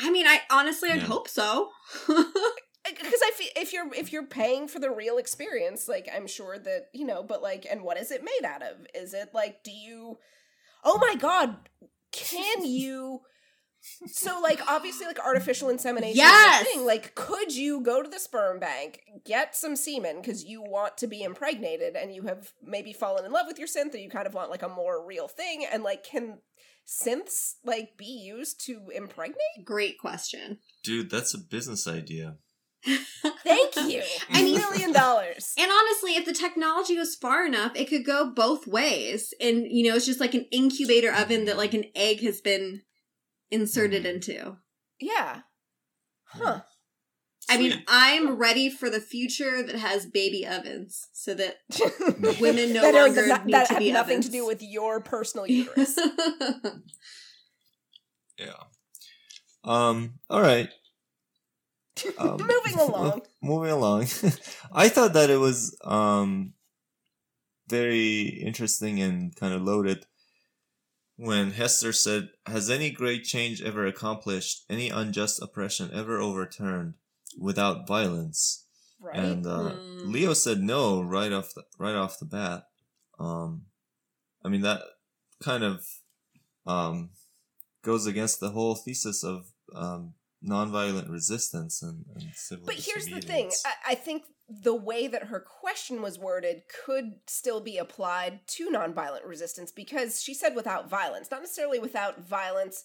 [SPEAKER 3] I mean, I honestly, I'd
[SPEAKER 1] Yeah.
[SPEAKER 3] hope so.
[SPEAKER 2] because I feel if you're if you're paying for the real experience, like I'm sure that you know, but like, and what is it made out of? Is it like, do you? Oh my god, can [LAUGHS] you? So like obviously like artificial insemination
[SPEAKER 3] Yes!
[SPEAKER 2] is a thing. Like could you go to the sperm bank, get some semen because you want to be impregnated and you have maybe fallen in love with your synth or you kind of want like a more real thing and like can synths like be used to impregnate?
[SPEAKER 3] Great question.
[SPEAKER 1] Dude, that's a business idea. [LAUGHS]
[SPEAKER 2] Thank you.
[SPEAKER 3] A
[SPEAKER 2] million dollars.
[SPEAKER 3] And honestly, if the technology goes far enough, it could go both ways. And, you know, it's just like an incubator oven that like an egg has been inserted
[SPEAKER 1] Mhm.
[SPEAKER 3] into.
[SPEAKER 2] Yeah. Huh.
[SPEAKER 3] I mean, I'm ready for the future that has baby ovens so that [LAUGHS] women no
[SPEAKER 2] that are
[SPEAKER 3] longer
[SPEAKER 2] the-
[SPEAKER 3] need
[SPEAKER 2] that
[SPEAKER 3] to
[SPEAKER 2] have
[SPEAKER 3] be
[SPEAKER 2] nothing
[SPEAKER 3] ovens.
[SPEAKER 2] to do with your personal [LAUGHS] uterus.
[SPEAKER 1] Yeah. Um. All right. [LAUGHS] Um,
[SPEAKER 2] Moving along.
[SPEAKER 1] moving along. I thought that it was um very interesting and kind of loaded when Hester said, "Has any great change ever accomplished, any unjust oppression ever overturned without violence?"
[SPEAKER 2] Right.
[SPEAKER 1] And uh,
[SPEAKER 3] Hmm.
[SPEAKER 1] Leo said no right off the right off the bat. Um, I mean that kind of um goes against the whole thesis of um nonviolent resistance and, and civil
[SPEAKER 2] but here's the thing. I, I think the way that her question was worded could still be applied to nonviolent resistance because she said without violence, not necessarily without violence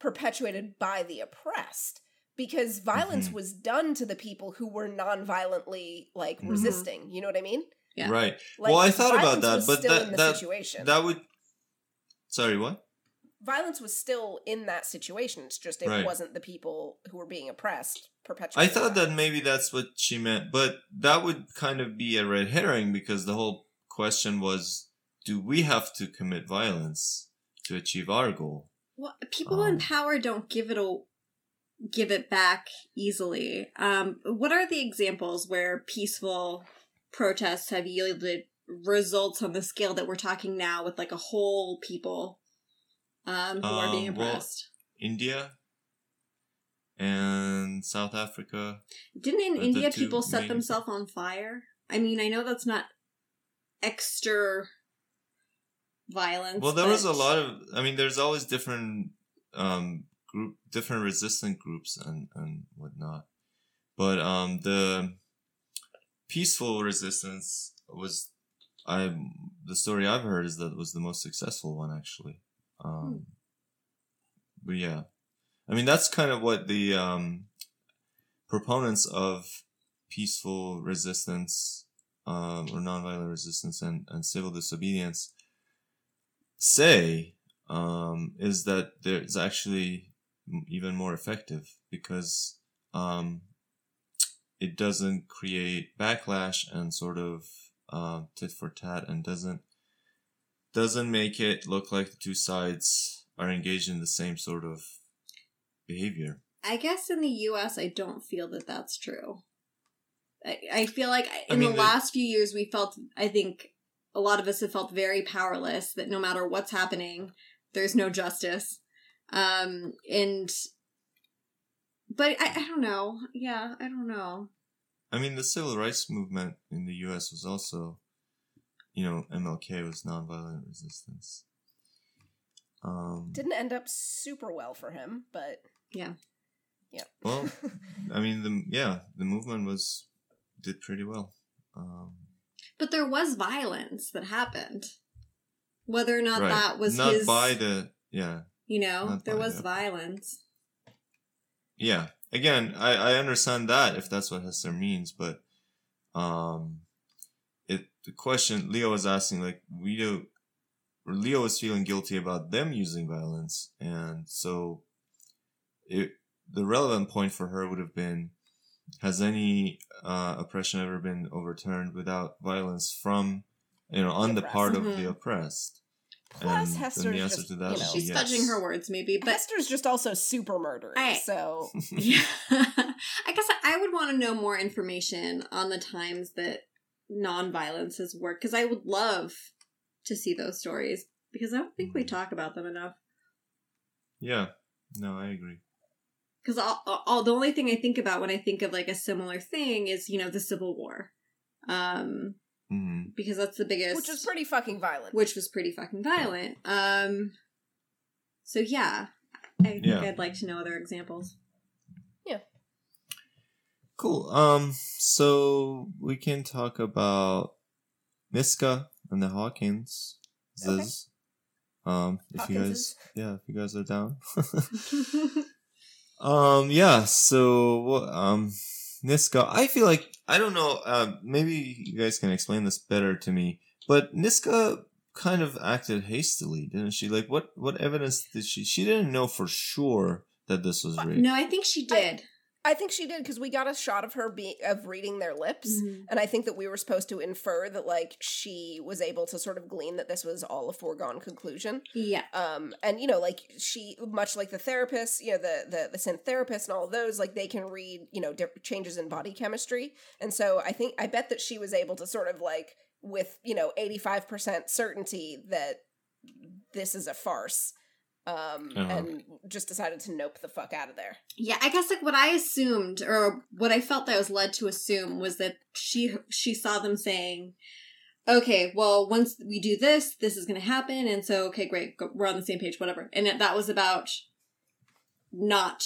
[SPEAKER 2] perpetuated by the oppressed. Because violence
[SPEAKER 1] Mhm.
[SPEAKER 2] was done to the people who were non-violently like
[SPEAKER 1] Mhm.
[SPEAKER 2] resisting. You know what I mean?
[SPEAKER 3] Yeah.
[SPEAKER 1] right.
[SPEAKER 2] Like,
[SPEAKER 1] Well, I thought about that, but that- that-
[SPEAKER 2] situation.
[SPEAKER 1] That would. Sorry, what?
[SPEAKER 2] Violence was still in that situation. It's just it
[SPEAKER 1] Right.
[SPEAKER 2] wasn't the people who were being oppressed perpetually.
[SPEAKER 1] I thought that
[SPEAKER 2] violence.
[SPEAKER 1] maybe that's what she meant, but that would kind of be a red herring because the whole question was do we have to commit violence to achieve our goal?
[SPEAKER 3] Well, people in
[SPEAKER 1] Um,
[SPEAKER 3] power don't give it a give it back easily. Um, what are the examples where peaceful protests have yielded results on the scale that we're talking now with like a whole people um, who are being
[SPEAKER 1] Um, well-
[SPEAKER 3] oppressed?
[SPEAKER 1] India and South Africa.
[SPEAKER 3] Didn't in India people set
[SPEAKER 1] main-
[SPEAKER 3] themselves on fire? I mean, I know that's not extra violence.
[SPEAKER 1] Well, there was a lot of. I mean, there's always different um group, different resistant groups and and whatnot. But um, the peaceful resistance was, I the story I've heard is that it was the most successful one actually. Um, but yeah, I mean that's kind of what the um proponents of peaceful resistance um, or nonviolent resistance and, and civil disobedience say um, is that there's actually even more effective because um, it doesn't create backlash and sort of uh, tit for tat and doesn't doesn't make it look like the two sides are engaged in the same sort of behavior.
[SPEAKER 3] I guess in the U.S., I don't feel that that's true. I, I feel like in
[SPEAKER 1] mean,
[SPEAKER 3] the
[SPEAKER 1] the-
[SPEAKER 3] last few years, we felt. I think a lot of us have felt very powerless. That no matter what's happening, there's no justice. Um, and but I, I don't know. Yeah, I don't know.
[SPEAKER 1] I mean, the civil rights movement in the U.S. was also, you know, MLK was nonviolent resistance. Um,
[SPEAKER 2] didn't end up super well for him, but
[SPEAKER 3] Yeah.
[SPEAKER 2] yeah.
[SPEAKER 1] Well, [LAUGHS] I mean, the yeah, the movement was did pretty well. Um,
[SPEAKER 3] But there was violence that happened. Whether or not
[SPEAKER 1] right.
[SPEAKER 3] that was
[SPEAKER 1] not
[SPEAKER 3] his,
[SPEAKER 1] by the yeah
[SPEAKER 3] you know, there was
[SPEAKER 1] the-
[SPEAKER 3] violence.
[SPEAKER 1] yeah. Again, I I understand that if that's what Hester means, but um, it the question Leo was asking like we do. Leo was feeling guilty about them using violence, and so it the relevant point for her would have been has any uh, oppression ever been overturned without violence from you know on the
[SPEAKER 2] oppressed.
[SPEAKER 1] part of
[SPEAKER 3] Mhm.
[SPEAKER 1] the oppressed
[SPEAKER 2] Plus,
[SPEAKER 1] And then
[SPEAKER 2] Hester's
[SPEAKER 1] the answer
[SPEAKER 2] just,
[SPEAKER 1] to that
[SPEAKER 2] you know,
[SPEAKER 1] be
[SPEAKER 3] She's
[SPEAKER 1] yes.
[SPEAKER 3] fudging her words, maybe, but
[SPEAKER 2] Hester's just also super murdery.
[SPEAKER 3] I-
[SPEAKER 2] so
[SPEAKER 3] yeah. [LAUGHS] [LAUGHS] I guess I would want to know more information on the times that nonviolence has worked because I would love to see those stories because I don't think we
[SPEAKER 1] Mhm.
[SPEAKER 3] talk about them enough.
[SPEAKER 1] yeah no i agree
[SPEAKER 3] Because all, all the only thing I think about when I think of like a similar thing is you know the Civil War, um,
[SPEAKER 1] hmm
[SPEAKER 3] because that's the biggest,
[SPEAKER 2] which was pretty fucking violent.
[SPEAKER 3] which was pretty fucking violent. Um, so yeah, I think
[SPEAKER 1] Yeah.
[SPEAKER 3] I'd like to know other examples.
[SPEAKER 1] Cool um so we can talk about niska and the hawkins
[SPEAKER 2] Okay.
[SPEAKER 1] um if you guys [LAUGHS] yeah if you guys are down [LAUGHS] [LAUGHS] Um. Yeah. So, um, Niska. I feel like I don't know. Um. Maybe you guys can explain this better to me. But Niska kind of acted hastily, didn't she? Like, what what evidence did she? She didn't know for sure that this was rigged.
[SPEAKER 3] no, I think she did.
[SPEAKER 2] I think she did because we got a shot of her be of reading their lips,
[SPEAKER 3] Mhm.
[SPEAKER 2] and I think that we were supposed to infer that like she was able to sort of glean that this was all a foregone conclusion.
[SPEAKER 3] Yeah.
[SPEAKER 2] Um, and you know, like she, much like the therapist, you know, the the the synth therapist and all those, like they can read, you know, di- changes in body chemistry, and so I think I bet that she was able to sort of like with you know eighty five percent certainty that this is a farce. Um,
[SPEAKER 1] Uh-huh.
[SPEAKER 2] and just decided to nope the fuck out of there.
[SPEAKER 3] Yeah, I guess like what I assumed or what I felt that I was led to assume was that she she saw them saying, "Okay, well, once we do this, this is going to happen." And so, okay, great, go, we're on the same page, whatever. And that was about not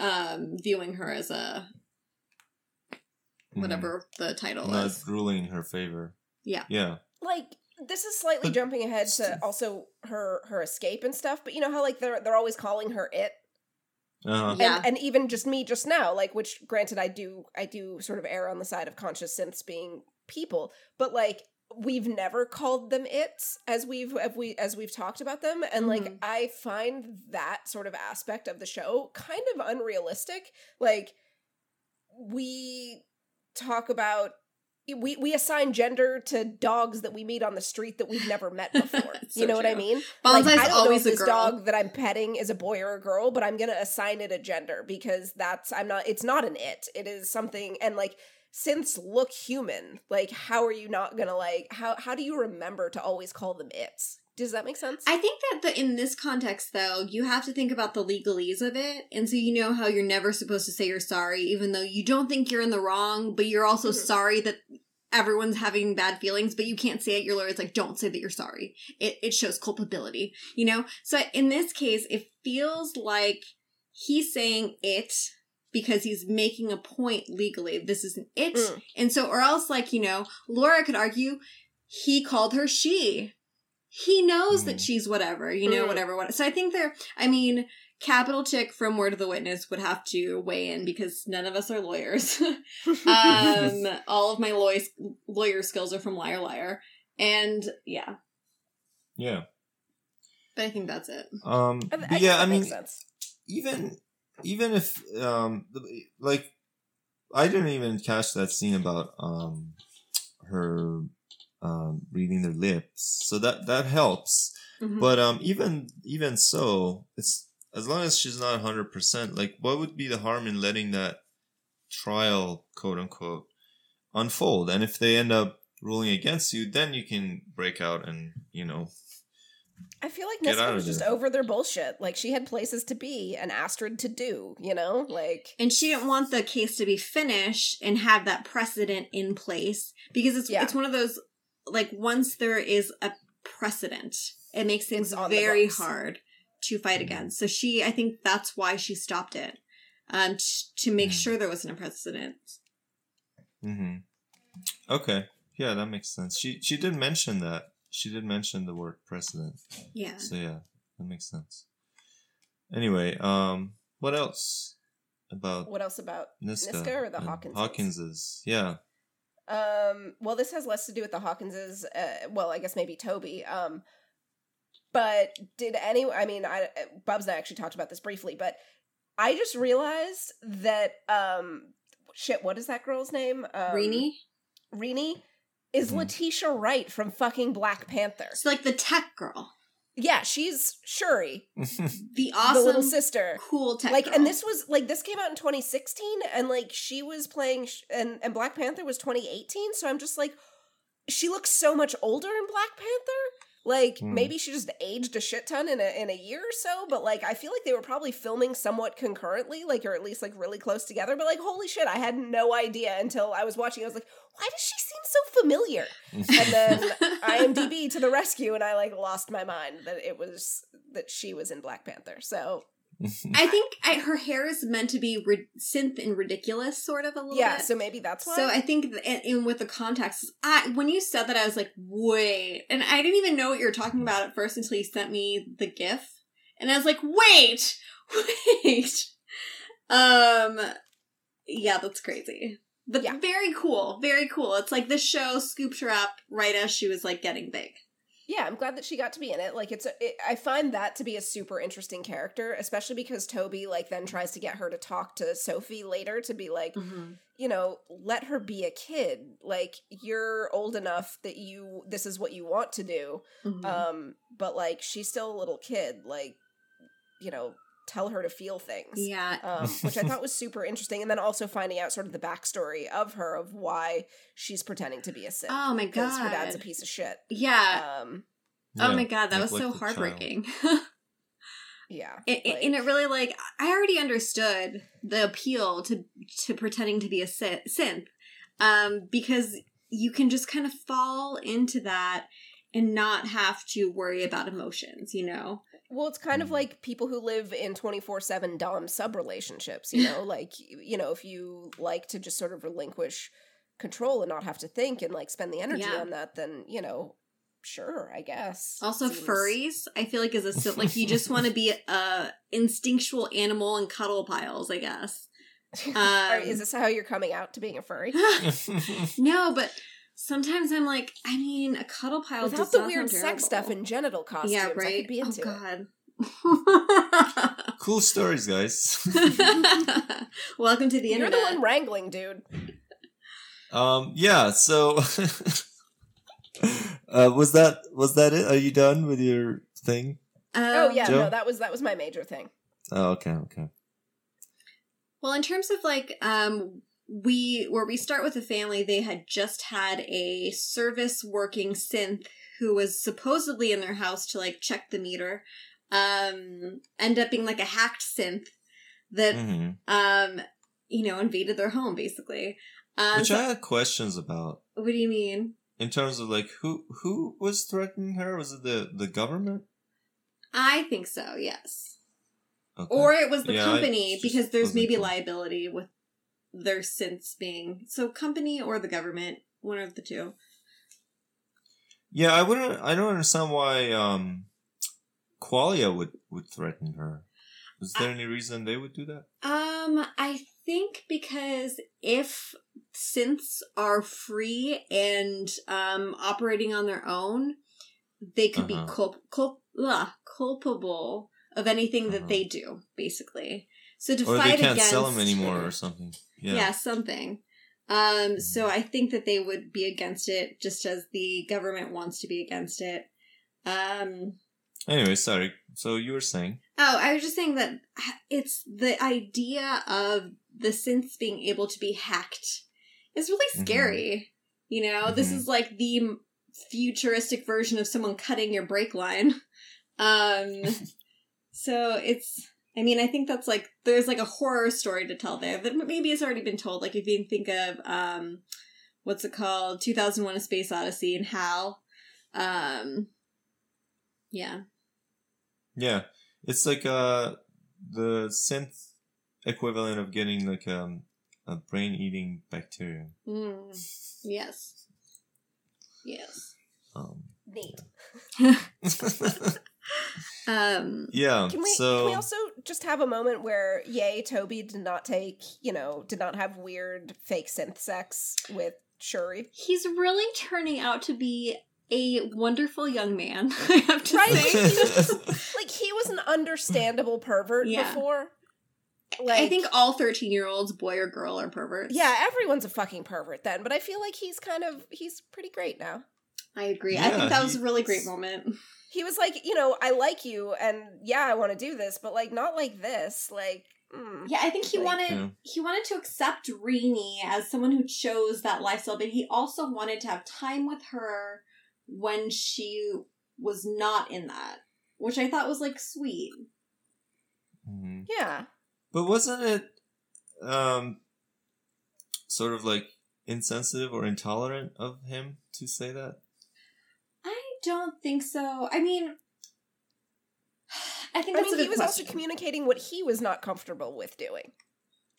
[SPEAKER 3] um viewing her as a
[SPEAKER 1] Mhm.
[SPEAKER 3] whatever the title
[SPEAKER 1] Not
[SPEAKER 3] was.
[SPEAKER 1] ruling in her favor.
[SPEAKER 3] Yeah.
[SPEAKER 1] Yeah.
[SPEAKER 2] like this is slightly
[SPEAKER 1] But
[SPEAKER 2] jumping ahead to also her her escape and stuff but you know how like they're they're always calling her it
[SPEAKER 1] Uh-huh.
[SPEAKER 3] Yeah.
[SPEAKER 2] and, and even just me just now like which granted i do i do sort of err on the side of conscious synths being people but like we've never called them its as we've as we as we've talked about them and like
[SPEAKER 3] Mhm.
[SPEAKER 2] i find that sort of aspect of the show kind of unrealistic like we talk about we we assign gender to dogs that we meet on the street that we've never met [LAUGHS] before
[SPEAKER 3] So
[SPEAKER 2] you know what i mean
[SPEAKER 3] Bonsai's
[SPEAKER 2] like, I don't
[SPEAKER 3] always
[SPEAKER 2] know if this
[SPEAKER 3] girl.
[SPEAKER 2] dog that I'm petting is a boy or a girl, but I'm gonna assign it a gender because that's I'm not. It's not an it. It is something. And like synths look human. Like how are you not gonna like how how do you remember to always call them its? Does that make sense?
[SPEAKER 3] I think that the, in this context, though, you have to think about the legalese of it. And so you know how you're never supposed to say you're sorry, even though you don't think you're in the wrong, but you're also
[SPEAKER 2] Mhm.
[SPEAKER 3] sorry that everyone's having bad feelings, but you can't say it. Your lawyer's like, don't say that you're sorry. It, it shows culpability, you know? So in this case, it feels like he's saying it because he's making a point legally. This is an it.
[SPEAKER 2] Mm.
[SPEAKER 3] And so, or else, like, you know, Laura could argue he called her she. He knows that
[SPEAKER 1] Mm.
[SPEAKER 3] she's whatever, you know,
[SPEAKER 2] Mm.
[SPEAKER 3] whatever, what. So I think there, I mean, Capital Chick from Word of the Witness would have to weigh in because none of us are lawyers. [LAUGHS] um, [LAUGHS] all of my lawyer, lawyer skills are from Liar Liar. And yeah,
[SPEAKER 1] Yeah.
[SPEAKER 3] but I think that's it.
[SPEAKER 1] Um.
[SPEAKER 2] I- I
[SPEAKER 1] yeah.
[SPEAKER 2] that
[SPEAKER 1] I mean,
[SPEAKER 2] makes sense.
[SPEAKER 1] even even if um like I didn't even catch that scene about um her um reading their lips, so that that helps.
[SPEAKER 3] Mhm.
[SPEAKER 1] But um, even even so, it's as long as she's not hundred percent. Like, what would be the harm in letting that trial, quote unquote, unfold? And if they end up ruling against you, then you can break out and you know,
[SPEAKER 2] I feel like
[SPEAKER 1] Get
[SPEAKER 2] Niska
[SPEAKER 1] out
[SPEAKER 2] was just
[SPEAKER 1] there.
[SPEAKER 2] over their bullshit. Like she had places to be and Astrid to do. You know, like
[SPEAKER 3] and she didn't want the case to be finished and have that precedent in place because it's
[SPEAKER 2] Yeah.
[SPEAKER 3] it's one of those like once there is a precedent it makes things
[SPEAKER 2] It's
[SPEAKER 3] very hard to fight against so she i think that's why she stopped it um t- to make
[SPEAKER 1] Mm.
[SPEAKER 3] sure there wasn't a precedent
[SPEAKER 1] hmm okay, yeah, that makes sense. She she did mention that. She did mention the word precedent.
[SPEAKER 3] yeah
[SPEAKER 1] So yeah, that makes sense. Anyway, um, what else about
[SPEAKER 2] what else about
[SPEAKER 1] Niska,
[SPEAKER 2] Niska or the
[SPEAKER 1] and
[SPEAKER 2] Hawkinses?
[SPEAKER 1] Hawkinses, yeah.
[SPEAKER 2] Um, well, this has less to do with the Hawkinses. Uh, well, I guess maybe Toby. Um, but did any? I mean, I Bubs and I actually talked about this briefly, but I just realized that um, shit. What is that girl's name? Um,
[SPEAKER 3] Renie?
[SPEAKER 2] Renie is
[SPEAKER 1] Mhm.
[SPEAKER 2] Letitia Wright from fucking Black Panther.
[SPEAKER 3] it's like the tech girl
[SPEAKER 2] Yeah, she's Shuri, [LAUGHS]
[SPEAKER 3] the awesome
[SPEAKER 2] the little sister.
[SPEAKER 3] cool tech
[SPEAKER 2] like
[SPEAKER 3] girl.
[SPEAKER 2] and this was like this came out in 2016 and like she was playing sh- and and black panther was 2018 so i'm just like she looks so much older in black panther like
[SPEAKER 1] Hmm.
[SPEAKER 2] maybe she just aged a shit ton in a in a year or so but like i feel like they were probably filming somewhat concurrently like or at least like really close together but like holy shit i had no idea until i was watching i was like why does she seem so familiar and then [LAUGHS] imdb to the rescue and i like lost my mind that it was that she was in black panther so
[SPEAKER 3] i [LAUGHS] think I, her hair is meant to be ri- synth and ridiculous sort of a little
[SPEAKER 2] yeah
[SPEAKER 3] bit
[SPEAKER 2] so maybe that's why
[SPEAKER 3] So I think, th- and, and with the context, I when you said that, I was like, wait, and I didn't even know what you were talking about at first until you sent me the GIF, and I was like, wait, [LAUGHS] wait, um, yeah, that's crazy, but
[SPEAKER 2] Yeah.
[SPEAKER 3] very cool, very cool. It's like this show scooped her up right as she was like getting big.
[SPEAKER 2] Yeah i'm glad that she got to be in it. Like it's a, it, i find that to be a super interesting character especially because toby like then tries to get her to talk to sophie later to be like you know let her be a kid. Like you're old enough that you this is what you want to do.
[SPEAKER 3] Mhm.
[SPEAKER 2] um but like she's still a little kid. Like you know tell her to feel things
[SPEAKER 3] yeah,
[SPEAKER 2] um, [LAUGHS] which I thought was super interesting. And then also finding out sort of the backstory of her, of why she's pretending to be a synth.
[SPEAKER 3] oh my god.
[SPEAKER 2] Because her dad's a piece of shit.
[SPEAKER 3] yeah.
[SPEAKER 2] Um,
[SPEAKER 3] Oh my god, that
[SPEAKER 1] like-
[SPEAKER 3] was so
[SPEAKER 1] the child.
[SPEAKER 3] heartbreaking. [LAUGHS]
[SPEAKER 2] yeah.
[SPEAKER 3] It, it-
[SPEAKER 2] like-
[SPEAKER 3] and it really like I already understood the appeal to to pretending to be a sy- synth, um, because you can just kind of fall into that and not have to worry about emotions, you know.
[SPEAKER 2] Well, it's kind of
[SPEAKER 1] Mm.
[SPEAKER 2] like people who live in 24 7 Dom sub relationships, you know? like, you know, if you like to just sort of relinquish control and not have to think and like spend the energy
[SPEAKER 3] Yeah.
[SPEAKER 2] on that, then, you know, sure, I guess.
[SPEAKER 3] Also,
[SPEAKER 2] Seems-
[SPEAKER 3] furries, I feel like is a sy- like you just [LAUGHS] want to be a instinctual animal and cuddle piles, I guess. [LAUGHS] Um,
[SPEAKER 2] is this how you're coming out to being a furry? [LAUGHS]
[SPEAKER 3] no, but Sometimes I'm like, I mean, a cuddle pile
[SPEAKER 2] Without
[SPEAKER 3] does
[SPEAKER 2] the
[SPEAKER 3] not
[SPEAKER 2] weird
[SPEAKER 3] sound
[SPEAKER 2] sex stuff and genital costumes,
[SPEAKER 3] yeah, right.
[SPEAKER 2] I
[SPEAKER 3] right.
[SPEAKER 2] could be into
[SPEAKER 3] oh
[SPEAKER 2] it.
[SPEAKER 3] God. [LAUGHS] [LAUGHS]
[SPEAKER 1] Cool stories, guys. [LAUGHS]
[SPEAKER 3] Welcome to the
[SPEAKER 2] You're
[SPEAKER 3] internet.
[SPEAKER 2] the one wrangling, dude.
[SPEAKER 1] um, yeah. So, uh, was that was that it? Are you done with your thing?
[SPEAKER 2] oh
[SPEAKER 3] Um,
[SPEAKER 2] yeah,
[SPEAKER 1] Joe?
[SPEAKER 2] no, that was that was my major thing.
[SPEAKER 1] Oh, okay, okay.
[SPEAKER 3] Well, in terms of like um we where we start with the family, they had just had a service working synth who was supposedly in their house to like check the meter. Um end up being like a hacked synth that
[SPEAKER 1] hmm
[SPEAKER 3] um you know invaded their home basically. Um
[SPEAKER 1] Which
[SPEAKER 3] so-
[SPEAKER 1] I had questions about
[SPEAKER 3] what do you mean?
[SPEAKER 1] in terms of like who who was threatening her? Was it the the government?
[SPEAKER 3] I think so, yes.
[SPEAKER 1] Okay.
[SPEAKER 3] Or it was the
[SPEAKER 1] Yeah,
[SPEAKER 3] company because there's maybe liability with their synths being so company or the government, one of the two.
[SPEAKER 1] yeah, I wouldn't. I don't understand why um, Qualia would would threaten her. Is there any reason they would do that?
[SPEAKER 3] Um, I think because if synths are free and um operating on their own, they could
[SPEAKER 1] Uh-huh.
[SPEAKER 3] be culp- culp- ugh, culpable of anything that
[SPEAKER 1] Uh-huh.
[SPEAKER 3] they do, basically. So to
[SPEAKER 1] Or they
[SPEAKER 3] fight
[SPEAKER 1] can't
[SPEAKER 3] against
[SPEAKER 1] sell them anymore or something.
[SPEAKER 3] Yeah.
[SPEAKER 1] Yeah.
[SPEAKER 3] something. Um, so I think that they would be against it, just as the government wants to be against it. Um,
[SPEAKER 1] Anyway, sorry. So you were saying?
[SPEAKER 3] Oh, I was just saying that it's the idea of the synths being able to be hacked is really
[SPEAKER 1] Mhm.
[SPEAKER 3] scary. You know, this
[SPEAKER 1] Mhm.
[SPEAKER 3] is like the futuristic version of someone cutting your brake line. [LAUGHS] Um, [LAUGHS] so it's. I mean, I think that's like there's like a horror story to tell there that maybe it's already been told. Like if you think of um, what's it called, Two Thousand One: A Space Odyssey, and Hal. Um, yeah.
[SPEAKER 1] Yeah. It's like uh the synth equivalent of getting like um a brain eating bacteria.
[SPEAKER 3] Mm. Yes. Yes.
[SPEAKER 1] Um,
[SPEAKER 2] Neat. [LAUGHS] [LAUGHS]
[SPEAKER 3] Um.
[SPEAKER 1] yeah.
[SPEAKER 2] Can we
[SPEAKER 1] so
[SPEAKER 2] can we also just have a moment where yay Toby did not take you know did not have weird fake synth sex with Shuri?
[SPEAKER 3] He's really turning out to be a wonderful young man, [LAUGHS] I have to
[SPEAKER 2] Right?
[SPEAKER 3] say. [LAUGHS]
[SPEAKER 2] Like he was an understandable pervert
[SPEAKER 3] Yeah.
[SPEAKER 2] before. Like
[SPEAKER 3] I think all 13 year olds, boy or girl, are perverts.
[SPEAKER 2] yeah, everyone's a fucking pervert then, but I feel like he's kind of he's pretty great now.
[SPEAKER 3] I agree. I think that was a really great moment.
[SPEAKER 2] He was like, you know, I like you and yeah, I want to do this, but like not like this. Like mm.
[SPEAKER 3] Yeah, I think he
[SPEAKER 2] Like,
[SPEAKER 3] wanted
[SPEAKER 1] Yeah.
[SPEAKER 3] he wanted to accept Renie as someone who chose that lifestyle, but he also wanted to have time with her when she was not in that, which I thought was like sweet.
[SPEAKER 1] Mhm.
[SPEAKER 2] Yeah.
[SPEAKER 1] But wasn't it um sort of like insensitive or intolerant of him to say that?
[SPEAKER 3] I don't think so. I mean, I think
[SPEAKER 2] I mean,
[SPEAKER 3] a
[SPEAKER 2] he was
[SPEAKER 3] question.
[SPEAKER 2] also communicating what he was not comfortable with doing.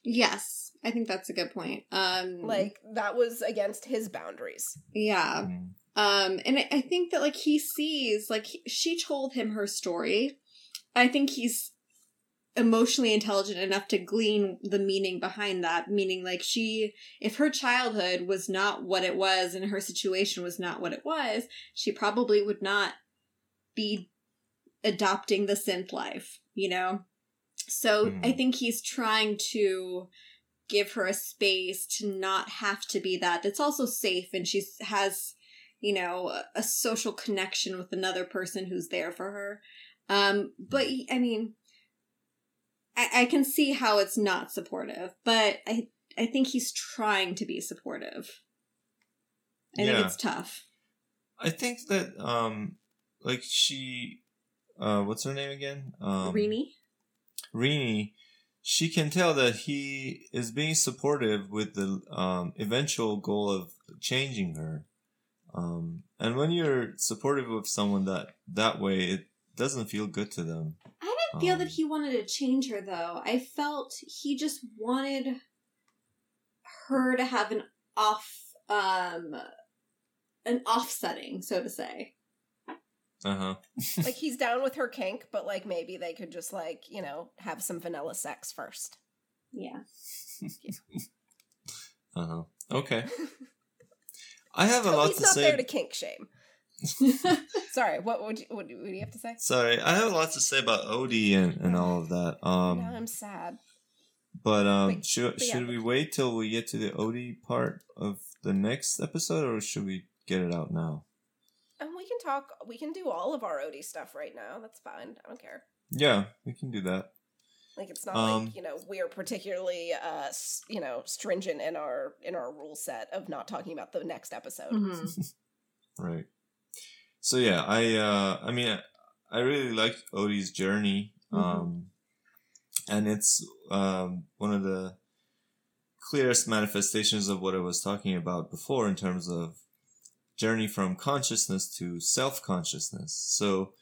[SPEAKER 3] Yes, I think that's a good point. Um,
[SPEAKER 2] Like that was against his boundaries.
[SPEAKER 3] yeah,
[SPEAKER 1] Mhm.
[SPEAKER 3] um, and I, I think that like he sees like he- she told him her story. I think he's emotionally intelligent enough to glean the meaning behind that. Meaning, like she, if her childhood was not what it was and her situation was not what it was, she probably would not be adopting the synth life. You know. So
[SPEAKER 1] Mhm.
[SPEAKER 3] I think he's trying to give her a space to not have to be that. That's also safe and she has, you know, a social connection with another person who's there for her. Um, but I mean, I, I can see how it's not supportive, but I I think he's trying to be supportive. I
[SPEAKER 1] Yeah.
[SPEAKER 3] think it's tough.
[SPEAKER 1] I think that um like she uh what's her name again? Um
[SPEAKER 3] Renie?
[SPEAKER 1] Renie, she can tell that he is being supportive with the um, eventual goal of changing her. Um, and when you're supportive of someone that that way, it doesn't feel good to them.
[SPEAKER 3] I didn't feel
[SPEAKER 1] Um,
[SPEAKER 3] that he wanted to change her though. I felt he just wanted her to have an off um an offsetting, so to say.
[SPEAKER 1] Uh huh. [LAUGHS]
[SPEAKER 2] like he's down with her kink, but like maybe they could just like, you know, have some vanilla sex first.
[SPEAKER 3] Yeah. [LAUGHS]
[SPEAKER 1] Uh huh. Okay. [LAUGHS] I have a lot
[SPEAKER 2] Toby's
[SPEAKER 1] to
[SPEAKER 2] not
[SPEAKER 1] say.
[SPEAKER 2] there to kink shame. [LAUGHS] Sorry, what would you, what do you have to say?
[SPEAKER 1] Sorry, I have a lot to say about Odi and, and all of that. Um,
[SPEAKER 2] now I'm sad.
[SPEAKER 1] but um,
[SPEAKER 2] But-
[SPEAKER 1] should
[SPEAKER 2] but yeah,
[SPEAKER 1] should we wait till we get to the Odi part of the next episode, or should we get it out now?
[SPEAKER 2] And we can talk. We can do all of our Odi stuff right now. That's fine. I don't care.
[SPEAKER 1] Yeah, we can do that.
[SPEAKER 2] Like it's not
[SPEAKER 1] Um,
[SPEAKER 2] like you know we're particularly uh you know stringent in our in our rule set of not talking about the next episode.
[SPEAKER 3] Mhm. [LAUGHS]
[SPEAKER 1] Right. So yeah, I uh I mean I, I really liked Odi's journey. Um and it's um one of the clearest manifestations of what I was talking about before in terms of journey from consciousness to self-consciousness. So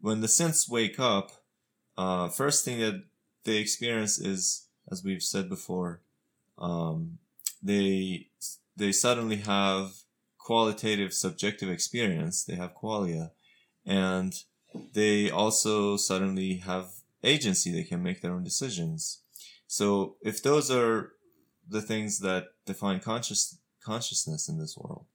[SPEAKER 1] when the synths wake up, uh first thing that they experience is as we've said before, um they they suddenly have qualitative subjective experience they have qualia and they also suddenly have agency they can make their own decisions. So if those are the things that define conscious consciousness in this world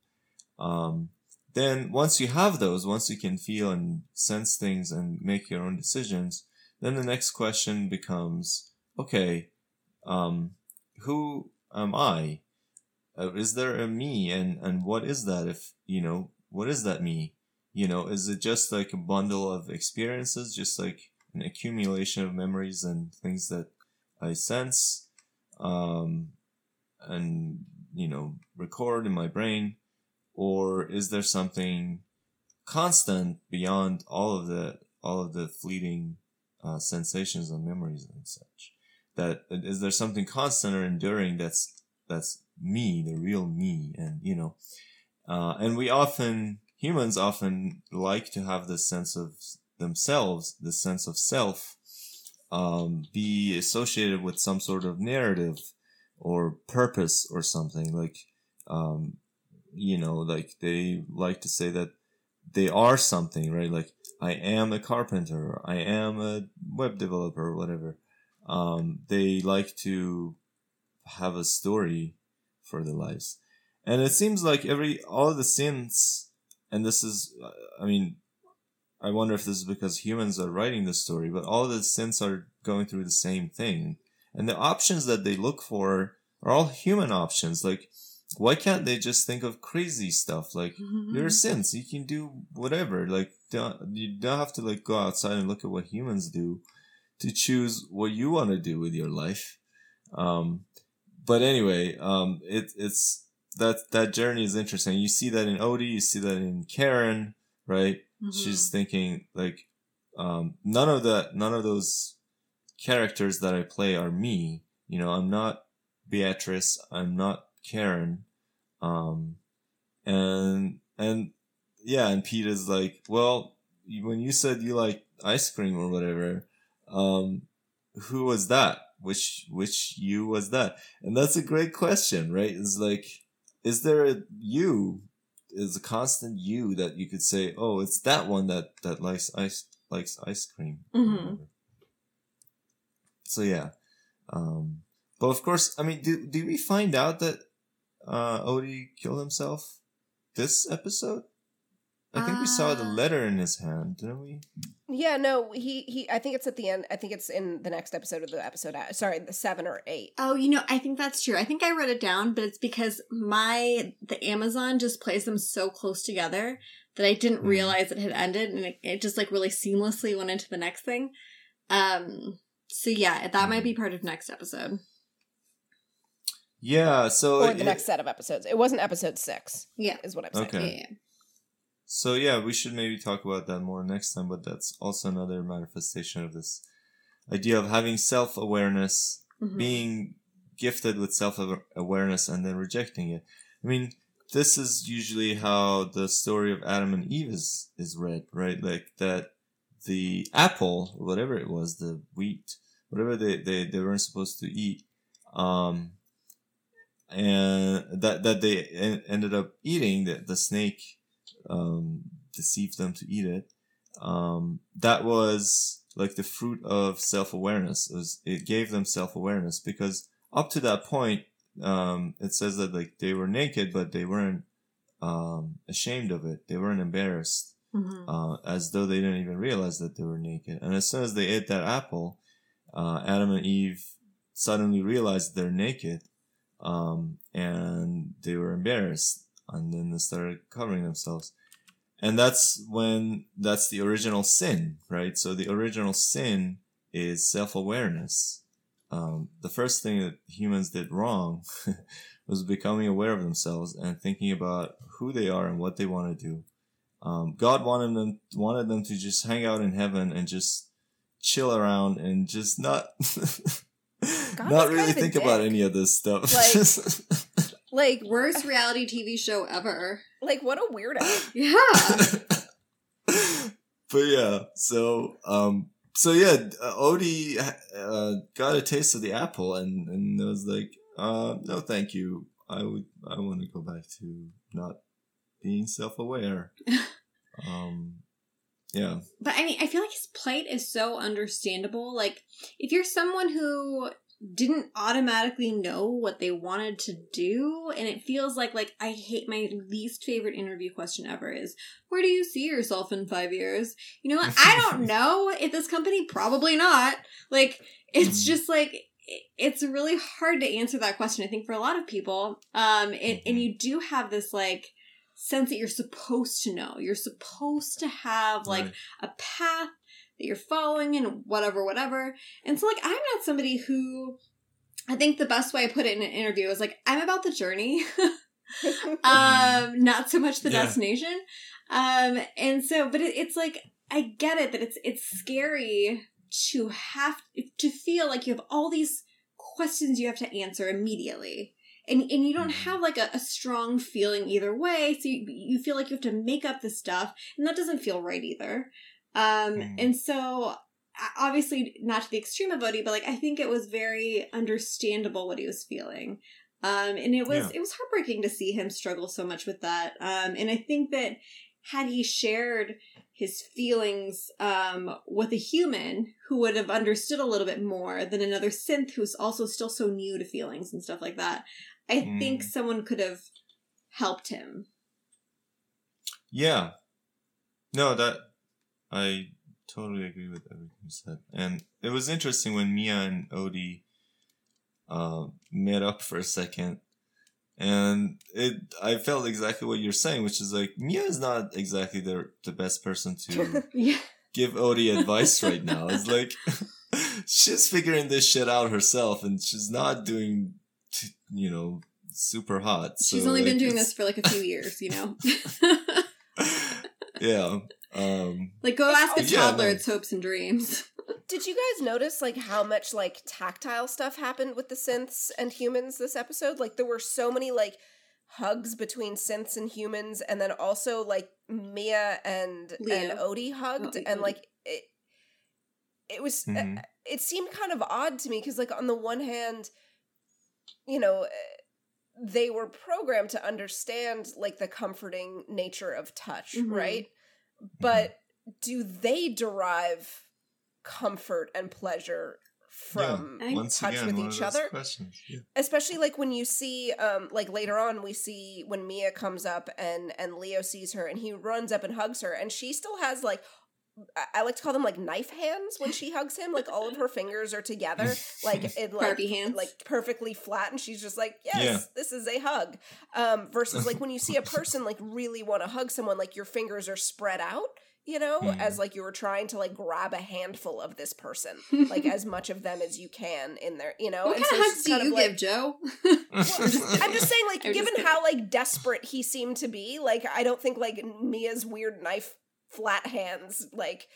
[SPEAKER 1] um, then once you have those once you can feel and sense things and make your own decisions then the next question becomes okay um, who am i uh, is there a me? And and what is that if you know what is that me? You know is it just like a bundle of experiences just like an accumulation of memories and things that i sense um and you know record in my brain? Or is there something constant beyond all of the all of the fleeting uh, sensations and memories and such? That is there something constant or enduring that's that's me, the real me, and you know, uh, and we often humans often like to have this sense of themselves, this sense of self, um, be associated with some sort of narrative or purpose or something like, um, you know, like they like to say that they are something, right? Like I am a carpenter, I am a web developer, whatever. Um, they like to have a story for their lives. And it seems like every all the synths, and this is, I mean, I wonder if this is because humans are writing the story, but all the synths are going through the same thing, and the options that they look for are all human options. Like, why can't they just think of crazy stuff? Like, you're a synth, you can do whatever. Like, don't, you don't have to like go outside and look at what humans do to choose what you want to do with your life. Um, but anyway, um, it, it's that that journey is interesting. You see that in Odi, you see that in Karen, right?
[SPEAKER 3] Mm-hmm.
[SPEAKER 1] She's thinking like, um, none of that, none of those characters that I play are me. You know, I'm not Beatrice. I'm not Karen. Um, and and yeah, and Pete is like, well, when you said you like ice cream or whatever, um, who was that? Which which you was that? And that's a great question, right? It's like, is there a you? Is a constant you that you could say, oh, it's that one that that likes ice likes ice cream.
[SPEAKER 3] Mhm.
[SPEAKER 1] So yeah, um, but of course, I mean, do do we find out that uh, Odi killed himself this episode? I think we saw the
[SPEAKER 3] Uh,
[SPEAKER 1] letter in his hand, didn't we?
[SPEAKER 2] Yeah, no, he he. I think it's at the end. I think it's in the next episode of the episode. uh, Sorry, the seven or eight.
[SPEAKER 3] Oh, you know, I think that's true. I think I wrote it down, but it's because my the Amazon just plays them so close together that I didn't
[SPEAKER 1] Hmm.
[SPEAKER 3] realize it had ended, and it, it just like really seamlessly went into the next thing. Um. So yeah, that might be part of next episode.
[SPEAKER 1] Yeah. So
[SPEAKER 2] or the
[SPEAKER 1] it-
[SPEAKER 2] next set of episodes. It wasn't episode six,
[SPEAKER 3] Yeah.
[SPEAKER 2] is what I'm saying.
[SPEAKER 1] Okay.
[SPEAKER 3] Yeah.
[SPEAKER 1] So yeah, we should maybe talk about that more next time. But that's also another manifestation of this idea of having self awareness,
[SPEAKER 3] Mhm.
[SPEAKER 1] being gifted with self awareness, and then rejecting it. I mean, this is usually how the story of Adam and Eve is is read, right? Like that the apple whatever it was, the wheat, whatever they they, they weren't supposed to eat, um, and that that they en- ended up eating that the snake um, deceived them to eat it. Um, that was like the fruit of self awareness. It it gave them self awareness because up to that point, um, it says that like they were naked, but they weren't um, ashamed of it. They weren't embarrassed,
[SPEAKER 3] Mhm.
[SPEAKER 1] uh, as though they didn't even realize that they were naked. And as soon as they ate that apple, uh, Adam and Eve suddenly realized they're naked, um, and they were embarrassed, and then they started covering themselves. And that's when that's the original sin, right? So the original sin is self-awareness. Um, the first thing that humans did wrong [LAUGHS] was becoming aware of themselves and thinking about who they are and what they want to do. Um, God wanted them wanted them to just hang out in heaven and just chill around and just not [LAUGHS] not really think about any of this stuff.
[SPEAKER 2] Like, [LAUGHS] Like
[SPEAKER 3] worst [LAUGHS] reality TV show ever.
[SPEAKER 2] like what a weirdo. [LAUGHS]
[SPEAKER 3] Yeah. [LAUGHS]
[SPEAKER 1] but yeah, so um, so yeah, uh, Odi uh, got a taste of the apple and and was like, uh, no, thank you. I would I want to go back to not being self aware. um, yeah,
[SPEAKER 3] But I mean, I feel like his plight is so understandable. Like, if you're someone who didn't automatically know what they wanted to do, and it feels like, like, I hate my least favorite interview question ever is, where do you see yourself in five years? You know what? I [LAUGHS] don't know. if this company, probably not. Like, it's
[SPEAKER 1] Mhm.
[SPEAKER 3] just like, it's really hard to answer that question, I think, for a lot of people. Um, and, and
[SPEAKER 1] Mhm.
[SPEAKER 3] you do have this, like, sense that you're supposed to know. You're supposed to have, like,
[SPEAKER 1] right.
[SPEAKER 3] a path that you're following and whatever, whatever. And so, like, I'm not somebody who I think the best way I put it in an interview is like, I'm about the journey, [LAUGHS] um, not so much the
[SPEAKER 1] Yeah.
[SPEAKER 3] destination. Um, and so, but it, it's like, I get it that it's, it's scary to have to feel like you have all these questions you have to answer immediately. And, and you don't
[SPEAKER 1] Mhm.
[SPEAKER 3] have like a, a strong feeling either way. So you, you feel like you have to make up this stuff and that doesn't feel right either. Um,
[SPEAKER 1] Mhm.
[SPEAKER 3] and so obviously not to the extreme of Odi, but like I think it was very understandable what he was feeling. Um, and it was
[SPEAKER 1] Yeah.
[SPEAKER 3] it was heartbreaking to see him struggle so much with that. Um, and I think that had he shared his feelings um, with a human who would have understood a little bit more than another synth who's also still so new to feelings and stuff like that, I think
[SPEAKER 1] Mm.
[SPEAKER 3] someone could have helped him.
[SPEAKER 1] Yeah. No, that I totally agree with everything you said. And it was interesting when Mia and Odi uh, met up for a second. And it I felt exactly what you're saying, which is like Mia is not exactly the the best person to [LAUGHS]
[SPEAKER 3] Yeah.
[SPEAKER 1] give Odi advice right now. It's like [LAUGHS] she's figuring this shit out herself and she's not doing t- you know super hot.
[SPEAKER 3] She's
[SPEAKER 1] So,
[SPEAKER 3] only been doing this for like a few years, you know. [LAUGHS]
[SPEAKER 1] yeah. Um
[SPEAKER 3] like go ask a
[SPEAKER 1] Yeah,
[SPEAKER 3] toddler
[SPEAKER 1] no.
[SPEAKER 3] its hopes and dreams. [LAUGHS]
[SPEAKER 2] Did you guys notice like how much like tactile stuff happened with the synths and humans this episode? Like there were so many like hugs between synths and humans, and then also like Mia and
[SPEAKER 3] Leo.
[SPEAKER 2] and Odi hugged,
[SPEAKER 3] Oh,
[SPEAKER 2] and like it. It was.
[SPEAKER 1] Mhm.
[SPEAKER 2] It seemed kind of odd to me because, like, on the one hand, you know, eh, they were programmed to understand like the comforting nature of touch,
[SPEAKER 3] Mhm.
[SPEAKER 2] right? But do they derive comfort and pleasure from
[SPEAKER 3] I think
[SPEAKER 1] once
[SPEAKER 2] touch
[SPEAKER 1] again,
[SPEAKER 2] with
[SPEAKER 1] one of
[SPEAKER 2] each
[SPEAKER 1] those
[SPEAKER 2] other?
[SPEAKER 1] Questions. Yeah.
[SPEAKER 2] especially like when you see um like later on we see when Mia comes up and and Leo sees her and he runs up and hugs her and she still has like I- I like to call them like knife hands when she hugs him. Like all of her fingers are together, [LAUGHS] like it like
[SPEAKER 3] hands.
[SPEAKER 2] like perfectly flat, and she's just like, "Yes,
[SPEAKER 1] Yeah.
[SPEAKER 2] this is a hug." Um, versus like when you see a [LAUGHS] person like really want to hug someone, like your fingers are spread out, you know,
[SPEAKER 1] Mhm.
[SPEAKER 2] as like you were trying to like grab a handful of this person, [LAUGHS] like as much of them as you can in there, you know.
[SPEAKER 3] what
[SPEAKER 2] and
[SPEAKER 3] kind
[SPEAKER 2] so
[SPEAKER 3] of hugs do
[SPEAKER 2] kind
[SPEAKER 3] you
[SPEAKER 2] of, like,
[SPEAKER 3] give, Joe?
[SPEAKER 2] I'm just saying, like,
[SPEAKER 3] I'm
[SPEAKER 2] given how like desperate he seemed to be, like, I don't think like Mia's weird knife flat hands like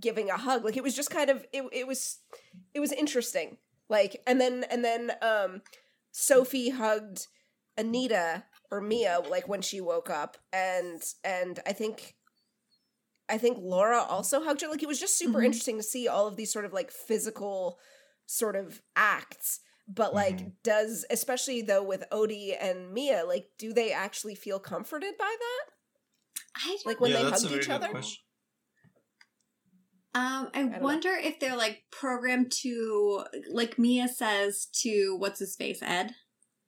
[SPEAKER 2] giving a hug. Like, it was just kind of it. It was it was interesting. Like, and then and then um, Sophie hugged Anita or Mia like when she woke up, and and I think. I think Laura also hugged her. Like it was just super
[SPEAKER 3] Mhm.
[SPEAKER 2] interesting to see all of these sort of like physical sort of acts but like
[SPEAKER 1] Mhm.
[SPEAKER 2] does especially though with odi and mia like do they actually feel comforted by that
[SPEAKER 3] I don't
[SPEAKER 2] Like when
[SPEAKER 1] yeah,
[SPEAKER 2] they
[SPEAKER 1] that's
[SPEAKER 2] hugged
[SPEAKER 1] a very
[SPEAKER 2] each
[SPEAKER 1] good
[SPEAKER 2] other?
[SPEAKER 1] question.
[SPEAKER 3] Um, I,
[SPEAKER 2] know.
[SPEAKER 3] wonder if they're like programmed to, like Mia says to what's his face, Ed,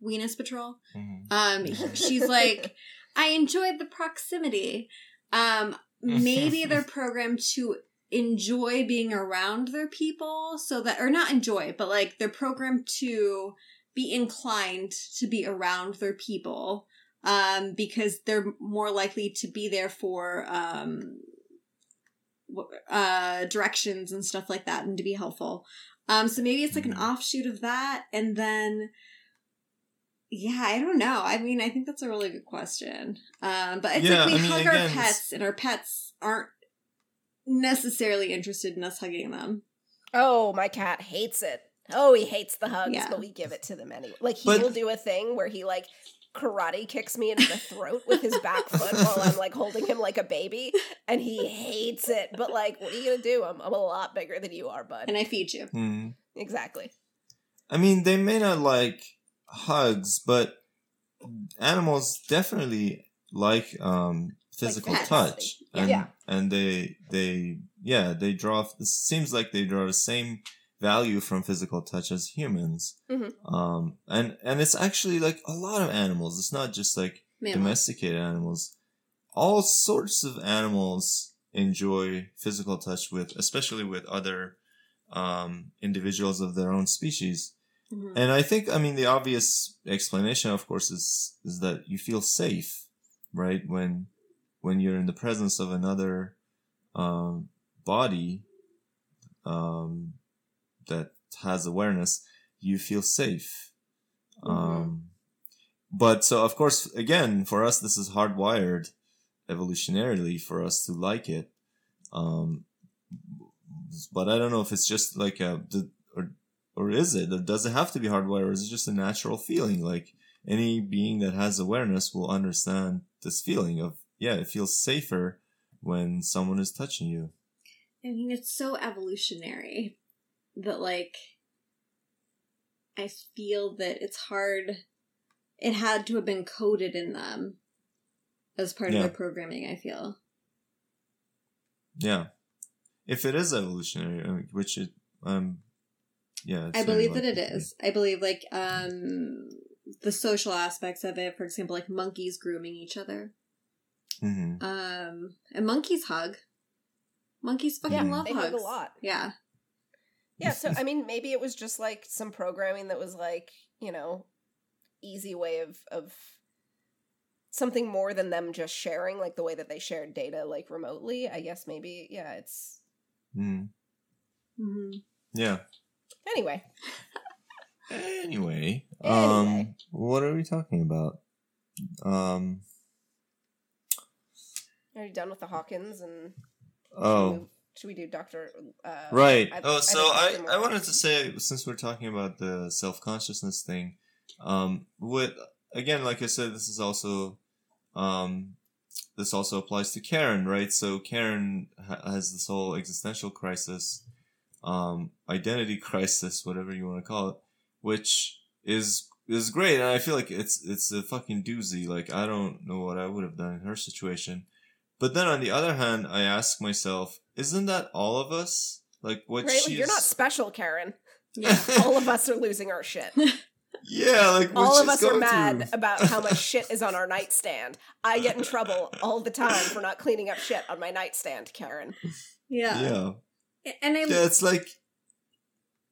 [SPEAKER 3] Venus Patrol.
[SPEAKER 1] Mhm.
[SPEAKER 3] Um, she's [LAUGHS] like, I enjoyed the proximity. Um, maybe they're [LAUGHS] programmed to enjoy being around their people so that or not enjoy but like they're programmed to be inclined to be around their people um because they're more likely to be there for um uh directions and stuff like that and to be helpful um so maybe it's like an
[SPEAKER 1] Mhm.
[SPEAKER 3] offshoot of that and then yeah, I don't know. I mean, I think that's a really good question. Um, but it's
[SPEAKER 1] Yeah,
[SPEAKER 3] like we
[SPEAKER 1] I mean,
[SPEAKER 3] hug
[SPEAKER 1] again,
[SPEAKER 3] our
[SPEAKER 1] it's-
[SPEAKER 3] pets, and our pets aren't necessarily interested in us hugging them.
[SPEAKER 2] Oh, my cat hates it. Oh, he hates the hugs,
[SPEAKER 3] Yeah.
[SPEAKER 2] but we give it to them anyway. Like he
[SPEAKER 1] But-
[SPEAKER 2] will do a thing where he like karate kicks me in the throat with his back [LAUGHS] foot while I'm like holding him like a baby, and he hates it. But like, what are you gonna do? I'm I'm a lot bigger than you are, bud.
[SPEAKER 3] And I feed you.
[SPEAKER 1] Hmm.
[SPEAKER 2] exactly.
[SPEAKER 1] I mean, they may not like hugs, but animals definitely like um, physical
[SPEAKER 3] pets.
[SPEAKER 1] touch,
[SPEAKER 3] Yeah.
[SPEAKER 1] and
[SPEAKER 2] Yeah.
[SPEAKER 1] and they they yeah they draw. It seems like they draw the same value from physical touch as humans.
[SPEAKER 2] Mhm.
[SPEAKER 1] Um, and and it's actually like a lot of animals. It's not just like
[SPEAKER 3] Mammal.
[SPEAKER 1] domesticated animals. All sorts of animals enjoy physical touch with, especially with other um, individuals of their own species.
[SPEAKER 3] Mhm.
[SPEAKER 1] And I think, I mean, the obvious explanation, of course, is is that you feel safe, right? When when you're in the presence of another um, body um, that has awareness, you feel safe.
[SPEAKER 2] Mhm.
[SPEAKER 1] Um, but so, of course, again, for us, this is hardwired evolutionarily for us to like it. Um, but I don't know if it's just like a, or, or is it, or does it have to be hardwired, or is it just a natural feeling? Like any being that has awareness will understand this feeling of, yeah, it feels safer when someone is touching you.
[SPEAKER 3] I mean, it's so evolutionary that, like, I feel that it's hard. It had to have been coded in them as part
[SPEAKER 1] Yeah.
[SPEAKER 3] of their programming, I feel.
[SPEAKER 1] Yeah. If it is evolutionary, which it, um, yeah.
[SPEAKER 3] I believe that it
[SPEAKER 1] likely to be.
[SPEAKER 3] is. I believe, like, um, the social aspects of it, for example, like monkeys grooming each other.
[SPEAKER 1] Mhm.
[SPEAKER 3] Um, and monkeys hug. Monkeys fucking
[SPEAKER 2] Yeah,
[SPEAKER 3] love
[SPEAKER 2] they
[SPEAKER 3] hugs.
[SPEAKER 2] hug a lot.
[SPEAKER 3] Yeah.
[SPEAKER 2] Yeah, so I [LAUGHS] mean, maybe it was just like some programming that was like, you know, easy way of of something more than them just sharing, like the way that they shared data like remotely. I guess maybe, yeah, it's
[SPEAKER 1] Mhm.
[SPEAKER 3] hmm
[SPEAKER 1] Yeah.
[SPEAKER 2] anyway.
[SPEAKER 1] Anyway,
[SPEAKER 2] Anyway.
[SPEAKER 1] um, what are we talking about? Um,
[SPEAKER 2] Are you done with the Hawkins and
[SPEAKER 1] oh,
[SPEAKER 2] should we do Doctor? Uh,
[SPEAKER 1] right.
[SPEAKER 2] I-
[SPEAKER 1] oh, so
[SPEAKER 2] think
[SPEAKER 1] I, I wanted to say, since we're talking about the self consciousness thing, um, with again, like I said, this is also, um, this also applies to Karen, right? So Karen ha- has this whole existential crisis, um, identity [LAUGHS] crisis, whatever you want to call it, which is is great, and I feel like it's it's a fucking doozy. Like I don't know what I would have done in her situation, but then on the other hand, I ask myself, isn't that all of us? Like what
[SPEAKER 2] Right, like,
[SPEAKER 1] she's
[SPEAKER 2] you're not special, Karen. [LAUGHS]
[SPEAKER 3] Yeah.
[SPEAKER 2] All of us are losing our shit. [LAUGHS]
[SPEAKER 1] yeah, like what
[SPEAKER 2] all of
[SPEAKER 1] she's
[SPEAKER 2] us are mad
[SPEAKER 1] through.
[SPEAKER 2] about how much shit is on [LAUGHS] our nightstand. I get in trouble all the time for not cleaning up shit on my nightstand, Karen.
[SPEAKER 3] Yeah.
[SPEAKER 1] Yeah,
[SPEAKER 3] And I,
[SPEAKER 1] yeah, it's like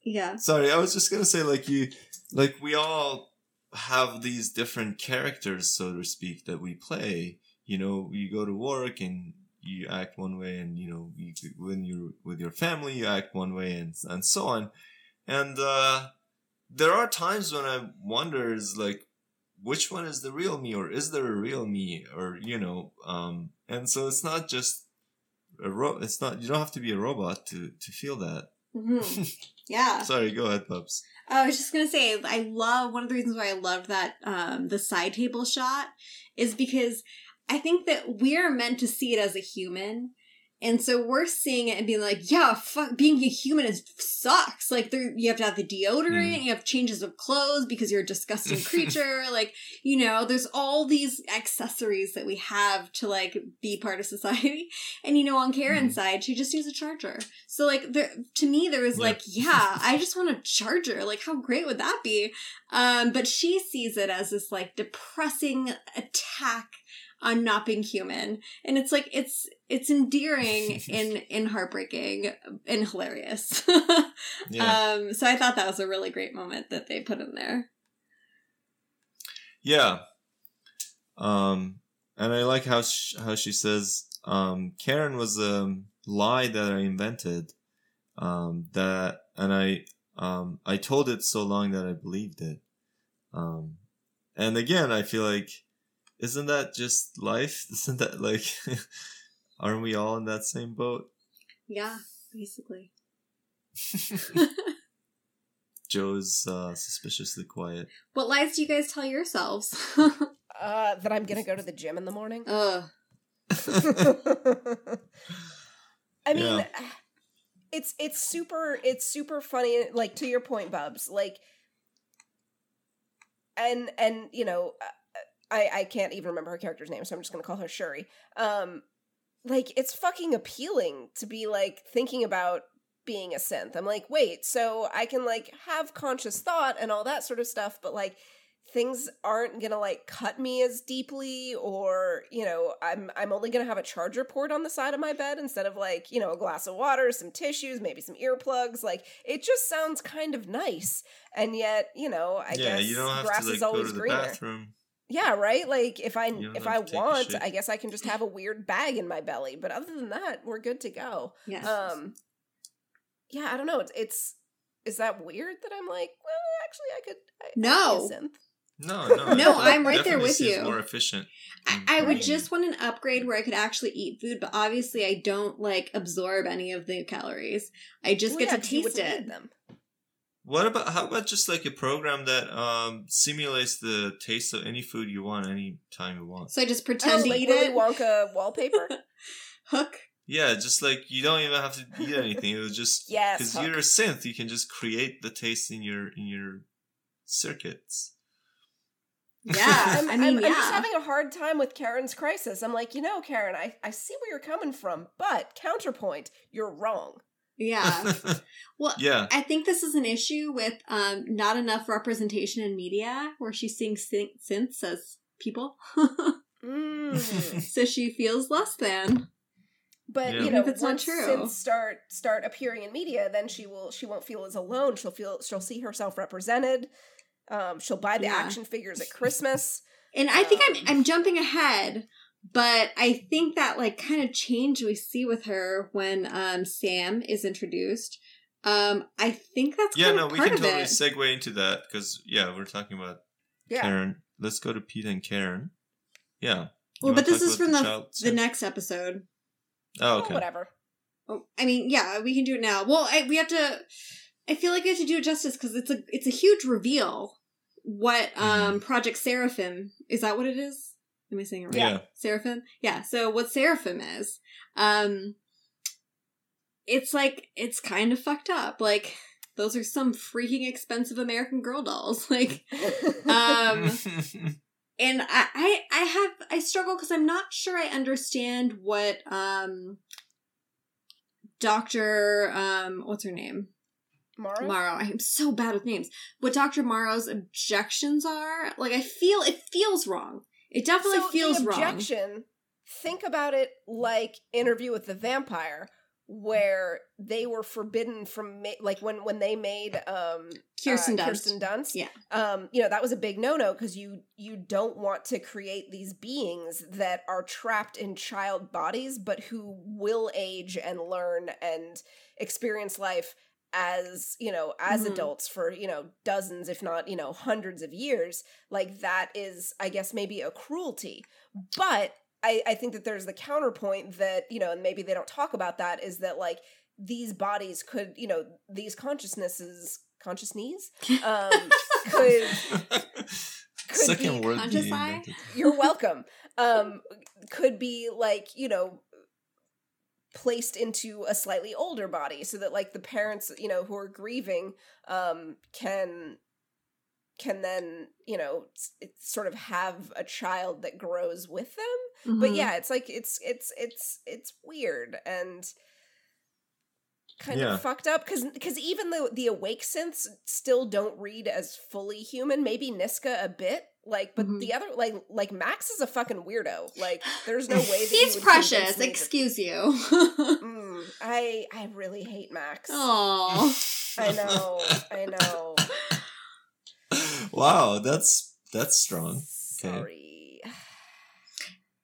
[SPEAKER 3] yeah.
[SPEAKER 1] Sorry, I was just gonna say like you like we all have these different characters, so to speak, that we play. You know, you go to work and you act one way, and you know, you, when you're with your family, you act one way, and and so on. And uh, there are times when I wonder, is like, which one is the real me, or is there a real me, or you know, um, and so it's not just a ro- It's not you don't have to be a robot to to feel that.
[SPEAKER 3] hmm [LAUGHS] Yeah.
[SPEAKER 1] Sorry, go ahead, pups.
[SPEAKER 3] I was just gonna say, I love one of the reasons why I loved that um the side table shot is because I think that we're meant to see it as a human. And so we're seeing it and being like, yeah, fuck, being a human is sucks. Like, you have to have the deodorant, you have changes of clothes because you're a disgusting [LAUGHS] creature. like, you know, there's all these accessories that we have to like be part of society. [LAUGHS] And you know, on Karen's side, she just needs a charger. So like, there to me, there was like, yeah, I just want a charger. Like, how great would that be? Um, but she sees it as this like depressing attack on not being human. And it's like it's it's endearing [LAUGHS] and and heartbreaking and hilarious. [LAUGHS]
[SPEAKER 1] Yeah.
[SPEAKER 3] Um so I thought that was a really great moment that they put in there.
[SPEAKER 1] Yeah. Um, and I like how sh- how she says um, Karen was a lie that I invented. Um, that and I um, I told it so long that I believed it. Um, and again, I feel like isn't that just life? [LAUGHS] Isn't that like [LAUGHS] aren't we all in that same boat?
[SPEAKER 3] Yeah, basically. [LAUGHS]
[SPEAKER 1] Joe's uh, suspiciously quiet.
[SPEAKER 3] What lies do you guys tell yourselves?
[SPEAKER 2] Uh, that I'm gonna go to the gym in the morning.
[SPEAKER 3] Ugh.
[SPEAKER 2] I mean,
[SPEAKER 1] Yeah.
[SPEAKER 2] it's it's super it's super funny. Like to your point, Bubs. Like, and and you know, uh, I I can't even remember her character's name, so I'm just gonna call her Shuri. Um, like it's fucking appealing to be like thinking about being a synth. I'm like, wait, so I can like have conscious thought and all that sort of stuff, but like things aren't gonna like cut me as deeply or you know i'm i'm only gonna have a charger port on the side of my bed instead of like you know a glass of water some tissues maybe some earplugs like it just sounds kind of nice and yet you know i
[SPEAKER 1] yeah,
[SPEAKER 2] guess
[SPEAKER 1] you don't have
[SPEAKER 2] grass
[SPEAKER 1] to like
[SPEAKER 2] is
[SPEAKER 1] go
[SPEAKER 2] always
[SPEAKER 1] to the
[SPEAKER 2] greener
[SPEAKER 1] bathroom.
[SPEAKER 2] Yeah right like if i
[SPEAKER 1] You
[SPEAKER 2] if i
[SPEAKER 1] to take a
[SPEAKER 2] want i guess i can just have a weird bag in my belly but other than that we're good to go
[SPEAKER 3] Yes.
[SPEAKER 2] um yeah i don't know it's it's is that weird that i'm like well actually i could I, I could be a
[SPEAKER 3] No.
[SPEAKER 2] synth.
[SPEAKER 1] No, [LAUGHS] no,
[SPEAKER 3] No, I'm right there with you.
[SPEAKER 1] More efficient.
[SPEAKER 3] I, I would just want an upgrade where I could actually eat food, but obviously I don't like absorb any of the calories. I just
[SPEAKER 2] Well,
[SPEAKER 3] get
[SPEAKER 2] yeah,
[SPEAKER 3] to
[SPEAKER 2] 'cause you
[SPEAKER 3] taste it.
[SPEAKER 2] them.
[SPEAKER 1] What about how about just like a program that um simulates the taste of any food you want any time you want?
[SPEAKER 3] So I just
[SPEAKER 2] Oh,
[SPEAKER 3] pretend to
[SPEAKER 2] like
[SPEAKER 3] eat
[SPEAKER 2] Willy
[SPEAKER 3] it.
[SPEAKER 2] Wonka wallpaper. [LAUGHS]
[SPEAKER 3] Hook.
[SPEAKER 1] Yeah, just like you don't even have to eat anything. It was just [LAUGHS]
[SPEAKER 2] Yes,
[SPEAKER 1] because you're a synth, you can just create the taste in your in your circuits.
[SPEAKER 3] Yeah, [LAUGHS]
[SPEAKER 2] I'm,
[SPEAKER 3] I mean,
[SPEAKER 2] I'm,
[SPEAKER 3] yeah.
[SPEAKER 2] I'm just having a hard time with Karen's crisis. I'm like, you know, Karen, I, I see where you're coming from, but counterpoint, you're wrong.
[SPEAKER 3] Yeah. [LAUGHS] Well,
[SPEAKER 1] yeah.
[SPEAKER 3] I think this is an issue with um, not enough representation in media where she's seeing syn- synths as people. [LAUGHS]
[SPEAKER 2] Mm.
[SPEAKER 3] so she feels less than.
[SPEAKER 2] But
[SPEAKER 1] Yeah.
[SPEAKER 2] you know,
[SPEAKER 3] if it's not
[SPEAKER 2] once
[SPEAKER 3] true.
[SPEAKER 2] synths start start appearing in media, then she will she won't feel as alone. She'll feel she'll see herself represented. Um, she'll buy the
[SPEAKER 3] Yeah.
[SPEAKER 2] action figures at Christmas.
[SPEAKER 3] And I think
[SPEAKER 2] Um,
[SPEAKER 3] I'm I'm jumping ahead, but I think that like kind of change we see with her when um Sam is introduced. Um, I think that's
[SPEAKER 1] Yeah,
[SPEAKER 3] kind
[SPEAKER 1] no,
[SPEAKER 3] of
[SPEAKER 1] we
[SPEAKER 3] part
[SPEAKER 1] can totally
[SPEAKER 3] it.
[SPEAKER 1] segue into that because yeah, we're talking about
[SPEAKER 2] Yeah.
[SPEAKER 1] Karen. Let's go to Pete and Karen. Yeah.
[SPEAKER 3] well, but this is from the
[SPEAKER 1] child
[SPEAKER 3] the next episode.
[SPEAKER 1] Oh,
[SPEAKER 2] Oh,
[SPEAKER 1] okay.
[SPEAKER 2] whatever.
[SPEAKER 3] Oh, I mean, yeah, we can do it now. Well, I, we have to. I feel like we have to do it justice because it's a it's a huge reveal. What
[SPEAKER 1] Mm-hmm.
[SPEAKER 3] um Project Seraphim is that? What it is? Am I saying it right?
[SPEAKER 1] Yeah.
[SPEAKER 3] Seraphim. Yeah. So what Seraphim is? Um, it's like it's kind of fucked up. Like those are some freaking expensive American Girl dolls. [LAUGHS] Like, um, [LAUGHS] and I, I, I have, I struggle because I'm not sure I understand what, um, Doctor, um, what's her name?
[SPEAKER 2] Mara?
[SPEAKER 3] Morrow. I am so bad with names. What Doctor Morrow's objections are? Like, I feel it feels wrong. It definitely
[SPEAKER 2] so
[SPEAKER 3] feels
[SPEAKER 2] the
[SPEAKER 3] wrong.
[SPEAKER 2] objection, think about it like Interview with the Vampire, where they were forbidden from ma- like when when they made um
[SPEAKER 3] Kirsten
[SPEAKER 2] uh,
[SPEAKER 3] Dunst.
[SPEAKER 2] Kirsten Dunst.
[SPEAKER 3] Yeah.
[SPEAKER 2] Um, you know, that was a big no-no because you you don't want to create these beings that are trapped in child bodies, but who will age and learn and experience life as you know as
[SPEAKER 3] Mhm.
[SPEAKER 2] adults for you know dozens if not you know hundreds of years like that is i guess maybe a cruelty but i i think that there's the counterpoint that you know and maybe they don't talk about that is that like these bodies could you know these consciousnesses consciousness um [LAUGHS] could
[SPEAKER 1] Second
[SPEAKER 2] be
[SPEAKER 1] word
[SPEAKER 3] conscious
[SPEAKER 1] being
[SPEAKER 3] eye.
[SPEAKER 1] invented.
[SPEAKER 2] you're welcome um could be like you know placed into a slightly older body so that like the parents you know who are grieving um can can then you know s- sort of have a child that grows with them but
[SPEAKER 3] Mhm.
[SPEAKER 2] yeah it's like it's it's it's it's weird and kind
[SPEAKER 1] Yeah.
[SPEAKER 2] of fucked up because because even though the awake synths still don't read as fully human maybe niska a bit Like, but
[SPEAKER 3] Mhm.
[SPEAKER 2] the other, like, like Max is a fucking weirdo. Like, there's no [GASPS] way that you
[SPEAKER 3] He's
[SPEAKER 2] would
[SPEAKER 3] precious.
[SPEAKER 2] convince me that-
[SPEAKER 3] Excuse you.
[SPEAKER 2] Mm, I I really hate Max. [LAUGHS]
[SPEAKER 3] Oh.
[SPEAKER 2] I know, I know.
[SPEAKER 1] wow, that's that's strong. Okay.
[SPEAKER 2] Sorry,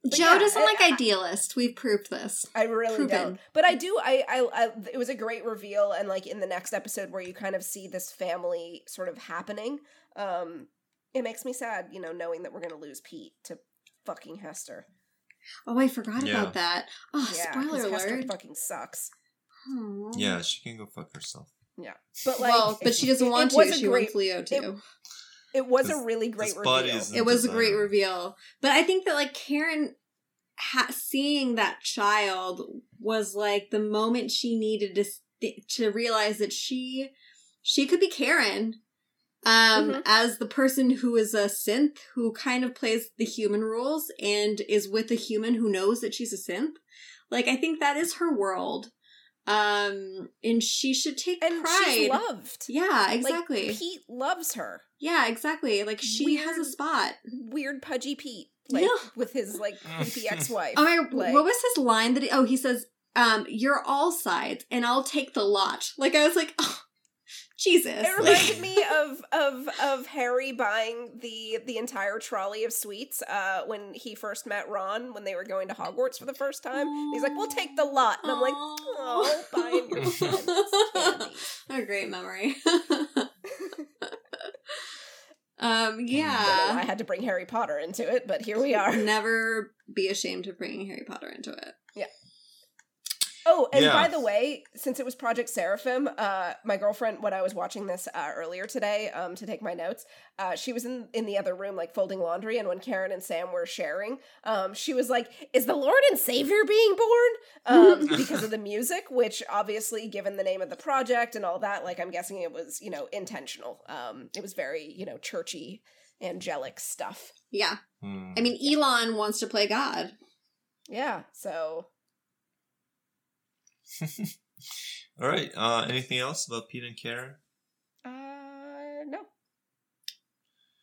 [SPEAKER 2] But
[SPEAKER 3] Joe
[SPEAKER 2] yeah,
[SPEAKER 3] doesn't
[SPEAKER 2] I-
[SPEAKER 3] like
[SPEAKER 2] I-
[SPEAKER 3] idealist. We've proved this.
[SPEAKER 2] I really
[SPEAKER 3] Proven.
[SPEAKER 2] don't. But I do. I, I I it was a great reveal, and like in the next episode where you kind of see this family sort of happening. Um, it makes me sad, you know, knowing that we're gonna lose Pete to fucking Hester.
[SPEAKER 3] Oh, I forgot
[SPEAKER 1] Yeah.
[SPEAKER 3] about that. Oh,
[SPEAKER 2] Yeah, 'cause
[SPEAKER 3] spoiler
[SPEAKER 2] Hester
[SPEAKER 3] alert.
[SPEAKER 2] fucking sucks.
[SPEAKER 3] Aw.
[SPEAKER 1] Yeah, she can go fuck herself.
[SPEAKER 2] Yeah, but like,
[SPEAKER 3] well, but she doesn't want
[SPEAKER 2] it was
[SPEAKER 3] to. She
[SPEAKER 2] great-
[SPEAKER 3] wants Leo to.
[SPEAKER 2] It was a really great reveal.
[SPEAKER 3] it was a great reveal. But I think that like Karen ha- seeing that child was like the moment she needed to st- to realize that she she could be Karen um
[SPEAKER 2] Mhm.
[SPEAKER 3] as the person who is a synth who kind of plays the human rules and is with a human who knows that she's a synth. Like I think that is her world. Um and she should take
[SPEAKER 2] and
[SPEAKER 3] pride.
[SPEAKER 2] she's loved.
[SPEAKER 3] yeah,
[SPEAKER 2] Like,
[SPEAKER 3] exactly.
[SPEAKER 2] Pete loves her.
[SPEAKER 3] yeah, exactly. Like she has a spot.
[SPEAKER 2] Weird pudgy Pete, [LAUGHS] like
[SPEAKER 3] Yeah.
[SPEAKER 2] with his like creepy [LAUGHS] ex-wife.
[SPEAKER 3] Oh my!
[SPEAKER 2] Like-
[SPEAKER 3] what was his line that? He, oh, he says, um, "You're all sides, and I'll take the lot." Like I was like, [LAUGHS] oh, Jesus.
[SPEAKER 2] It reminded [LAUGHS] me of of of Harry buying the the entire trolley of sweets uh, when he first met Ron when they were going to Hogwarts for the first time. He's like, "We'll take the lot," and I'm like, "Oh, buying [LAUGHS] your candy."
[SPEAKER 3] a great memory. [LAUGHS] um,
[SPEAKER 2] Don't I had to bring Harry Potter into it, but here we are.
[SPEAKER 3] Never be ashamed of bringing Harry Potter into it.
[SPEAKER 2] Oh, and
[SPEAKER 1] Yeah.
[SPEAKER 2] by the way, since it was Project Seraphim, uh, my girlfriend, when I was watching this uh, earlier today um, to take my notes, uh, she was in, in the other room, like folding laundry. And when Karen and Sam were sharing, um, she was like, Is the Lord and Savior being born? Um, [LAUGHS] because of the music, which obviously, given the name of the project and all that, like, I'm guessing it was, you know, intentional. Um, it was very, you know, churchy, angelic stuff.
[SPEAKER 3] Yeah.
[SPEAKER 1] Hmm.
[SPEAKER 3] I mean, Elon wants to play God.
[SPEAKER 2] Yeah. So [LAUGHS]
[SPEAKER 1] All right. Uh, anything else about Pete and Karen?
[SPEAKER 2] Uh, no.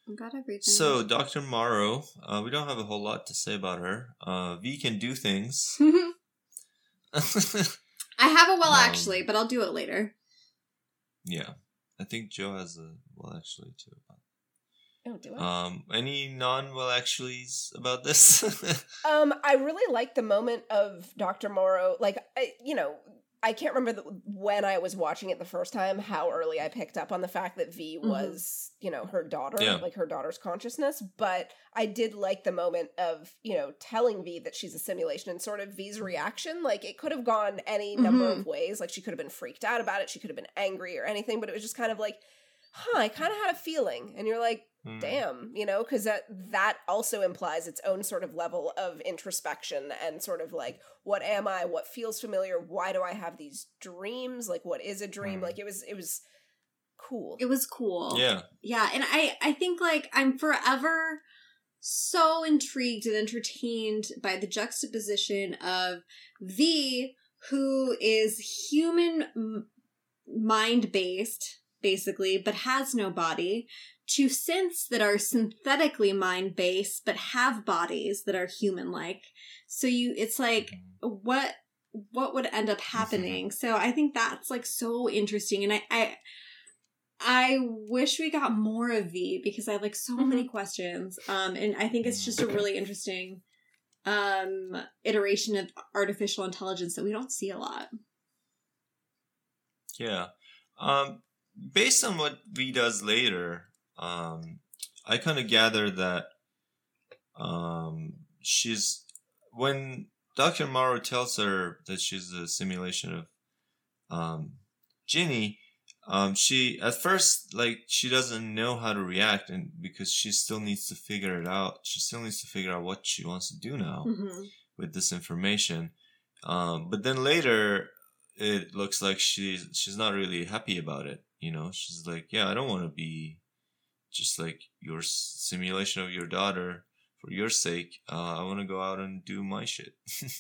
[SPEAKER 3] I got everything.
[SPEAKER 1] So, Dr. Morrow, uh, we don't have a whole lot to say about her. Uh, V can do things. [LAUGHS] [LAUGHS]
[SPEAKER 3] I have a well
[SPEAKER 1] Um,
[SPEAKER 3] actually, but I'll do it later.
[SPEAKER 1] yeah. I think Joe has a well actually too.
[SPEAKER 2] Oh, do I?
[SPEAKER 1] Um, any non well actuallys about this? [LAUGHS]
[SPEAKER 2] Um, I really like the moment of Dr. Morrow. Like, I, you know, I can't remember the, when I was watching it the first time how early I picked up on the fact that V
[SPEAKER 3] Mhm.
[SPEAKER 2] was, you know, her daughter,
[SPEAKER 1] Yeah.
[SPEAKER 2] like her daughter's consciousness. But I did like the moment of, you know, telling V that she's a simulation and sort of V's reaction. Like, it could have gone any number
[SPEAKER 3] Mhm.
[SPEAKER 2] of ways. Like, she could have been freaked out about it. She could have been angry or anything. But it was just kind of like, huh, I kind of had a feeling. And you're like,
[SPEAKER 1] Hmm.
[SPEAKER 2] damn you know because that that also implies its own sort of level of introspection and sort of like what am i what feels familiar why do i have these dreams like what is a dream
[SPEAKER 1] Mm.
[SPEAKER 2] like it was it was cool
[SPEAKER 3] It was cool.
[SPEAKER 1] Yeah.
[SPEAKER 3] Yeah, and I I think like I'm forever so intrigued and entertained by the juxtaposition of V who is human m- mind based basically but has no body to synths that are synthetically mind based but have bodies that are human like so you it's like what what would end up happening so i think that's like so interesting and i i I wish we got more of V because I have like so many questions. Um, and I think it's just a really interesting um iteration of artificial intelligence that we don't see a lot.
[SPEAKER 1] Yeah. Um, based on what V does later, um, I kind of gather that um, she's when Dr. Morrow tells her that she's a simulation of um, Ginny. Um, she at first like she doesn't know how to react, and because she still needs to figure it out, she still needs to figure out what she wants to do now
[SPEAKER 3] Mm-hmm.
[SPEAKER 1] with this information. Um, but then later, it looks like she's she's not really happy about it. You know, she's like, "Yeah, I don't want to be just like your simulation of your daughter for your sake. Uh, I want to go out and do my shit." [LAUGHS]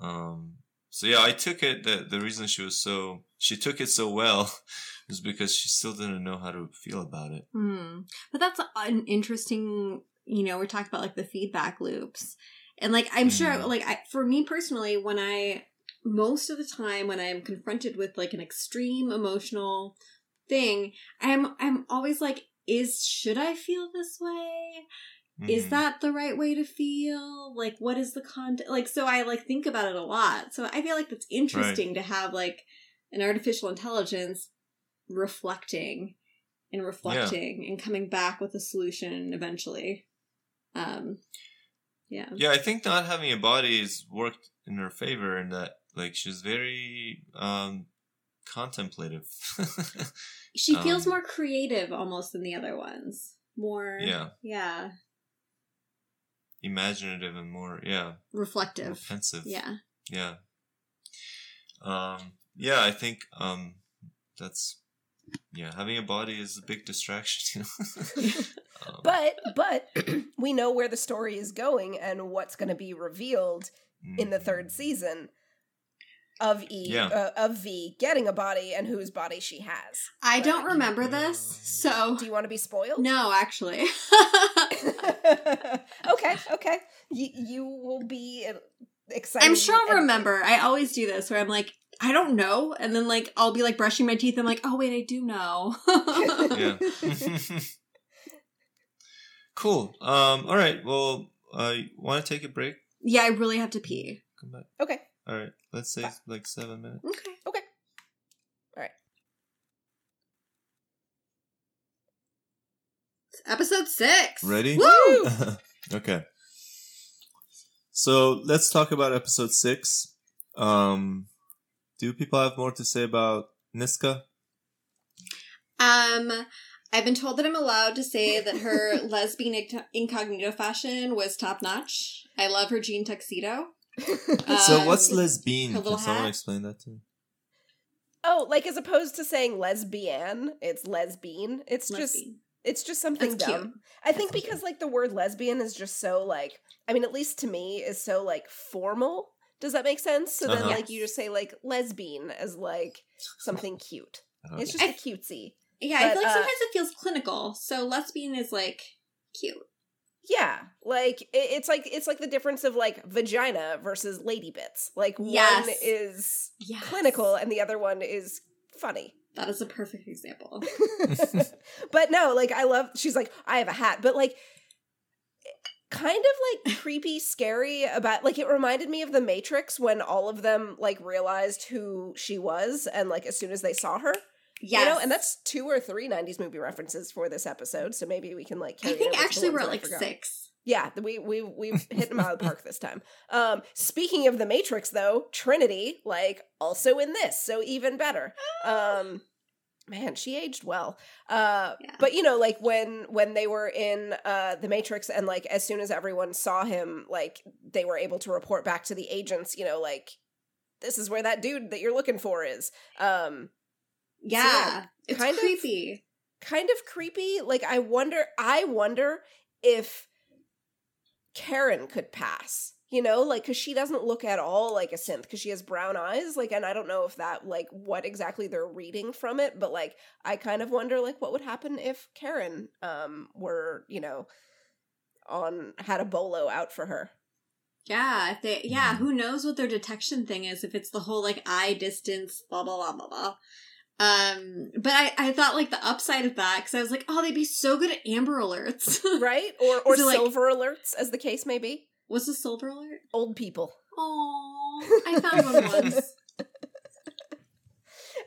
[SPEAKER 1] um, so yeah, I took it that the reason she was so she took it so well [LAUGHS] was because she still didn't know how to feel about it.
[SPEAKER 3] Hmm. But that's an interesting, you know, we're talking about like the feedback loops. And like I'm sure
[SPEAKER 1] Mhm.
[SPEAKER 3] like I, for me personally when I most of the time when I'm confronted with like an extreme emotional thing, I'm I'm always like is should I feel this way? Is
[SPEAKER 1] Mhm.
[SPEAKER 3] that the right way to feel? Like what is the content? Like so I like think about it a lot. So I feel like that's interesting to have like an artificial intelligence reflecting and reflecting and coming back with a solution eventually. Um yeah.
[SPEAKER 1] Yeah, I think not having a body has worked in her favor in that like she's very um contemplative. [LAUGHS]
[SPEAKER 3] She feels
[SPEAKER 1] Um,
[SPEAKER 3] more creative almost than the other ones. More
[SPEAKER 1] Yeah.
[SPEAKER 3] Yeah.
[SPEAKER 1] Imaginative and more yeah,
[SPEAKER 3] Reflective.
[SPEAKER 1] pensive.
[SPEAKER 3] Yeah.
[SPEAKER 1] Yeah. Um yeah, I think um that's yeah, having a body is a big distraction, you know. [LAUGHS] um,
[SPEAKER 2] But but [CLEARS THROAT] we know where the story is going and what's going to be revealed in the
[SPEAKER 1] mm,
[SPEAKER 2] third season of E
[SPEAKER 1] Yeah.
[SPEAKER 2] uh, of V getting a body and whose body she has.
[SPEAKER 3] I don't remember this, so
[SPEAKER 2] Do you want to be spoiled?
[SPEAKER 3] no, actually. [LAUGHS] [LAUGHS]
[SPEAKER 2] okay, okay. You you will be uh, excited.
[SPEAKER 3] I'm sure I'll remember. I always do this where I'm like, I don't know, and then like I'll be like brushing my teeth. I'm like, oh wait, I do know. [LAUGHS]
[SPEAKER 1] yeah. cool. Um all right. Well, I want to take a break.
[SPEAKER 3] yeah, I really have to pee.
[SPEAKER 1] Come back.
[SPEAKER 2] Okay.
[SPEAKER 1] All right. Let's say like 7 minutes.
[SPEAKER 3] Okay.
[SPEAKER 2] Okay. All right.
[SPEAKER 3] Episode six.
[SPEAKER 1] Ready?
[SPEAKER 3] Woo! [LAUGHS]
[SPEAKER 1] okay. So let's talk about episode six. Um, do people have more to say about Niska?
[SPEAKER 3] Um, I've been told that I'm allowed to say that her [LAUGHS] lesbian incognito fashion was top notch. I love her jean tuxedo. [LAUGHS]
[SPEAKER 1] so
[SPEAKER 3] Um,
[SPEAKER 1] what's lesbian? Can
[SPEAKER 3] little
[SPEAKER 1] someone
[SPEAKER 3] hat?
[SPEAKER 1] explain that to me?
[SPEAKER 2] oh, like as opposed to saying lesbian, it's lesbian. It's just it's just something
[SPEAKER 3] That's
[SPEAKER 2] dumb.
[SPEAKER 3] cute.
[SPEAKER 2] I think because like the word lesbian is just so like I mean at least to me is so like formal. Does that make sense? So then
[SPEAKER 1] Uh-huh.
[SPEAKER 2] like you just say like lesbian as like something cute. [LAUGHS]
[SPEAKER 1] Okay.
[SPEAKER 2] It's just
[SPEAKER 3] I-
[SPEAKER 2] a cutesy.
[SPEAKER 3] Yeah, I feel like
[SPEAKER 2] uh,
[SPEAKER 3] sometimes it feels clinical. So lesbian is like cute.
[SPEAKER 2] Yeah, like it, it's like it's like the difference of like vagina versus lady bits. Like
[SPEAKER 3] Yes.
[SPEAKER 2] one is
[SPEAKER 3] Yeah.
[SPEAKER 2] clinical and the other one is funny.
[SPEAKER 3] That is a perfect example. [LAUGHS]
[SPEAKER 2] but no, like I love she's like I have a hat, but like kind of like creepy scary about like it reminded me of the Matrix when all of them like realized who she was and like as soon as they saw her.
[SPEAKER 3] Yes.
[SPEAKER 2] You know, and that's two or three 90s movie references for this episode, so maybe we can like
[SPEAKER 3] I think
[SPEAKER 2] over to the
[SPEAKER 3] actually we're at like six.
[SPEAKER 2] Yeah, we we we've hit them out of the park this time. Um, speaking of the Matrix, though, Trinity like also in this, so even better. Um, man, she aged well. Uh,
[SPEAKER 3] Yeah.
[SPEAKER 2] but you know, like when when they were in uh the Matrix, and like as soon as everyone saw him, like they were able to report back to the agents. You know, like this is where that dude that you're looking for is. Um,
[SPEAKER 3] Yeah.
[SPEAKER 2] yeah,
[SPEAKER 3] it's
[SPEAKER 2] kind of-
[SPEAKER 3] creepy.
[SPEAKER 2] kind of creepy. Like I wonder I wonder if Karen could pass. You know, like cuz she doesn't look at all like a synth cuz she has brown eyes like and I don't know if that like what exactly they're reading from it, but like I kind of wonder like what would happen if Karen um were, you know, on had a bolo out for her.
[SPEAKER 3] Yeah, if they yeah, who knows what their detection thing is, if it's the whole like eye distance, blah blah blah blah blah. Um, but I, I thought like the upside of that because I was like, oh, they'd be so good at Amber Alerts. [LAUGHS]
[SPEAKER 2] Right? Or or
[SPEAKER 3] it, like-
[SPEAKER 2] silver alerts as the case may be.
[SPEAKER 3] What's a silver alert?
[SPEAKER 2] Old people.
[SPEAKER 3] Oh, I found one [LAUGHS] once.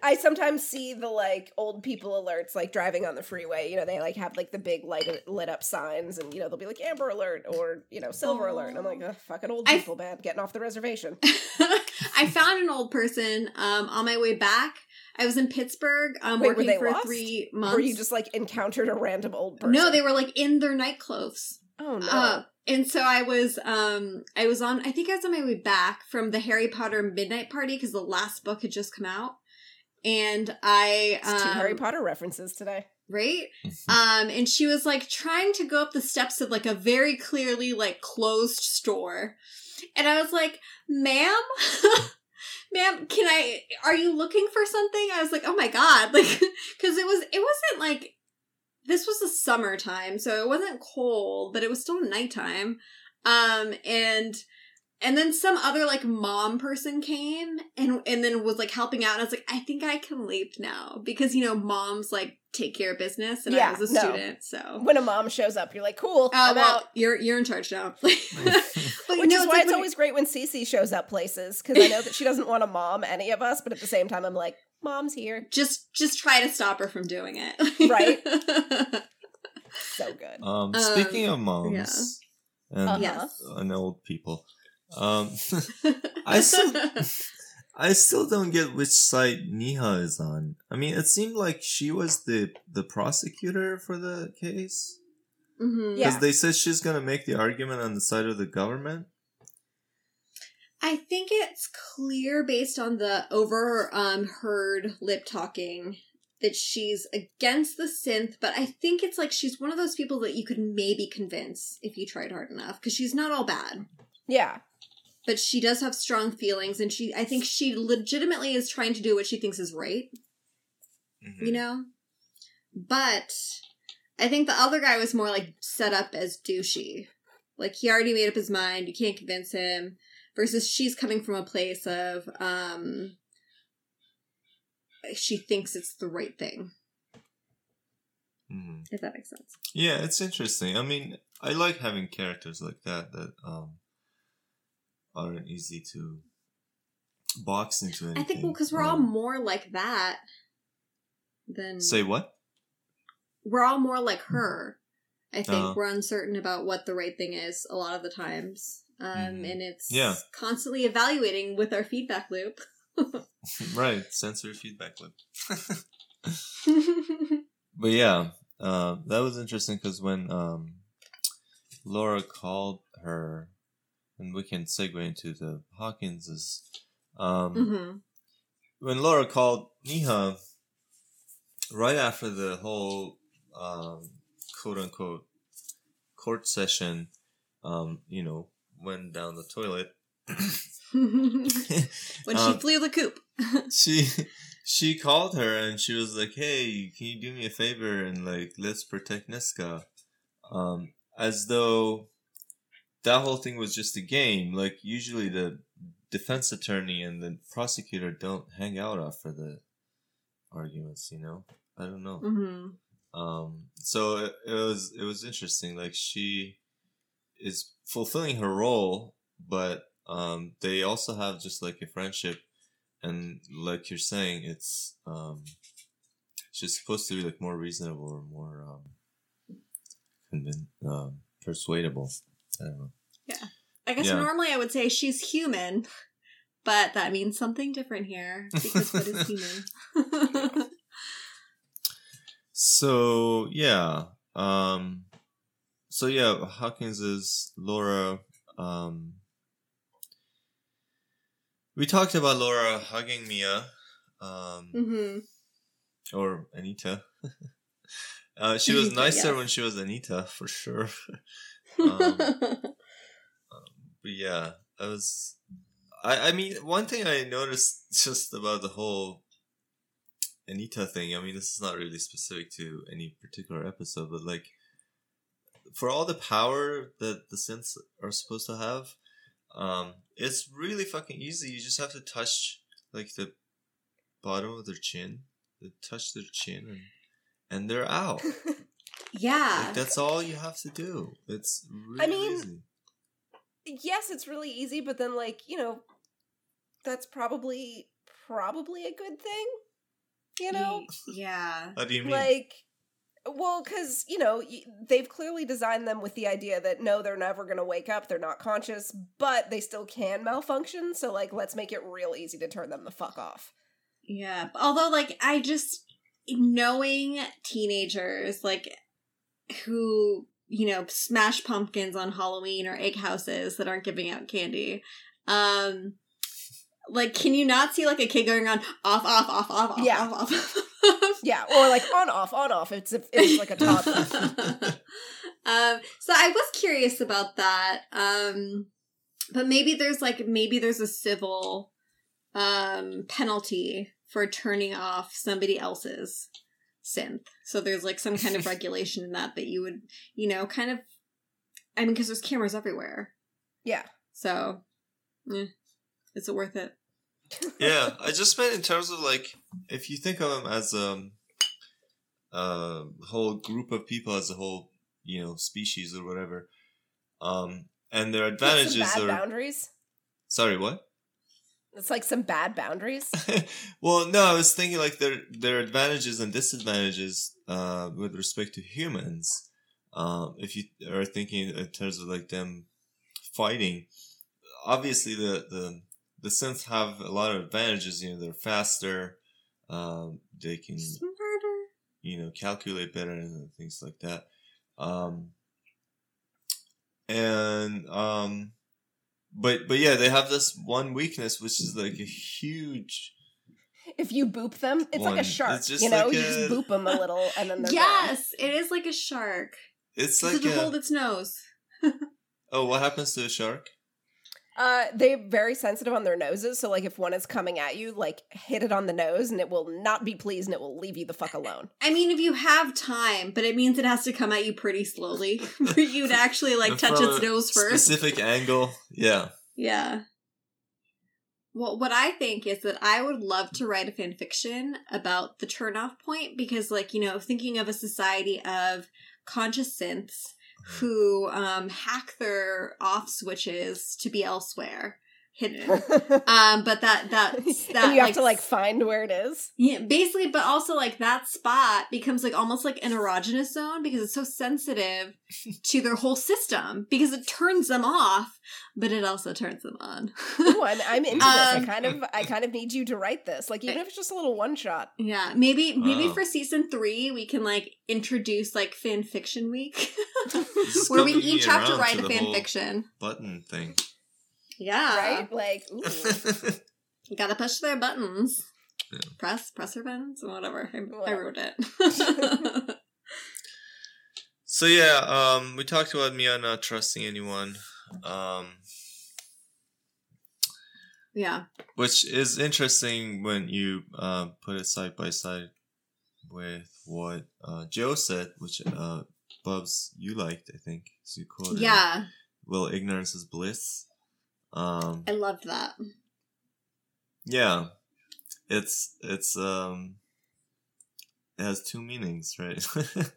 [SPEAKER 2] I sometimes see the like old people alerts like driving on the freeway. You know, they like have like the big light lit up signs, and you know they'll be like Amber Alert or you know Silver Alert. And I'm like, Ugh, fucking old
[SPEAKER 3] I-
[SPEAKER 2] people, man, getting off the reservation. [LAUGHS]
[SPEAKER 3] I found an old person um on my way back. I was in Pittsburgh um
[SPEAKER 2] Wait, were
[SPEAKER 3] working
[SPEAKER 2] they
[SPEAKER 3] for
[SPEAKER 2] lost?
[SPEAKER 3] three months.
[SPEAKER 2] Or you just like encountered a random old person.
[SPEAKER 3] no, they were like in their nightclothes.
[SPEAKER 2] Oh no.
[SPEAKER 3] Uh, and so I was um I was on I think I was on my way back from the Harry Potter midnight party because the last book had just come out. And I
[SPEAKER 2] It's
[SPEAKER 3] um,
[SPEAKER 2] two Harry Potter references today.
[SPEAKER 3] right? Um and she was like trying to go up the steps of like a very clearly like closed store. And I was like, "Ma'am, [LAUGHS] ma'am can i are you looking for something i was like oh my god [LAUGHS] like because it was it wasn't like this was the summertime so it wasn't cold but it was still nighttime um and and then some other like mom person came and and then was like helping out and i was like i think i can leave now because you know moms like take care of business and i was a
[SPEAKER 2] no.
[SPEAKER 3] student so
[SPEAKER 2] When a mom shows up, you're like, cool,
[SPEAKER 3] Oh
[SPEAKER 2] I'm
[SPEAKER 3] well,
[SPEAKER 2] out.
[SPEAKER 3] you're you're in charge now. [LAUGHS] [LAUGHS] [LAUGHS] but
[SPEAKER 2] Which
[SPEAKER 3] no,
[SPEAKER 2] is why
[SPEAKER 3] like
[SPEAKER 2] it's
[SPEAKER 3] when-
[SPEAKER 2] always great when Cece shows up places because I know that she doesn't want to mom any of us, but at the same time, I'm like, mom's here.
[SPEAKER 3] just just try to stop her from doing it.
[SPEAKER 2] Right. [LAUGHS] So good.
[SPEAKER 1] Um,
[SPEAKER 3] Um,
[SPEAKER 1] speaking of moms and,
[SPEAKER 2] Uh-huh.
[SPEAKER 3] yes.
[SPEAKER 1] and old people, um, [LAUGHS] I still, I still don't get which side Niha is on. I mean, it seemed like she was the the prosecutor for the case
[SPEAKER 3] Mhm.
[SPEAKER 2] Yeah.
[SPEAKER 1] because they said she's gonna make the argument on the side of the government.
[SPEAKER 3] I think it's clear based on the over um heard lip talking that she's against the synth, but I think it's like she's one of those people that you could maybe convince if you tried hard enough because she's not all bad.
[SPEAKER 2] Yeah.
[SPEAKER 3] But she does have strong feelings and she I think she legitimately is trying to do what she thinks is right.
[SPEAKER 1] Mhm.
[SPEAKER 3] you know? But I think the other guy was more like set up as douchey. Like he already made up his mind, you can't convince him. Versus she's coming from a place of um she thinks it's the right thing.
[SPEAKER 1] Mhm.
[SPEAKER 3] If that makes sense.
[SPEAKER 1] Yeah, it's interesting. I mean, I like having characters like that that um aren't easy to box into anything.
[SPEAKER 3] I think well because we're all
[SPEAKER 1] Um,
[SPEAKER 3] more like that than
[SPEAKER 1] say what?
[SPEAKER 3] We're all more like her. I think
[SPEAKER 1] Uh-huh.
[SPEAKER 3] we're uncertain about what the right thing is a lot of the times. Um,
[SPEAKER 1] Mhm.
[SPEAKER 3] and it's
[SPEAKER 1] Yeah.
[SPEAKER 3] constantly evaluating with our feedback loop. [LAUGHS]
[SPEAKER 1] right, sensory feedback loop. [LAUGHS] But yeah, uh, that was interesting because when um, Laura called her, and we can segue into the Hawkinses. Um,
[SPEAKER 3] hmm
[SPEAKER 1] When Laura called Niha, right after the whole um, quote unquote court session, um, you know, went down the toilet. [LAUGHS]
[SPEAKER 3] when she
[SPEAKER 1] Um,
[SPEAKER 3] flew the coop. [LAUGHS]
[SPEAKER 1] she she called her and she was like, "Hey, can you do me a favor and like let's protect Niska?" Um, as though that whole thing was just a game. Like usually the defense attorney and the prosecutor don't hang out after the arguments. You know, I don't know.
[SPEAKER 3] hmm
[SPEAKER 1] Um, so it, it was it was interesting. Like she is fulfilling her role, but um, they also have just like a friendship, and like you're saying, it's um, she's supposed to be like more reasonable or more um, convin- um persuadable. I don't know.
[SPEAKER 3] Yeah, I guess
[SPEAKER 1] Yeah.
[SPEAKER 3] normally I would say she's human, but that means something different here because what is [LAUGHS] human? [LAUGHS]
[SPEAKER 1] So yeah, um, so yeah, Hawkins is Laura. Um, we talked about Laura hugging Mia, um,
[SPEAKER 3] hmm
[SPEAKER 1] or Anita. [LAUGHS] uh, she was nicer
[SPEAKER 3] Yes.
[SPEAKER 1] when she was Anita, for sure. [LAUGHS] Um, But yeah, I was. I I mean, one thing I noticed just about the whole Anita thing. I mean, this is not really specific to any particular episode, but like, for all the power that the synths are supposed to have, um, it's really fucking easy. You just have to touch like the bottom of their chin, they touch their chin, and and they're out. [LAUGHS]
[SPEAKER 3] yeah.
[SPEAKER 1] Like that's all you have to do. It's really
[SPEAKER 2] I mean,
[SPEAKER 1] easy.
[SPEAKER 2] yes, it's really easy, but then like, you know, that's probably probably a good thing. You know?
[SPEAKER 3] yeah.
[SPEAKER 1] How do you mean?
[SPEAKER 2] Like well, cuz you know, they've clearly designed them with the idea that no, they're never going to wake up, they're not conscious, but they still can malfunction, so like let's make it real easy to turn them the fuck off.
[SPEAKER 3] Yeah. Although, like, I just knowing teenagers like who you know smash pumpkins on Halloween or egg houses that aren't giving out candy. Um, like, can you not see like a kid going on off, off, off, off, off,
[SPEAKER 2] Yeah.
[SPEAKER 3] off, off, off? [LAUGHS]
[SPEAKER 2] Yeah, or like on off, on off. It's if it's like a toddler. [LAUGHS]
[SPEAKER 3] um, so I was curious about that. Um, but maybe there's like maybe there's a civil um penalty for turning off somebody else's synth. So there's like some kind of [LAUGHS] regulation in that that you would, you know, kind of I mean cuz there's cameras everywhere.
[SPEAKER 2] Yeah.
[SPEAKER 3] So eh, is it worth it?
[SPEAKER 1] yeah, [LAUGHS] I just meant in terms of like if you think of them as um, a whole group of people as a whole, you know, species or whatever, um, and their
[SPEAKER 2] That's some
[SPEAKER 1] advantages
[SPEAKER 2] bad
[SPEAKER 1] are.
[SPEAKER 2] boundaries.
[SPEAKER 1] Sorry, what?
[SPEAKER 2] It's like some bad boundaries. [LAUGHS]
[SPEAKER 1] well, no, I was thinking like their their advantages and disadvantages uh, with respect to humans. Um, if you are thinking in terms of like them fighting, obviously the the the synths have a lot of advantages. You know, they're faster. Um, they can
[SPEAKER 3] Smarter.
[SPEAKER 1] you know calculate better and things like that. Um, and um, but but yeah, they have this one weakness, which is like a huge.
[SPEAKER 2] if you boop them, it's like a shark.
[SPEAKER 1] It's just
[SPEAKER 2] you know,
[SPEAKER 1] like
[SPEAKER 2] you
[SPEAKER 1] a-
[SPEAKER 2] just boop them a little, and then they're gone.
[SPEAKER 3] Yes, it is like a shark.
[SPEAKER 1] It's like
[SPEAKER 3] it hold its nose? [LAUGHS]
[SPEAKER 1] oh, what happens to a shark?
[SPEAKER 2] Uh, they're very sensitive on their noses, so like if one is coming at you, like hit it on the nose, and it will not be pleased, and it will leave you the fuck alone.
[SPEAKER 3] I mean, if you have time, but it means it has to come at you pretty slowly for you to actually like touch its
[SPEAKER 1] a
[SPEAKER 3] nose first.
[SPEAKER 1] Specific angle, yeah.
[SPEAKER 3] Yeah. Well, what I think is that I would love to write a fan fiction about the turnoff point because, like, you know, thinking of a society of conscious synths who um, hack their off switches to be elsewhere, hidden. [LAUGHS] Um, but that [LAUGHS] that that
[SPEAKER 2] and you have to like find where it is.
[SPEAKER 3] yeah, basically, but also like that spot becomes like almost like an erogenous zone because it's so sensitive [LAUGHS] to their whole system because it turns them off, but it also turns them on.
[SPEAKER 2] Ooh, I'm, I'm into this. I
[SPEAKER 3] Um,
[SPEAKER 2] kind of, I kind of need you to write this, like even if it's just a little one shot.
[SPEAKER 3] yeah, maybe maybe
[SPEAKER 1] Wow.
[SPEAKER 3] for season three we can like introduce like fan fiction week where we each have to write
[SPEAKER 1] to
[SPEAKER 3] a fan fiction.
[SPEAKER 1] Button thing.
[SPEAKER 3] Yeah,
[SPEAKER 2] right? Like, [LAUGHS] ooh.
[SPEAKER 3] You gotta push their buttons.
[SPEAKER 1] Yeah.
[SPEAKER 3] Press press their buttons and whatever. I, I wrote it. [LAUGHS]
[SPEAKER 1] so yeah, um, we talked about Mia not trusting anyone, um,
[SPEAKER 3] yeah.
[SPEAKER 1] which is interesting when you uh, put it side by side with what uh, Joe said, which uh, Bubs you liked, I think. So you quoted. it.
[SPEAKER 3] Yeah.
[SPEAKER 1] Well, ignorance is bliss. Um,
[SPEAKER 3] I loved that.
[SPEAKER 1] yeah, it's it's um, it has two meanings, right? [LAUGHS]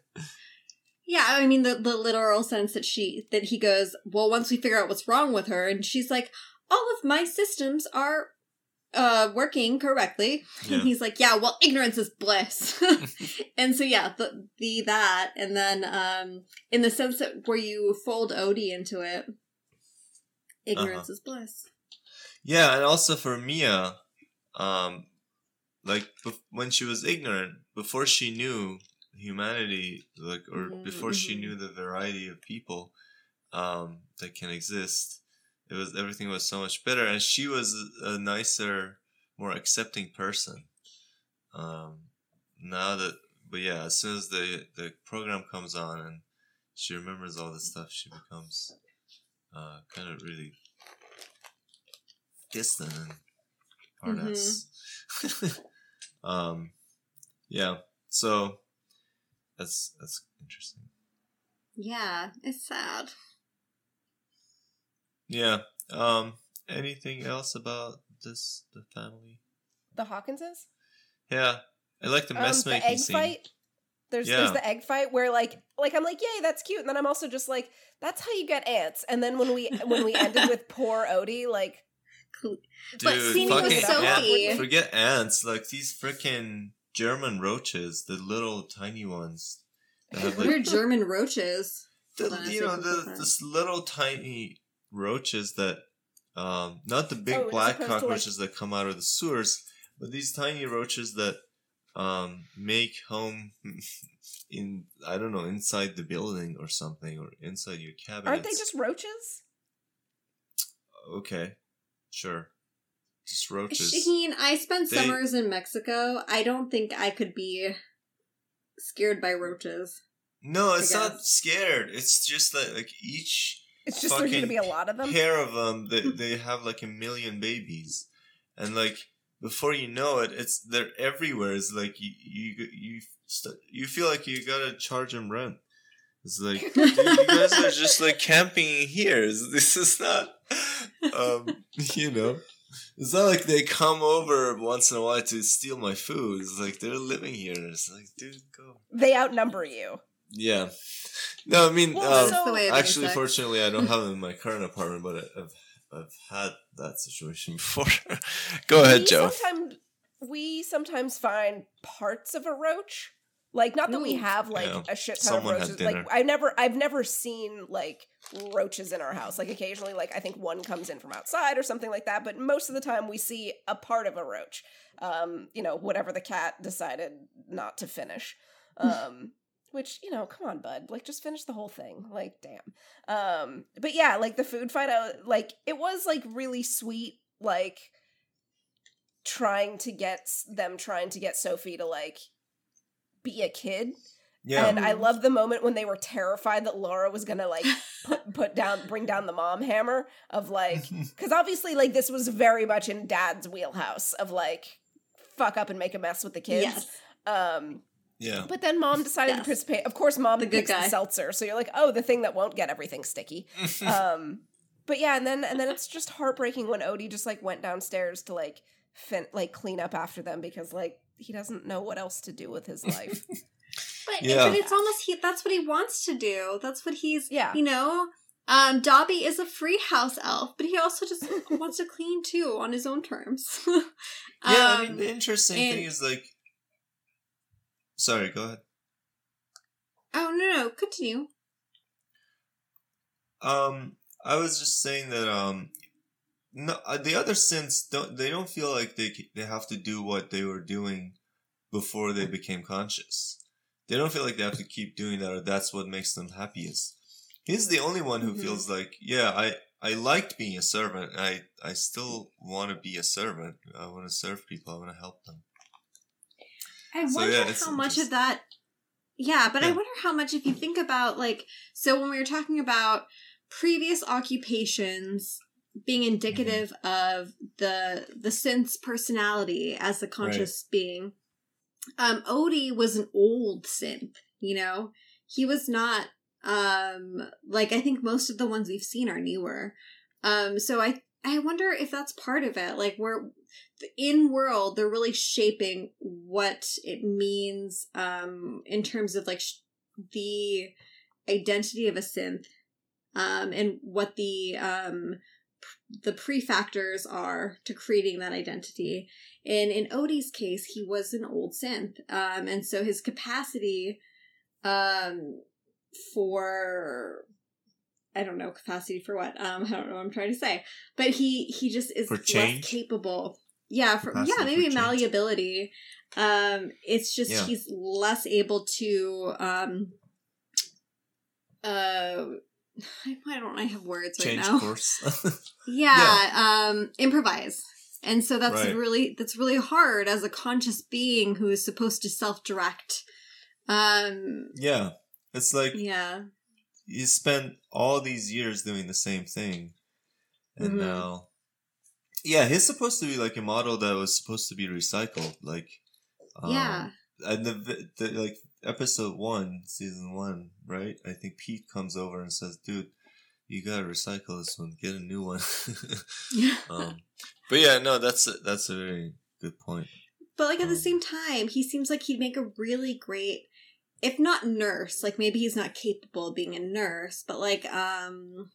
[SPEAKER 3] Yeah, I mean the the literal sense that she that he goes, well, once we figure out what's wrong with her, and she's like, all of my systems are uh working correctly.
[SPEAKER 1] Yeah.
[SPEAKER 3] And he's like, yeah, well, ignorance is bliss. [LAUGHS] [LAUGHS] and so yeah, the the that, and then um in the sense that where you fold Odi into it, ignorance
[SPEAKER 1] Uh-huh.
[SPEAKER 3] is bliss.
[SPEAKER 1] Yeah, and also for Mia, um, like bef- when she was ignorant, before she knew humanity, like or
[SPEAKER 3] Mhm,
[SPEAKER 1] before she
[SPEAKER 3] mhm.
[SPEAKER 1] knew the variety of people, um, that can exist, it was everything was so much better, and she was a, a nicer, more accepting person. Um, now that, but yeah, as soon as the the program comes on and she remembers all this stuff, she becomes uh, kind of really distant and hard ass. [LAUGHS] um, yeah. So that's that's interesting.
[SPEAKER 3] Yeah, it's sad.
[SPEAKER 1] Yeah. Um. Anything else about this the family?
[SPEAKER 2] the Hawkinses.
[SPEAKER 1] Yeah, I like the
[SPEAKER 2] Um,
[SPEAKER 1] mess
[SPEAKER 2] the egg
[SPEAKER 1] scene.
[SPEAKER 2] fight. There's
[SPEAKER 1] Yeah.
[SPEAKER 2] there's the egg fight where like like I'm like yay that's cute and then I'm also just like that's how you get ants and then when we when we ended [LAUGHS] with poor Odi like
[SPEAKER 1] Dude,
[SPEAKER 3] seeing it with
[SPEAKER 1] fucking
[SPEAKER 3] Sophie-
[SPEAKER 1] ant- forget ants. Like these freaking German roaches, the little tiny ones. That have,
[SPEAKER 3] What
[SPEAKER 1] like,
[SPEAKER 3] are German roaches?
[SPEAKER 1] the,
[SPEAKER 3] Hold on,
[SPEAKER 1] you know
[SPEAKER 3] think
[SPEAKER 1] the this little tiny roaches that um not the big
[SPEAKER 2] Oh,
[SPEAKER 1] black
[SPEAKER 2] opposed to, like-
[SPEAKER 1] cockroaches that come out of the sewers but these tiny roaches that um make home [LAUGHS] in i don't know inside the building or something or inside your cabinets
[SPEAKER 2] aren't they just roaches?
[SPEAKER 1] okay sure just roaches
[SPEAKER 3] Shaheen, I spent
[SPEAKER 1] They-
[SPEAKER 3] summers in Mexico. I don't think I could be scared by roaches.
[SPEAKER 1] no it's not scared it's just that like each
[SPEAKER 2] It's just there's gonna be a lot of them.
[SPEAKER 1] pair of them they, [LAUGHS] they have like a million babies and like before you know it, it's they're everywhere. It's like you you you st- you feel like you gotta charge them rent. It's like [LAUGHS] dude, you guys are just like camping here. This is not, um, [LAUGHS] you know. It's not like they come over once in a while to steal my food. It's like they're living here. It's like, dude, go.
[SPEAKER 2] They outnumber you.
[SPEAKER 1] Yeah. No, I mean,
[SPEAKER 2] Well,
[SPEAKER 1] um,
[SPEAKER 2] so-
[SPEAKER 3] the way it
[SPEAKER 1] actually, fortunately, I don't have them in my current apartment, but I've I've had that situation [LAUGHS] before. go ahead,
[SPEAKER 2] we
[SPEAKER 1] Joe.
[SPEAKER 2] Sometimes we sometimes find parts of a roach. Like not that we have like
[SPEAKER 1] Yeah.
[SPEAKER 2] a shit ton
[SPEAKER 1] Someone
[SPEAKER 2] of
[SPEAKER 1] had
[SPEAKER 2] roaches. Like I've never I've never seen like roaches in our house. Like occasionally like I think one comes in from outside or something like that, but most of the time we see a part of a roach. Um, you know, whatever the cat decided not to finish. [LAUGHS] Um which, you know, come on, bud. Like just finish the whole thing. Like damn. Um but yeah, like the food fight out like it was like really sweet like trying to get them trying to get Sophie to like be a kid.
[SPEAKER 1] Yeah.
[SPEAKER 2] And I love the moment when they were terrified that Laura was gonna like put [LAUGHS] put down bring down the mom hammer of like [LAUGHS] because obviously like this was very much in dad's wheelhouse of like fuck up and make a mess with the kids.
[SPEAKER 3] Yes.
[SPEAKER 2] Um
[SPEAKER 1] yeah.
[SPEAKER 2] but then mom decided to participate. Of course mom
[SPEAKER 3] The good
[SPEAKER 2] picks the seltzer. So you're like, oh, the thing that won't get everything sticky. [LAUGHS] um but yeah, and then and then it's just heartbreaking when Odi just like went downstairs to like fin- like clean up after them because like he doesn't know what else to do with his [LAUGHS] life.
[SPEAKER 3] But,
[SPEAKER 1] Yeah.
[SPEAKER 3] but it's almost he that's what he wants to do. That's what he's
[SPEAKER 2] Yeah.
[SPEAKER 3] you know. Um Dobby is a free house elf, but he also just [LAUGHS] wants to clean too on his own terms.
[SPEAKER 1] yeah. I mean,
[SPEAKER 3] Um,
[SPEAKER 1] the interesting
[SPEAKER 3] and-
[SPEAKER 1] thing is like. Sorry. Go ahead.
[SPEAKER 3] Oh no no, continue.
[SPEAKER 1] Um, I was just saying that um, no, uh, the other synths don't. They don't feel like they they have to do what they were doing before they became conscious. They don't feel like they have to keep doing that, or that's what makes them happiest. He's the only one who
[SPEAKER 3] Mhm.
[SPEAKER 1] feels like, yeah, I I liked being a servant. I I still want to be a servant. I want to serve people. I want to help them.
[SPEAKER 3] I
[SPEAKER 1] So,
[SPEAKER 3] wonder
[SPEAKER 1] yeah,
[SPEAKER 3] how much of that. Yeah, but I wonder how much if you think about like so when we were talking about previous occupations being indicative
[SPEAKER 1] Mm-hmm.
[SPEAKER 3] of the the synth's personality as the conscious being. Um Odi was an old synth, you know? He was not um like I think most of the ones we've seen are newer. Um so I I wonder if that's part of it. Like we're in world they're really shaping what it means um in terms of like sh- the identity of a synth um and what the um p- the prefactors are to creating that identity and in odi's case he was an old synth um and so his capacity um for I don't know capacity for what. Um, [LAUGHS] I don't know what I'm trying to say, but he he just is less capable. Yeah, for yeah, maybe malleability. Um, it's just
[SPEAKER 1] Yeah.
[SPEAKER 3] he's less able to um. Uh, [SIGHS] why don't I have words right
[SPEAKER 1] Change
[SPEAKER 3] now?
[SPEAKER 1] course. [LAUGHS] [LAUGHS]
[SPEAKER 3] Yeah, um, improvise. And so that's
[SPEAKER 1] Right.
[SPEAKER 3] really that's really hard as a conscious being who is supposed to self-direct. Um,
[SPEAKER 1] yeah, it's like
[SPEAKER 3] yeah.
[SPEAKER 1] you spent all these years doing the same thing and
[SPEAKER 3] Mhm.
[SPEAKER 1] now yeah he's supposed to be like a model that was supposed to be recycled like um,
[SPEAKER 3] yeah.
[SPEAKER 1] and the, the like episode one season one right? I think pete comes over and says dude you gotta recycle this one get a new one. [LAUGHS] [LAUGHS] Um but yeah no that's a, that's a very good point.
[SPEAKER 3] But like at the
[SPEAKER 1] Um,
[SPEAKER 3] same time, he seems like he'd make a really great if not nurse, like maybe he's not capable of being a nurse, but like um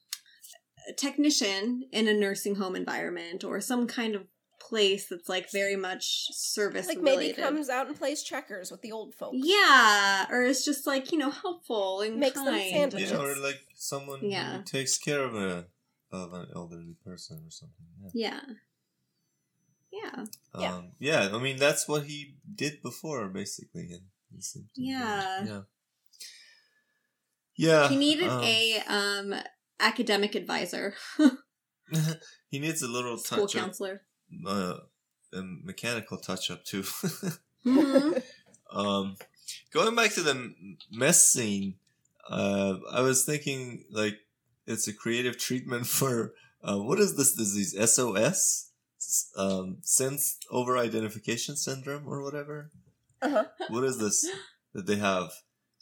[SPEAKER 3] a technician in a nursing home environment or some kind of place that's like very much service
[SPEAKER 2] like maybe
[SPEAKER 3] related.
[SPEAKER 2] comes out and plays checkers with the old folks.
[SPEAKER 3] Yeah, or it's just like, you know, helpful and
[SPEAKER 2] Makes them
[SPEAKER 3] kind.
[SPEAKER 2] sandwiches.
[SPEAKER 1] yeah or like someone
[SPEAKER 3] Yeah.
[SPEAKER 1] who takes care of a of an elderly person or something yeah
[SPEAKER 3] Yeah. Yeah.
[SPEAKER 2] Yeah.
[SPEAKER 1] Um, yeah, I mean that's what he did before, basically. And he seemed to be-
[SPEAKER 3] Yeah.
[SPEAKER 1] yeah, yeah.
[SPEAKER 3] He needed
[SPEAKER 1] um,
[SPEAKER 3] a um academic advisor, [LAUGHS]
[SPEAKER 1] he needs a little [LAUGHS]
[SPEAKER 3] school
[SPEAKER 1] touch up,
[SPEAKER 3] counselor.
[SPEAKER 1] uh, a mechanical touch up too. [LAUGHS]
[SPEAKER 3] Mhm.
[SPEAKER 1] um, going back to the mess scene, uh, I was thinking like it's a creative treatment for uh, what is this disease? SOS, um, synth over identification syndrome or whatever.
[SPEAKER 2] Uh-huh.
[SPEAKER 1] What is this that they have?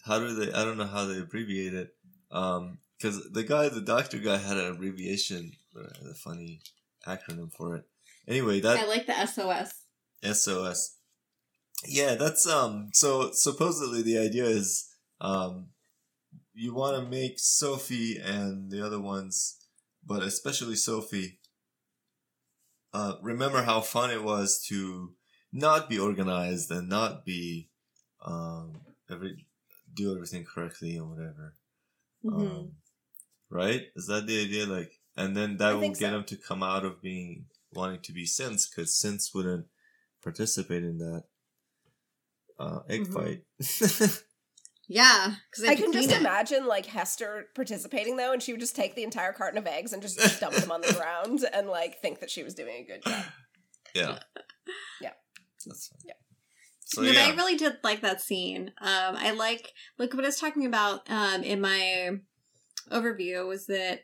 [SPEAKER 1] How do they? I don't know how they abbreviate it. Um, because the guy, the doctor guy, had an abbreviation, uh, a funny acronym for it. Anyway, that
[SPEAKER 3] I like the SOS.
[SPEAKER 1] SOS. Yeah, that's um so supposedly the idea is um you want to make Sophie and the other ones, but especially Sophie uh remember how fun it was to not be organized and not be um every do everything correctly and whatever.
[SPEAKER 3] Mhm.
[SPEAKER 1] Um, right? Is that the idea like and then that
[SPEAKER 2] I
[SPEAKER 1] will get
[SPEAKER 2] so.
[SPEAKER 1] them to come out of being wanting to be synths because synths wouldn't participate in that uh, egg
[SPEAKER 3] Mhm.
[SPEAKER 1] fight. [LAUGHS]
[SPEAKER 3] Yeah, because
[SPEAKER 2] I can just imagine like Hester participating though, and she would just take the entire carton of eggs and just dump them on the [LAUGHS] ground and like think that she was doing a good job.
[SPEAKER 1] yeah.
[SPEAKER 2] Yeah.
[SPEAKER 1] That's fine.
[SPEAKER 2] Yeah.
[SPEAKER 1] So
[SPEAKER 3] no, but I really did like that scene. Um, I like like what I was talking about um, in my overview was that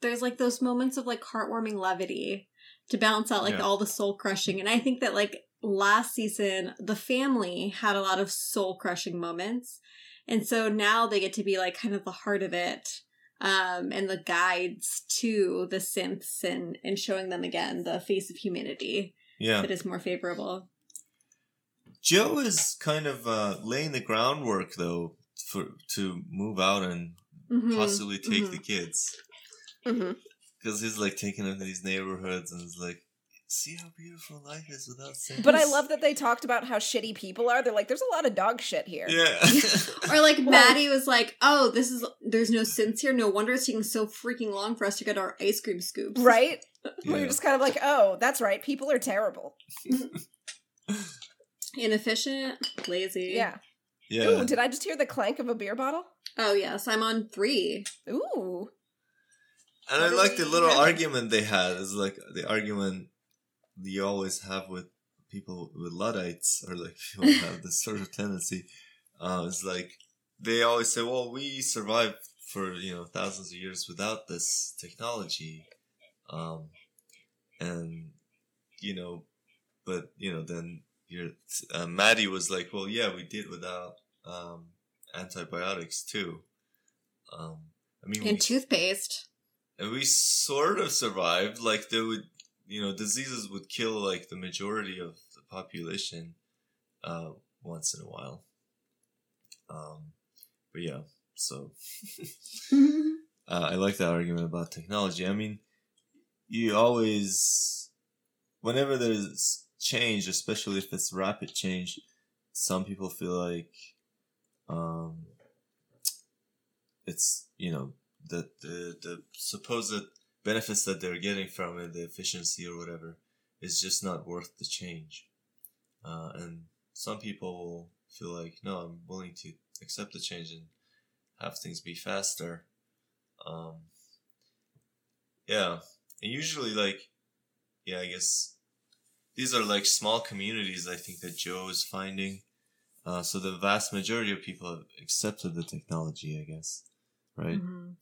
[SPEAKER 3] there's like those moments of like heartwarming levity to balance out like
[SPEAKER 1] Yeah.
[SPEAKER 3] all the soul crushing, and I think that like last season the family had a lot of soul crushing moments, and so now they get to be like kind of the heart of it. Um, and the guides to the synths and, and showing them again the face of humanity
[SPEAKER 1] yeah.
[SPEAKER 3] that is more favorable.
[SPEAKER 1] Joe is kind of uh, laying the groundwork though for to move out and
[SPEAKER 3] Mhm,
[SPEAKER 1] possibly take
[SPEAKER 3] mhm.
[SPEAKER 1] the kids because he's like taking them to these neighborhoods and he's like, see how beautiful life is without synths. [LAUGHS]
[SPEAKER 2] But I love that they talked about how shitty people are. They're like, there's a lot of dog shit here.
[SPEAKER 1] Yeah. [LAUGHS]
[SPEAKER 3] Or like [LAUGHS] Mattie was like, "Oh, this is there's no synths here. No wonder it's taking so freaking long for us to get our ice cream scoops."
[SPEAKER 2] Right? We
[SPEAKER 1] Yeah.
[SPEAKER 2] were just kind of like, oh, that's right. People are terrible.
[SPEAKER 3] Inefficient, lazy.
[SPEAKER 2] Yeah.
[SPEAKER 1] Yeah.
[SPEAKER 2] Ooh, did I just hear the clank of a beer bottle?
[SPEAKER 3] Oh yes, I'm on three.
[SPEAKER 2] Ooh.
[SPEAKER 1] And I
[SPEAKER 2] What do
[SPEAKER 1] like the little
[SPEAKER 2] have?
[SPEAKER 1] argument they had. It's like the argument you always have with people with Luddites, or like [LAUGHS] people who have this sort of tendency. Uh, it's like they always say, "Well, we survived for you know thousands of years without this technology," um, and you know, but you know, then your uh, Mattie was like, "Well, yeah, we did without um, antibiotics too." Um, I mean, we
[SPEAKER 3] And toothpaste.
[SPEAKER 1] and we sort of survived. Like there would, you know, diseases would kill like the majority of the population uh, once in a while. Um, but yeah, so [LAUGHS] uh, I like that argument about technology. I mean, you always, whenever there's change, especially if it's rapid change, some people feel like um, it's you know the the the supposed benefits that they're getting from it, the efficiency or whatever, is just not worth the change. Uh, and some people will feel like, no, I'm willing to accept the change and have things be faster. Um, yeah, and usually, like, yeah, I guess these are like small communities. I think that Joe is finding. Uh, so the vast majority of people have accepted the technology, I guess, right?
[SPEAKER 3] Mhm.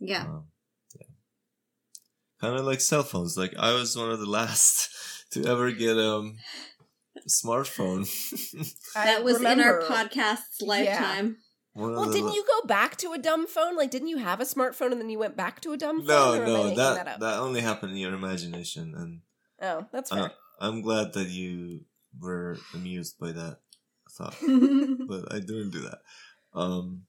[SPEAKER 3] Yeah.
[SPEAKER 1] Um, yeah. Kind of like cell phones. Like I was one of the last [LAUGHS] to ever get um, a smartphone. [LAUGHS]
[SPEAKER 3] That was in our podcast's lifetime.
[SPEAKER 1] One
[SPEAKER 2] Well, didn't
[SPEAKER 1] la-
[SPEAKER 2] you go back to a dumb phone? Like, didn't you have a smartphone and then you went back to a dumb phone?
[SPEAKER 1] No,
[SPEAKER 2] or am I
[SPEAKER 1] no,
[SPEAKER 2] making
[SPEAKER 1] that that only happened in your imagination, and
[SPEAKER 2] Oh, that's
[SPEAKER 1] uh,
[SPEAKER 2] fair.
[SPEAKER 1] I'm glad that you were amused by that thought. [LAUGHS] but I didn't do that. Um,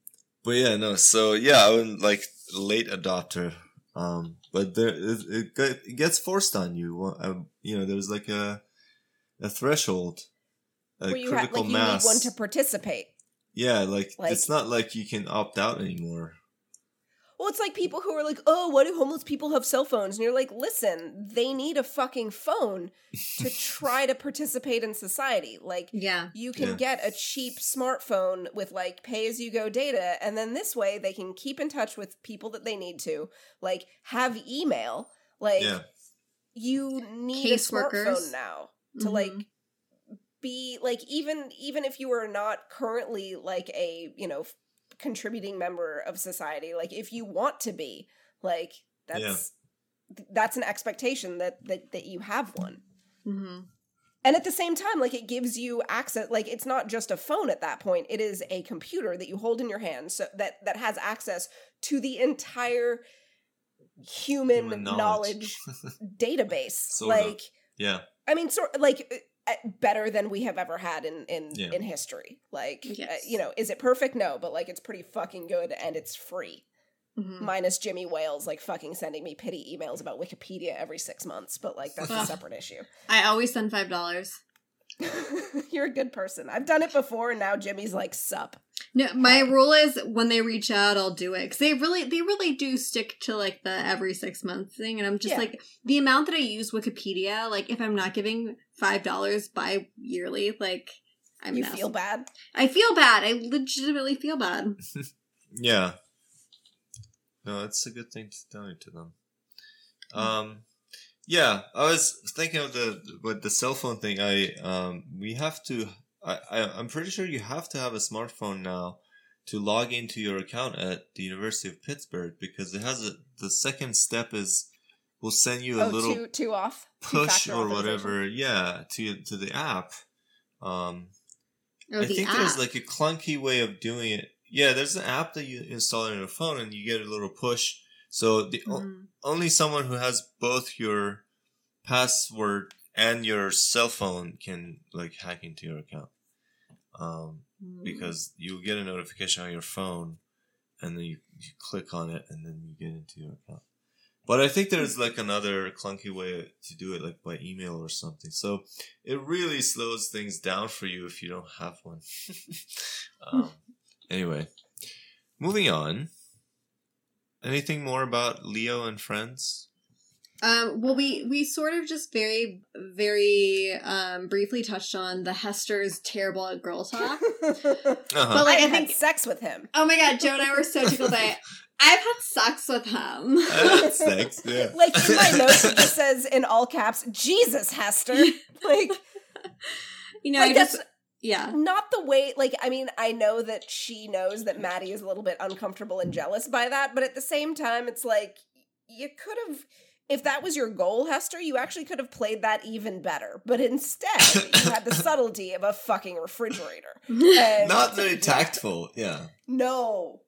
[SPEAKER 1] but yeah, no. So yeah, I was like late adopter. Um, but there it, it, it gets forced on you. Um, you know, there's like a a threshold, a
[SPEAKER 2] Where you,
[SPEAKER 1] critical
[SPEAKER 2] like, you
[SPEAKER 1] mass.
[SPEAKER 2] need one to participate.
[SPEAKER 1] yeah, like,
[SPEAKER 2] like-
[SPEAKER 1] it's not like you can opt out anymore.
[SPEAKER 2] Well, it's like people who are like, oh, why do homeless people have cell phones? And you're like, listen, they need a fucking phone to [LAUGHS] try to participate in society. Like,
[SPEAKER 3] yeah.
[SPEAKER 2] you can
[SPEAKER 1] Yeah.
[SPEAKER 2] get a cheap smartphone with like pay as you go data, and then this way they can keep in touch with people that they need to, like, have email. Like,
[SPEAKER 1] yeah,
[SPEAKER 2] you need a
[SPEAKER 3] Caseworkers.
[SPEAKER 2] smartphone now to like
[SPEAKER 3] Mhm.
[SPEAKER 2] be like even even if you are not currently like a you know f- contributing member of society like if you want to be like that's
[SPEAKER 1] Yeah.
[SPEAKER 2] that's an expectation that that that you have one
[SPEAKER 3] Mm-hmm.
[SPEAKER 2] And at the same time, like it gives you access like it's not just a phone at that point. It is a computer that you hold in your hand so that that has access to the entire human,
[SPEAKER 1] Human
[SPEAKER 2] knowledge,
[SPEAKER 1] knowledge. [LAUGHS]
[SPEAKER 2] database.
[SPEAKER 1] Sort of.
[SPEAKER 2] like
[SPEAKER 1] yeah.
[SPEAKER 2] I mean sort like better than we have ever had in in
[SPEAKER 1] Yeah.
[SPEAKER 2] in history. Like uh, you know, is it perfect? No, but like it's pretty fucking good and it's free.
[SPEAKER 3] Mm-hmm.
[SPEAKER 2] Minus Jimmy Wales like fucking sending me pity emails about Wikipedia every 6 months, but like that's a separate issue.
[SPEAKER 3] I always send five dollars. [LAUGHS]
[SPEAKER 2] You're a good person. I've done it before, and now Jimmy's like, "Sup."
[SPEAKER 3] No, my rule is when they reach out, I'll do it because they really, they really do stick to like the every six months thing, and I'm just
[SPEAKER 2] Yeah.
[SPEAKER 3] like the amount that I use Wikipedia. Like if I'm not giving five dollars bi yearly, like I'm
[SPEAKER 2] you feel bad.
[SPEAKER 3] I feel bad. I legitimately feel bad. [LAUGHS]
[SPEAKER 1] Yeah. No, it's a good thing to donate to them. Um, yeah, I was thinking of the with the cell phone thing. I um, we have to. I, I I'm pretty sure you have to have a smartphone now to log into your account at the University of Pittsburgh because it has a the second step is we'll send you a
[SPEAKER 2] oh,
[SPEAKER 1] little
[SPEAKER 2] two two off,
[SPEAKER 1] push or whatever. Yeah, to to the app. Um,
[SPEAKER 3] Or
[SPEAKER 1] I
[SPEAKER 3] the
[SPEAKER 1] think
[SPEAKER 3] app.
[SPEAKER 1] there's like a clunky way of doing it. Yeah, there's an app that you install on your phone and you get a little push. So the o-
[SPEAKER 3] Mhm.
[SPEAKER 1] only someone who has both your password and your cell phone can like hack into your account. Um,
[SPEAKER 3] Mhm.
[SPEAKER 1] because you get a notification on your phone and then you, you click on it and then you get into your account. But I think there's like another clunky way to do it, like by email or something. So it really slows things down for you if you don't have one. [LAUGHS] um, anyway, moving on. Anything more about Leo and friends?
[SPEAKER 3] Um, well, we we sort of just very very um briefly touched on the Hester's terrible at girl talk. [LAUGHS]
[SPEAKER 1] Uh-huh.
[SPEAKER 3] But, like,
[SPEAKER 2] I
[SPEAKER 3] I
[SPEAKER 2] had
[SPEAKER 3] think-
[SPEAKER 2] sex with him.
[SPEAKER 3] oh my god, Joe and I were so tickled by it. [LAUGHS] I've had sex with him.
[SPEAKER 1] That's sex, [LAUGHS] yeah.
[SPEAKER 2] Like in my notes, it just says in all caps, "Jesus, Hester." Like
[SPEAKER 3] you know,
[SPEAKER 2] Like,
[SPEAKER 3] I just yeah.
[SPEAKER 2] not the way. Like I mean, I know that she knows that Mattie is a little bit uncomfortable and jealous by that, but at the same time, it's like you could have. If that was your goal, Hester, you actually could have played that even better. But instead, you had the [COUGHS] subtlety of a fucking refrigerator. [LAUGHS] And-
[SPEAKER 1] Not very tactful, yeah.
[SPEAKER 2] No.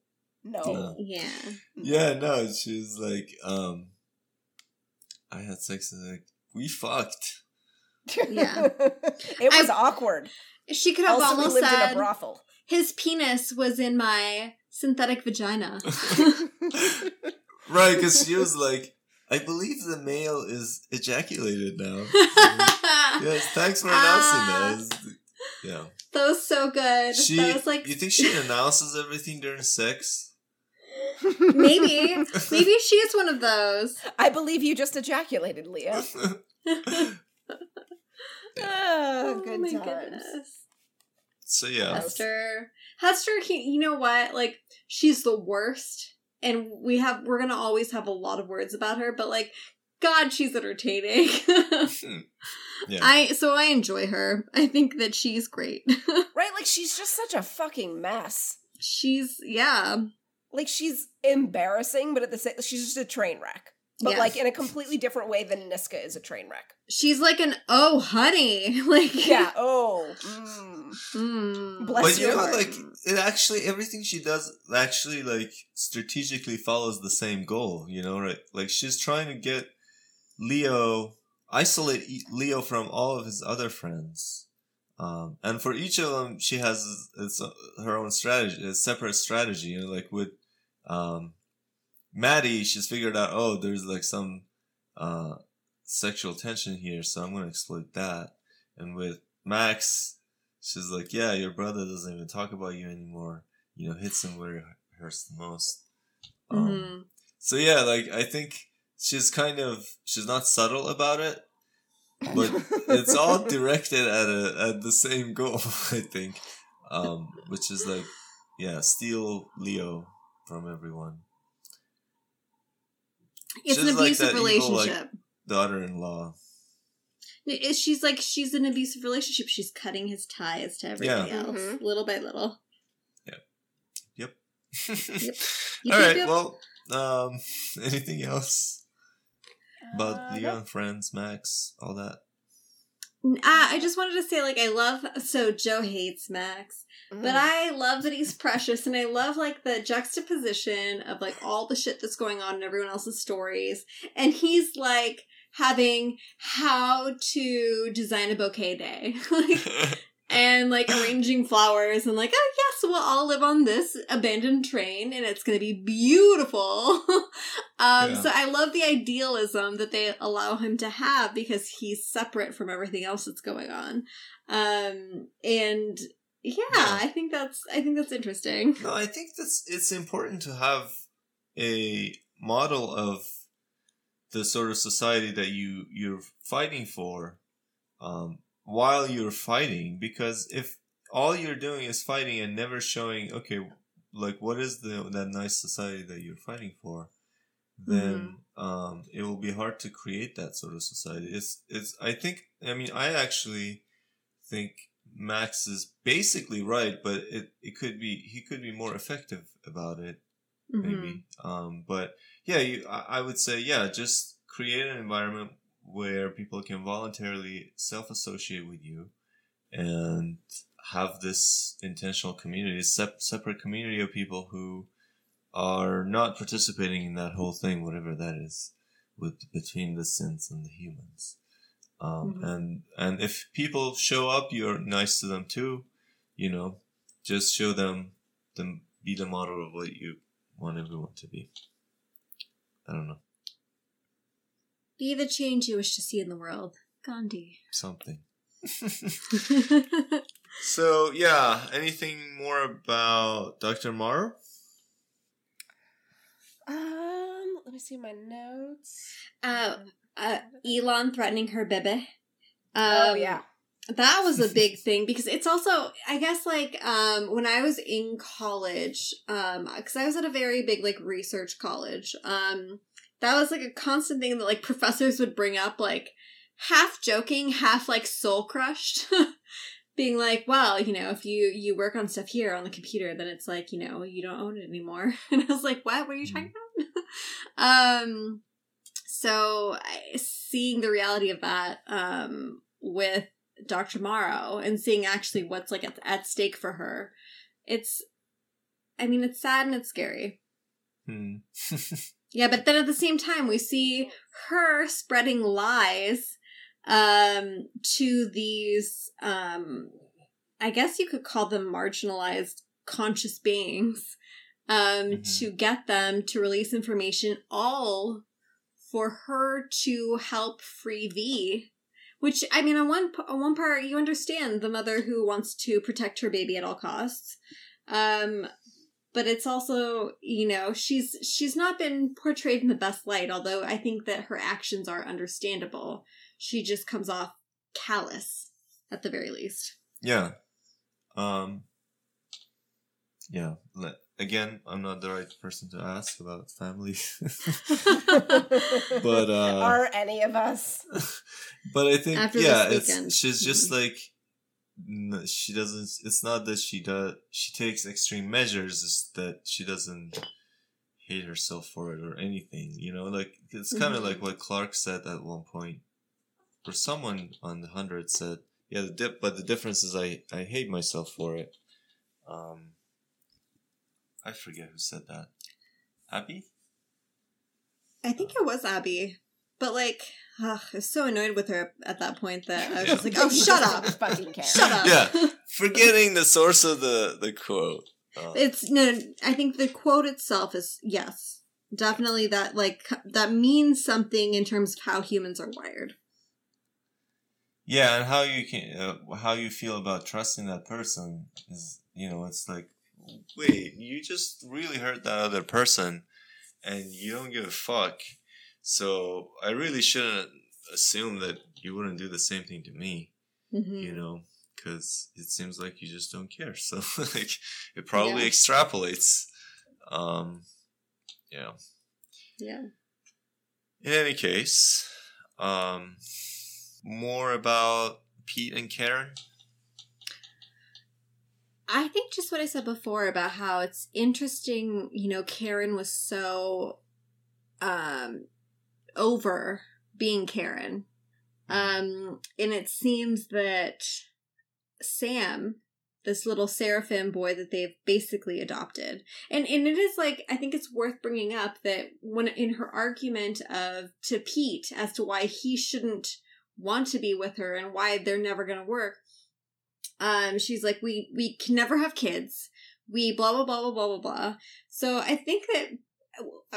[SPEAKER 2] No.
[SPEAKER 1] No.
[SPEAKER 3] yeah.
[SPEAKER 1] Yeah, no, she was like, um, I had sex and like, we fucked.
[SPEAKER 3] Yeah. [LAUGHS]
[SPEAKER 2] it was awkward.
[SPEAKER 3] She could have
[SPEAKER 2] Also,
[SPEAKER 3] almost
[SPEAKER 2] lived in
[SPEAKER 3] said
[SPEAKER 2] a brothel.
[SPEAKER 3] his penis was in my synthetic vagina. [LAUGHS]
[SPEAKER 1] right, because she was like, I believe the male is ejaculated now. [LAUGHS] yes, thanks for announcing that. Yeah.
[SPEAKER 3] that was so good.
[SPEAKER 1] She,
[SPEAKER 3] that was like
[SPEAKER 1] you think she announces everything during sex?
[SPEAKER 3] maybe [LAUGHS] maybe she is one of those.
[SPEAKER 2] I believe you just ejaculated, Leo. [LAUGHS] Ah,
[SPEAKER 3] oh
[SPEAKER 2] good
[SPEAKER 3] my
[SPEAKER 2] times.
[SPEAKER 3] goodness.
[SPEAKER 1] so yeah.
[SPEAKER 3] Hester. Hester, he, you know what? Like, she's the worst. And we have, we're gonna always have a lot of words about her, but like, God, she's entertaining. [LAUGHS] Hmm.
[SPEAKER 1] Yeah.
[SPEAKER 3] I, so I enjoy her. I think that she's great. [LAUGHS]
[SPEAKER 2] Right? Like she's just such a fucking mess.
[SPEAKER 3] she's, yeah.
[SPEAKER 2] Like she's embarrassing, but at the same she's just a train wreck. But
[SPEAKER 3] Yeah.
[SPEAKER 2] like in a completely different way than Niska is a train wreck.
[SPEAKER 3] She's like an, oh, honey. [LAUGHS] Like,
[SPEAKER 2] Yeah. [LAUGHS] Oh. Mm.
[SPEAKER 3] Mm.
[SPEAKER 2] Bless
[SPEAKER 1] but you
[SPEAKER 2] your
[SPEAKER 1] know, like it actually everything she does actually like strategically follows the same goal. You know, right? Like she's trying to get Leo isolate E- Leo from all of his other friends, um, and for each of them, she has its, her own strategy, a separate strategy. You know, like with um, Mattie, she's figured out, oh, there's like some uh, sexual tension here, so I'm gonna exploit that. And with Max, she's like, yeah, your brother doesn't even talk about you anymore. You know, hits him where it hurts the most. Um,
[SPEAKER 3] Mhm.
[SPEAKER 1] So yeah, like I think she's kind of she's not subtle about it, but [LAUGHS] it's all directed at a at the same goal. [LAUGHS] I think, um, which is like, yeah, steal Leo from everyone.
[SPEAKER 3] It's an
[SPEAKER 1] She's like
[SPEAKER 3] abusive
[SPEAKER 1] that evil, like-
[SPEAKER 3] relationship.
[SPEAKER 1] Daughter-in-law.
[SPEAKER 3] It- She's like she's in an abusive relationship. She's cutting his ties to everybody
[SPEAKER 2] Yeah.
[SPEAKER 3] else,
[SPEAKER 2] Mhm.
[SPEAKER 3] little by little.
[SPEAKER 1] Yep.
[SPEAKER 3] Yep. [LAUGHS]
[SPEAKER 1] All right.
[SPEAKER 3] think
[SPEAKER 1] Well, um, [LAUGHS] anything else about
[SPEAKER 2] Uh,
[SPEAKER 1] Leo
[SPEAKER 2] no.
[SPEAKER 1] and friends, Max, all that?
[SPEAKER 3] Uh, I just wanted to say, like, I love. So Joe hates Max,
[SPEAKER 2] Mm.
[SPEAKER 3] but I love that he's precious, and I love like the juxtaposition of like all the shit that's going on in everyone else's stories, and he's like having how to design a bouquet day, [LAUGHS] like, and like arranging [SIGHS] flowers, and like, oh yes, we'll all live on this abandoned train, and it's gonna be beautiful. [LAUGHS] um,
[SPEAKER 1] Yeah.
[SPEAKER 3] so I love the idealism that they allow him to have because he's separate from everything else that's going on. Um, and yeah,
[SPEAKER 1] Yeah.
[SPEAKER 3] I think that's I think that's interesting.
[SPEAKER 1] No, I think that's it's important to have a model of the sort of society that you you're fighting for um, while you're fighting because if all you're doing is fighting and never showing okay like what is the that nice society that you're fighting for then um, it will be hard to create that sort of society it's it's i think i mean i actually think max is basically right but it, it could be he could be more effective about it
[SPEAKER 3] Mhm.
[SPEAKER 1] maybe. Um, but yeah, you, I, I would say yeah, just create an environment where people can voluntarily self-associate with you and have this intentional community, sep- separate community of people who are not participating in that whole thing, whatever that is, with between the synths and the humans. Um,
[SPEAKER 3] Mhm.
[SPEAKER 1] And and if people show up, you're nice to them too. You know, just show them the be the model of what you want everyone to be. I don't know
[SPEAKER 3] Be the change you wish to see in the world, Gandhi.
[SPEAKER 1] something. [LAUGHS] So yeah, anything more about Dr. Morrow?
[SPEAKER 2] Um, let me see my notes.
[SPEAKER 3] uh, uh, Elon threatening her bebe.
[SPEAKER 2] oh
[SPEAKER 3] Um,
[SPEAKER 2] yeah.
[SPEAKER 3] That was a big [LAUGHS] thing because it's also, I guess, like um, when I was in college, um, because I was at a very big like research college. Um, that was like a constant thing that like professors would bring up, like half joking, half like soul crushed, [LAUGHS] being like, "Well, you know, if you you work on stuff here on the computer, then it's like you know you don't own it anymore." [LAUGHS] And I was like, "What? What are you talking about?" [LAUGHS] um, so I, seeing the reality of that, um, with Dr. Morrow and seeing actually what's like at, at stake for her. It's, I mean, it's sad and it's scary.
[SPEAKER 1] Hmm.
[SPEAKER 3] Yeah, but then at the same time, we see her spreading lies um, to these, um, I guess you could call them marginalized conscious beings, um,
[SPEAKER 1] Mhm.
[SPEAKER 3] to get them to release information, all for her to help free V. Which I mean, on one on one part, you understand the mother who wants to protect her baby at all costs. Um, but it's also you know she's she's not been portrayed in the best light although i think that her actions are understandable she just comes off callous at the very least
[SPEAKER 1] yeah. Um. Yeah. Again, I'm not the right person to ask about family, [LAUGHS] but uh, [LAUGHS]
[SPEAKER 2] are any of us? [LAUGHS]
[SPEAKER 1] but I think
[SPEAKER 3] After
[SPEAKER 1] yeah, it's.
[SPEAKER 3] Mm-hmm.
[SPEAKER 1] she's just like n- she doesn't. It's not that she does. She takes extreme measures. It's that she doesn't hate herself for it or anything. You know, like it's kind of
[SPEAKER 3] Mhm.
[SPEAKER 1] like what Clarke said at one point, or someone on the hundred said, "Yeah, the dip, but the difference is I I hate myself for it." Um, I forget who said that. Abby.
[SPEAKER 3] i think it was abby but like ugh, i was so annoyed with her at that point that i was
[SPEAKER 1] Yeah.
[SPEAKER 3] just like [LAUGHS] oh shut up
[SPEAKER 2] Fucking care.
[SPEAKER 3] shut up
[SPEAKER 1] Yeah. [LAUGHS] Forgetting the source of the the quote. Uh,
[SPEAKER 3] it's no no, i think the quote itself is yes definitely that like that means something in terms of how humans are wired
[SPEAKER 1] Yeah, and how you can uh, how you feel about trusting that person is you know it's like wait you just really hurt that other person and you don't give a fuck so I really shouldn't assume that you wouldn't do the same thing to me
[SPEAKER 3] mm-hmm.
[SPEAKER 1] you know because it seems like you just don't care [LAUGHS] so like it probably
[SPEAKER 3] Yeah.
[SPEAKER 1] extrapolates um yeah
[SPEAKER 3] yeah
[SPEAKER 1] in any case um more about Pete and Karen
[SPEAKER 3] I think just what I said before about how it's interesting, you know, Karen was so um over being Karen Um, and it seems that Sam, this little seraphim boy that they've basically adopted, and and it is like I think it's worth bringing up that when in her argument of to Pete as to why he shouldn't want to be with her and why they're never going to work, um, she's like we we can never have kids. We blah blah blah blah blah blah blah. So I think that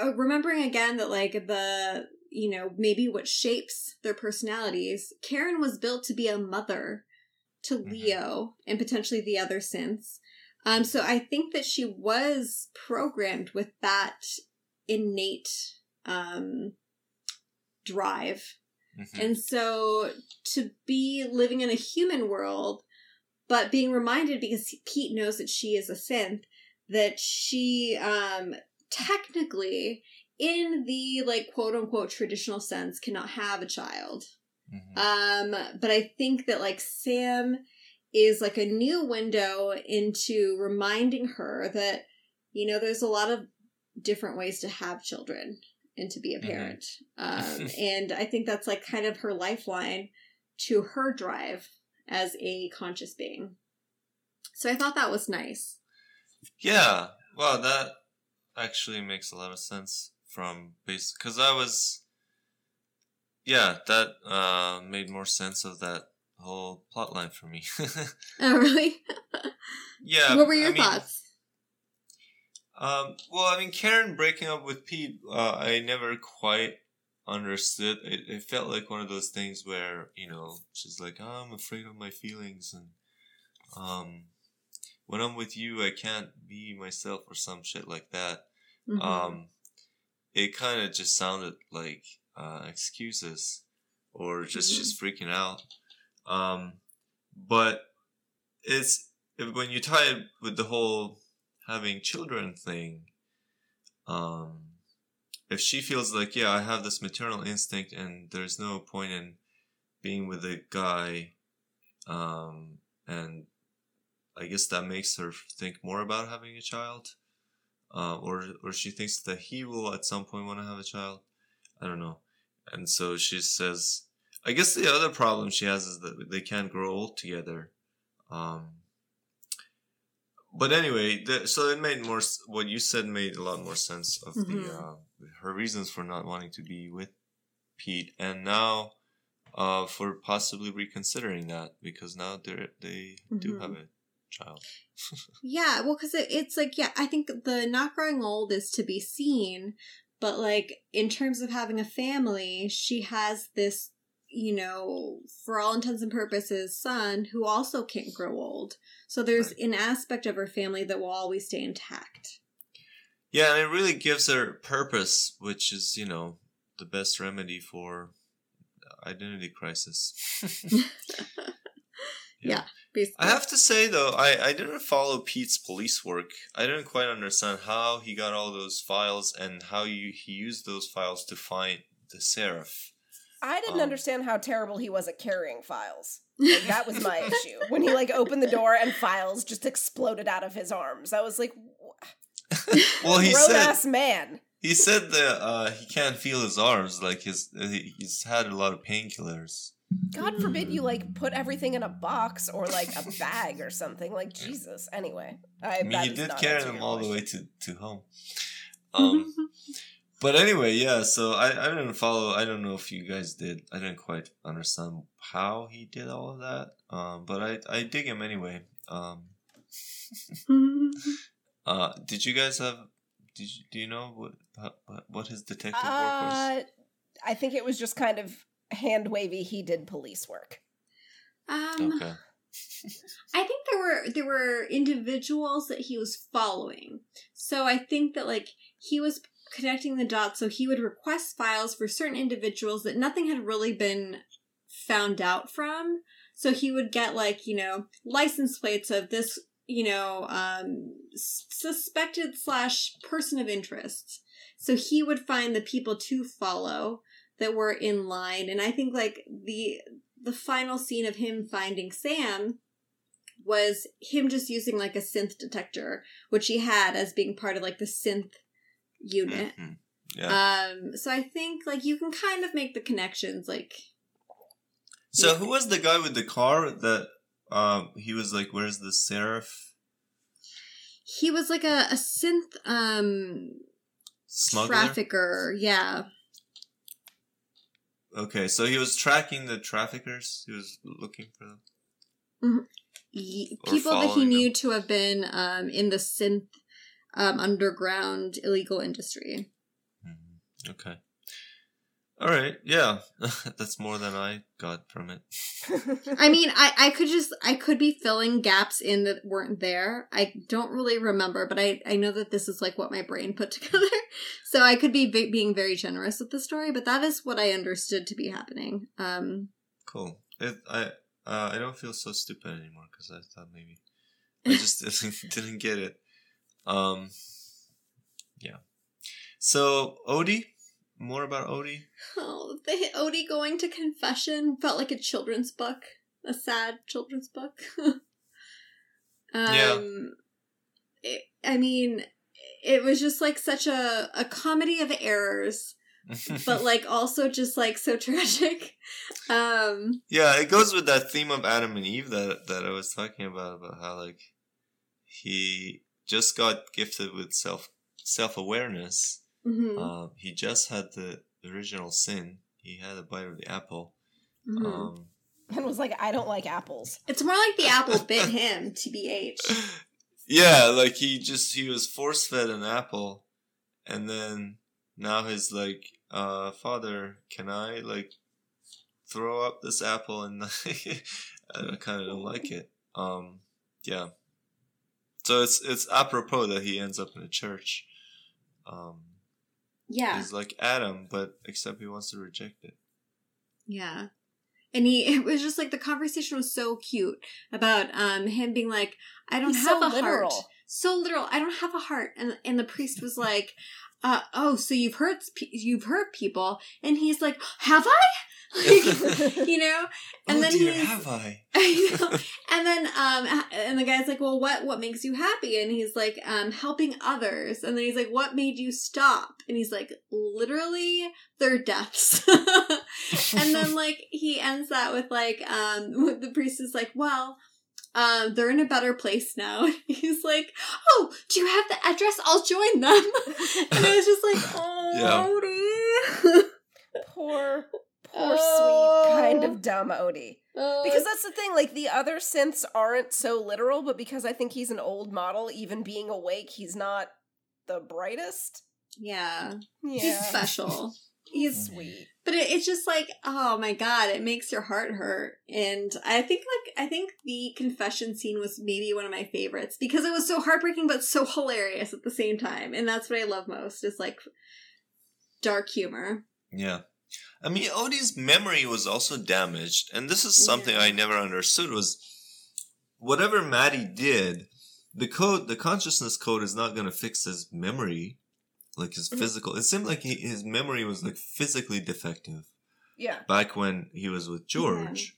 [SPEAKER 3] uh, remembering again that like the you know maybe what shapes their personalities karen was built to be a mother to
[SPEAKER 1] Mhm.
[SPEAKER 3] leo and potentially the other synths um so i think that she was programmed with that innate um drive
[SPEAKER 1] Mhm.
[SPEAKER 3] and so to be living in a human world, but being reminded because Pete knows that she is a synth, that she um technically in the like quote unquote traditional sense cannot have a child.
[SPEAKER 1] Mhm.
[SPEAKER 3] Um but I think that like Sam is like a new window into reminding her that you know there's a lot of different ways to have children and to be a
[SPEAKER 1] Mhm.
[SPEAKER 3] parent. Um, [LAUGHS] and I think that's like kind of her lifeline to her drive as a conscious being. So I thought that was nice.
[SPEAKER 1] Yeah, well, that actually makes a lot of sense from base because I was, yeah, that uh, made more sense of that whole plot line for me. [LAUGHS]
[SPEAKER 3] Oh, really? [LAUGHS]
[SPEAKER 1] yeah.
[SPEAKER 3] what were your
[SPEAKER 1] I mean,
[SPEAKER 3] thoughts?
[SPEAKER 1] Um, well, I mean, Karen breaking up with Pete, uh, I never quite understood. It, it felt like one of those things where, you know, she's like, oh, I'm afraid of my feelings. And, um, when I'm with you, I can't be myself or some shit like that.
[SPEAKER 3] Mhm.
[SPEAKER 1] Um, it kind of just sounded like, uh, excuses or just,
[SPEAKER 3] Mhm.
[SPEAKER 1] she's freaking out. Um, but it's, when you tie it with the whole having children thing, um, if she feels like, yeah, I have this maternal instinct and there's no point in being with a guy, um, and I guess that makes her think more about having a child, uh, or or she thinks that he will at some point want to have a child. I don't know, and so she says. I guess the other problem she has is that they can't grow old together. Um, but anyway, the, so it made more. What you said made a lot more sense of
[SPEAKER 3] Mhm.
[SPEAKER 1] the uh, her reasons for not wanting to be with Pete, and now uh, for possibly reconsidering that because now they they do
[SPEAKER 3] Mhm.
[SPEAKER 1] have a child. [LAUGHS]
[SPEAKER 3] Yeah, well, because it, it's like, yeah, I think the not growing old is to be seen, but like in terms of having a family, she has this, you know, for all intents and purposes, son who also can't grow old. So there's
[SPEAKER 1] Right.
[SPEAKER 3] an aspect of her family that will always stay intact.
[SPEAKER 1] Yeah, and it really gives her purpose, which is you know the best remedy for identity crisis. [LAUGHS] [LAUGHS]
[SPEAKER 3] Yeah. Basically.
[SPEAKER 1] I have to say though, I, I didn't follow Pete's police work. I didn't quite understand how he got all those files and how you, he used those files to find the seraph.
[SPEAKER 2] I didn't
[SPEAKER 1] Um,
[SPEAKER 2] understand how terrible he was at carrying files. [LAUGHS] Like, that was my issue. When he like opened the door and files just exploded out of his arms. I was like, [LAUGHS] [LAUGHS]
[SPEAKER 1] Well, he
[SPEAKER 2] grown
[SPEAKER 1] said
[SPEAKER 2] ass man.
[SPEAKER 1] he said that uh, he can't feel his arms. Like his he's had a lot of painkillers.
[SPEAKER 2] God forbid you like put everything in a box or like a [LAUGHS] bag or something. Like Jesus. Anyway, I,
[SPEAKER 1] I mean, he did carry them all the way to to home. [LAUGHS] Um, But anyway, yeah, so I, I didn't follow I don't know if you guys did. I didn't quite understand how he did all of that. Um but I I dig him anyway. Um [LAUGHS] uh did you guys have did you, do you know what how- what his detective work was?
[SPEAKER 2] Uh, I think it was just kind of hand wavy. He did police work.
[SPEAKER 3] um,
[SPEAKER 1] Okay.
[SPEAKER 3] I think there were there were individuals that he was following. So I think that like he was connecting the dots so he would request files for certain individuals that nothing had really been found out from. So he would get like, you know, license plates of this, you know, um suspected slash person of interest. So he would find the people to follow that were in line and I think like the the final scene of him finding Sam was him just using like a synth detector, which he had as being part of like the synth unit.
[SPEAKER 1] Mhm. Yeah.
[SPEAKER 3] Um, so I think like you can kind of make the connections like
[SPEAKER 1] So
[SPEAKER 3] Yeah.
[SPEAKER 1] who was the guy with the car that um he was like, "Where's the seraph
[SPEAKER 3] He was like a, a synth um
[SPEAKER 1] smuggler?"
[SPEAKER 3] trafficker. Yeah.
[SPEAKER 1] Okay, so he was tracking the traffickers. He was looking for them. Or
[SPEAKER 3] people that he knew
[SPEAKER 1] them.
[SPEAKER 3] to have been um, in the synth um, underground illegal industry.
[SPEAKER 1] Mhm. Okay. All right. Yeah, [LAUGHS] that's more than I got from it. [LAUGHS]
[SPEAKER 3] I mean, I, I could just I could be filling gaps in that weren't there. I don't really remember, but I I know that this is like what my brain put [LAUGHS] together. So I could be be- being very generous with the story, but that is what I understood to be happening. Um,
[SPEAKER 1] Cool. It, I uh, I don't feel so stupid anymore because I thought maybe I just didn't, didn't get it. Um. Yeah. So Odi, more about Odi.
[SPEAKER 3] oh, the Odi going to confession felt like a children's book, a sad children's book. [LAUGHS] um,
[SPEAKER 1] Yeah.
[SPEAKER 3] it, I mean, it was just like such a a comedy of errors. [LAUGHS] but like also just like so [LAUGHS] tragic. Um
[SPEAKER 1] yeah, it goes with that theme of Adam and Eve that that I was talking about about how like he just got gifted with self self awareness.
[SPEAKER 3] mhm,
[SPEAKER 1] Um, he just had the original sin. He had a bite of the apple.
[SPEAKER 3] mhm.
[SPEAKER 1] Um,
[SPEAKER 2] and was like, I don't like apples.
[SPEAKER 3] it's more like the apple [LAUGHS] bit him, TBH.
[SPEAKER 1] yeah, like he just he was force fed an apple, and then now he's like, uh, father, can I like throw up this apple? And [LAUGHS] I kind of don't like it. Um, yeah. So it's it's apropos that he ends up in a church. Um,
[SPEAKER 3] Yeah.
[SPEAKER 1] he's like Adam, but except he wants to reject it.
[SPEAKER 3] Yeah. And he [LAUGHS] it was just like the conversation was so cute about um him being like, I don't
[SPEAKER 2] He's
[SPEAKER 3] have
[SPEAKER 2] so
[SPEAKER 3] a
[SPEAKER 2] literal.
[SPEAKER 3] heart. So literal. I don't have a heart. And and the priest was like, uh, oh, so you've hurt you've hurt people, and he's like, have I? [LAUGHS] Like, [LAUGHS] you know, and
[SPEAKER 1] oh
[SPEAKER 3] then
[SPEAKER 1] dear,
[SPEAKER 3] he's
[SPEAKER 1] have I? [LAUGHS]
[SPEAKER 3] Know. and then um and the guy's like well what what makes you happy and he's like um helping others and then he's like what made you stop and he's like literally their deaths and then like he ends that with like um the priest is like well um, they're in a better place now. [LAUGHS] He's like, "Oh, do you have the address? I'll join them." [LAUGHS] and I was just like, [LAUGHS] "Oh, Odi."
[SPEAKER 2] Poor, poor,
[SPEAKER 3] Oh.
[SPEAKER 2] sweet, kind of dumb Odi. Because that's the thing, like the other synths aren't so literal, but because I think he's an old model, even being awake, he's not the brightest.
[SPEAKER 3] yeah,
[SPEAKER 2] Yeah.
[SPEAKER 3] he's special. He's
[SPEAKER 2] sweet.
[SPEAKER 3] But it, it's just like, oh my god, it makes your heart hurt. And I think like I think the confession scene was maybe one of my favorites because it was so heartbreaking but so hilarious at the same time. And that's what I love most is like dark humor.
[SPEAKER 1] Yeah. I mean, Odi's memory was also damaged, and this is something
[SPEAKER 3] Yeah.
[SPEAKER 1] I never understood was whatever Mattie did, the code, the consciousness code is not going to fix his memory, like his
[SPEAKER 2] Mhm.
[SPEAKER 1] physical. It seemed like he, his memory was like physically defective
[SPEAKER 2] Yeah.
[SPEAKER 1] back when he was with George.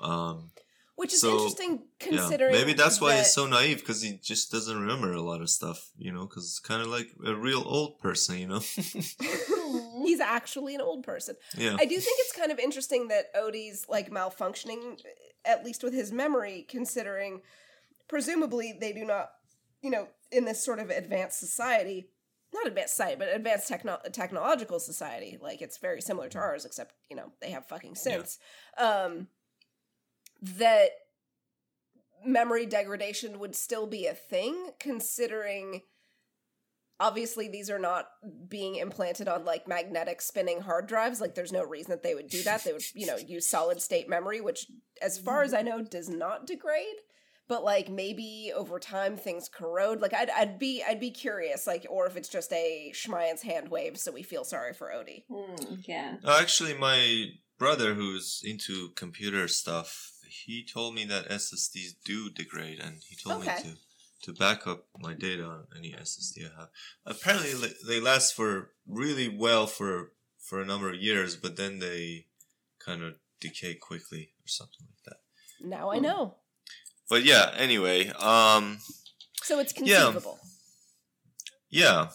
[SPEAKER 1] Um,
[SPEAKER 2] Which is
[SPEAKER 1] So,
[SPEAKER 2] interesting
[SPEAKER 1] yeah,
[SPEAKER 2] considering.
[SPEAKER 1] maybe that's why
[SPEAKER 2] that-
[SPEAKER 1] he's so naive because he just doesn't remember a lot of stuff, you know, because it's kind of like a real old person, you know. [LAUGHS]
[SPEAKER 2] he's actually an old person.
[SPEAKER 1] yeah.
[SPEAKER 2] I do think it's kind of interesting that Odi's like malfunctioning, at least with his memory, considering presumably they do not, you know, in this sort of advanced society, not advanced society, but advanced techno- technological society, like it's very similar to ours, except, you know, they have fucking synths. Um, that memory degradation would still be a thing, considering obviously these are not being implanted on like magnetic spinning hard drives. Like there's no reason that they would do that. They would you know [LAUGHS] use solid state memory which as far as i know does not degrade but like maybe over time things corrode like i'd, I'd be i'd be curious like or if it's just a schmiance hand wave so we feel sorry for odi hmm,
[SPEAKER 3] yeah.
[SPEAKER 1] Oh, actually, my brother, who's into computer stuff, he told me that SSDs do degrade, and he told
[SPEAKER 2] Okay.
[SPEAKER 1] me to to back up my data on any SSD I have. Apparently, they last for really well for for a number of years, but then they kind of decay quickly or something like that.
[SPEAKER 2] now i hmm. know
[SPEAKER 1] But yeah, anyway, um,
[SPEAKER 2] so it's
[SPEAKER 1] Yeah.
[SPEAKER 2] conceivable
[SPEAKER 1] Yeah,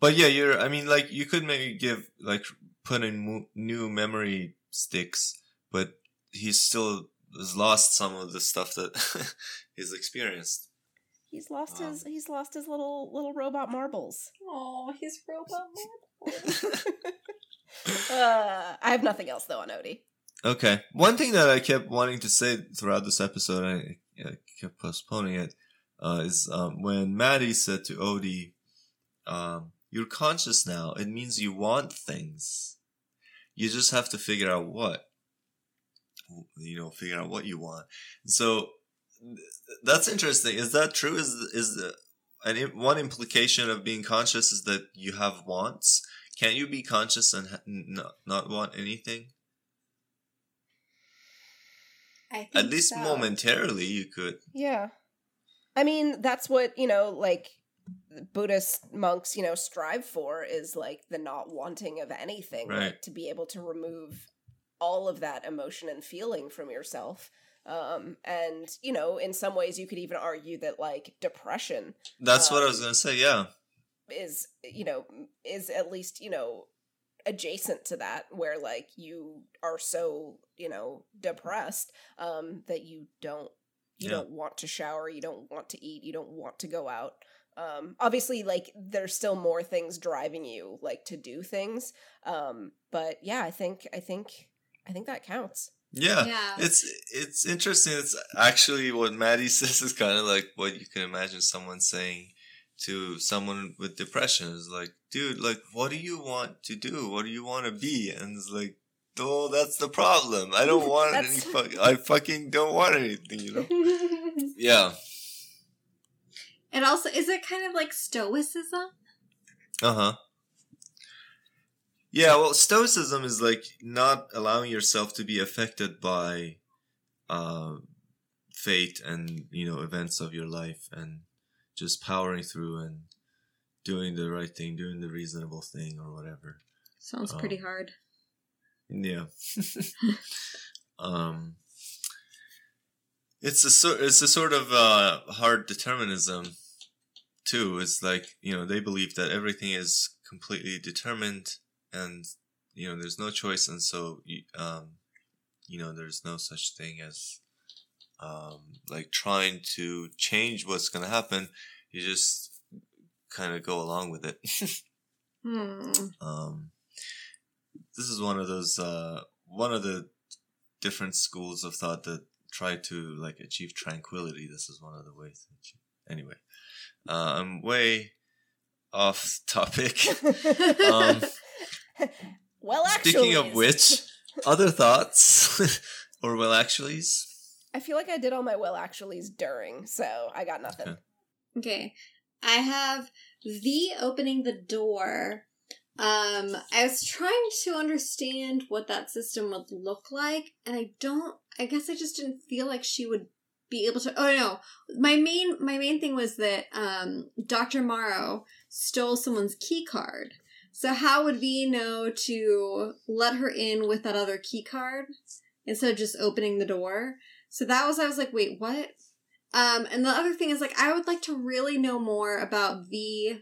[SPEAKER 1] but yeah, you're. I mean, like you could maybe give like put in mo- new memory sticks, but he still has lost some of the stuff that [LAUGHS] he's experienced.
[SPEAKER 2] He's lost
[SPEAKER 1] Um,
[SPEAKER 2] his he's lost his little little robot marbles.
[SPEAKER 3] Oh, his robot [LAUGHS] marbles. [LAUGHS]
[SPEAKER 2] uh, I have nothing else though on Odi.
[SPEAKER 1] Okay. One thing that I kept wanting to say throughout this episode, I, I kept postponing it, uh, is um, when Mattie said to Odi, um, "You're conscious now. It means you want things. You just have to figure out what. You know, figure out what you want." So that's interesting. Is that true? Is is the and one implication of being conscious is that you have wants? Can't you be conscious and ha- not not want anything?
[SPEAKER 3] I think
[SPEAKER 1] At least
[SPEAKER 3] so.
[SPEAKER 1] momentarily, you could.
[SPEAKER 2] Yeah. I mean, that's what, you know, like Buddhist monks, you know, strive for is like the not wanting of anything,
[SPEAKER 1] Right.
[SPEAKER 2] like to be able to remove all of that emotion and feeling from yourself. Um, and, you know, in some ways you could even argue that like depression
[SPEAKER 1] That's what I
[SPEAKER 2] Um,
[SPEAKER 1] was gonna say. Yeah,
[SPEAKER 2] is, you know, is at least, you know, adjacent to that where like you are so, you know, depressed um that you don't you
[SPEAKER 1] Yeah.
[SPEAKER 2] don't want to shower, you don't want to eat, you don't want to go out. Um obviously like there's still more things driving you like to do things. Um but yeah, I think I think I think that counts.
[SPEAKER 1] yeah.
[SPEAKER 3] Yeah.
[SPEAKER 1] It's it's interesting. It's actually what Mattie [LAUGHS] says is kind of like what you can imagine someone saying to someone with depression. Is like, dude, like, what do you want to do? What do you want to be? And it's like, oh, that's the problem. I don't want any. Fuck, I fucking don't want anything. You know? [LAUGHS] Yeah.
[SPEAKER 3] it also is it kind of like stoicism?
[SPEAKER 1] Uh huh. Yeah, well, Stoicism is like not allowing yourself to be affected by uh, fate and you know events of your life, and just powering through and doing the right thing, doing the reasonable thing, or whatever.
[SPEAKER 3] Sounds
[SPEAKER 1] Oh.
[SPEAKER 3] pretty hard.
[SPEAKER 1] Yeah. [LAUGHS] um, it's a sort. It's a sort of uh, hard determinism, too. It's like you know they believe that everything is completely determined, and you know there's no choice, and so um, you know there's no such thing as um, like trying to change what's gonna happen. You just kind of go along with it. [LAUGHS]
[SPEAKER 3] Hmm.
[SPEAKER 1] um, this is one of those uh, one of the different schools of thought that try to like achieve tranquility. This is one of the ways. to achieve- Anyway, uh, I'm way off topic. [LAUGHS] Um,
[SPEAKER 2] well, actually,
[SPEAKER 1] Speaking of which, other thoughts [LAUGHS] or well, actuallys.
[SPEAKER 2] I feel like I did all my will actuallys during, so I got nothing.
[SPEAKER 1] Okay.
[SPEAKER 3] Okay. I have the opening the door. Um, I was trying to understand what that system would look like, and I don't I guess I just didn't feel like she would be able to oh no. My main my main thing was that um Dr. Morrow stole someone's key card. So how would V know to let her in with that other key card instead of just opening the door? So that was I was like, wait, what? Um, and the other thing is like I would like to really know more about V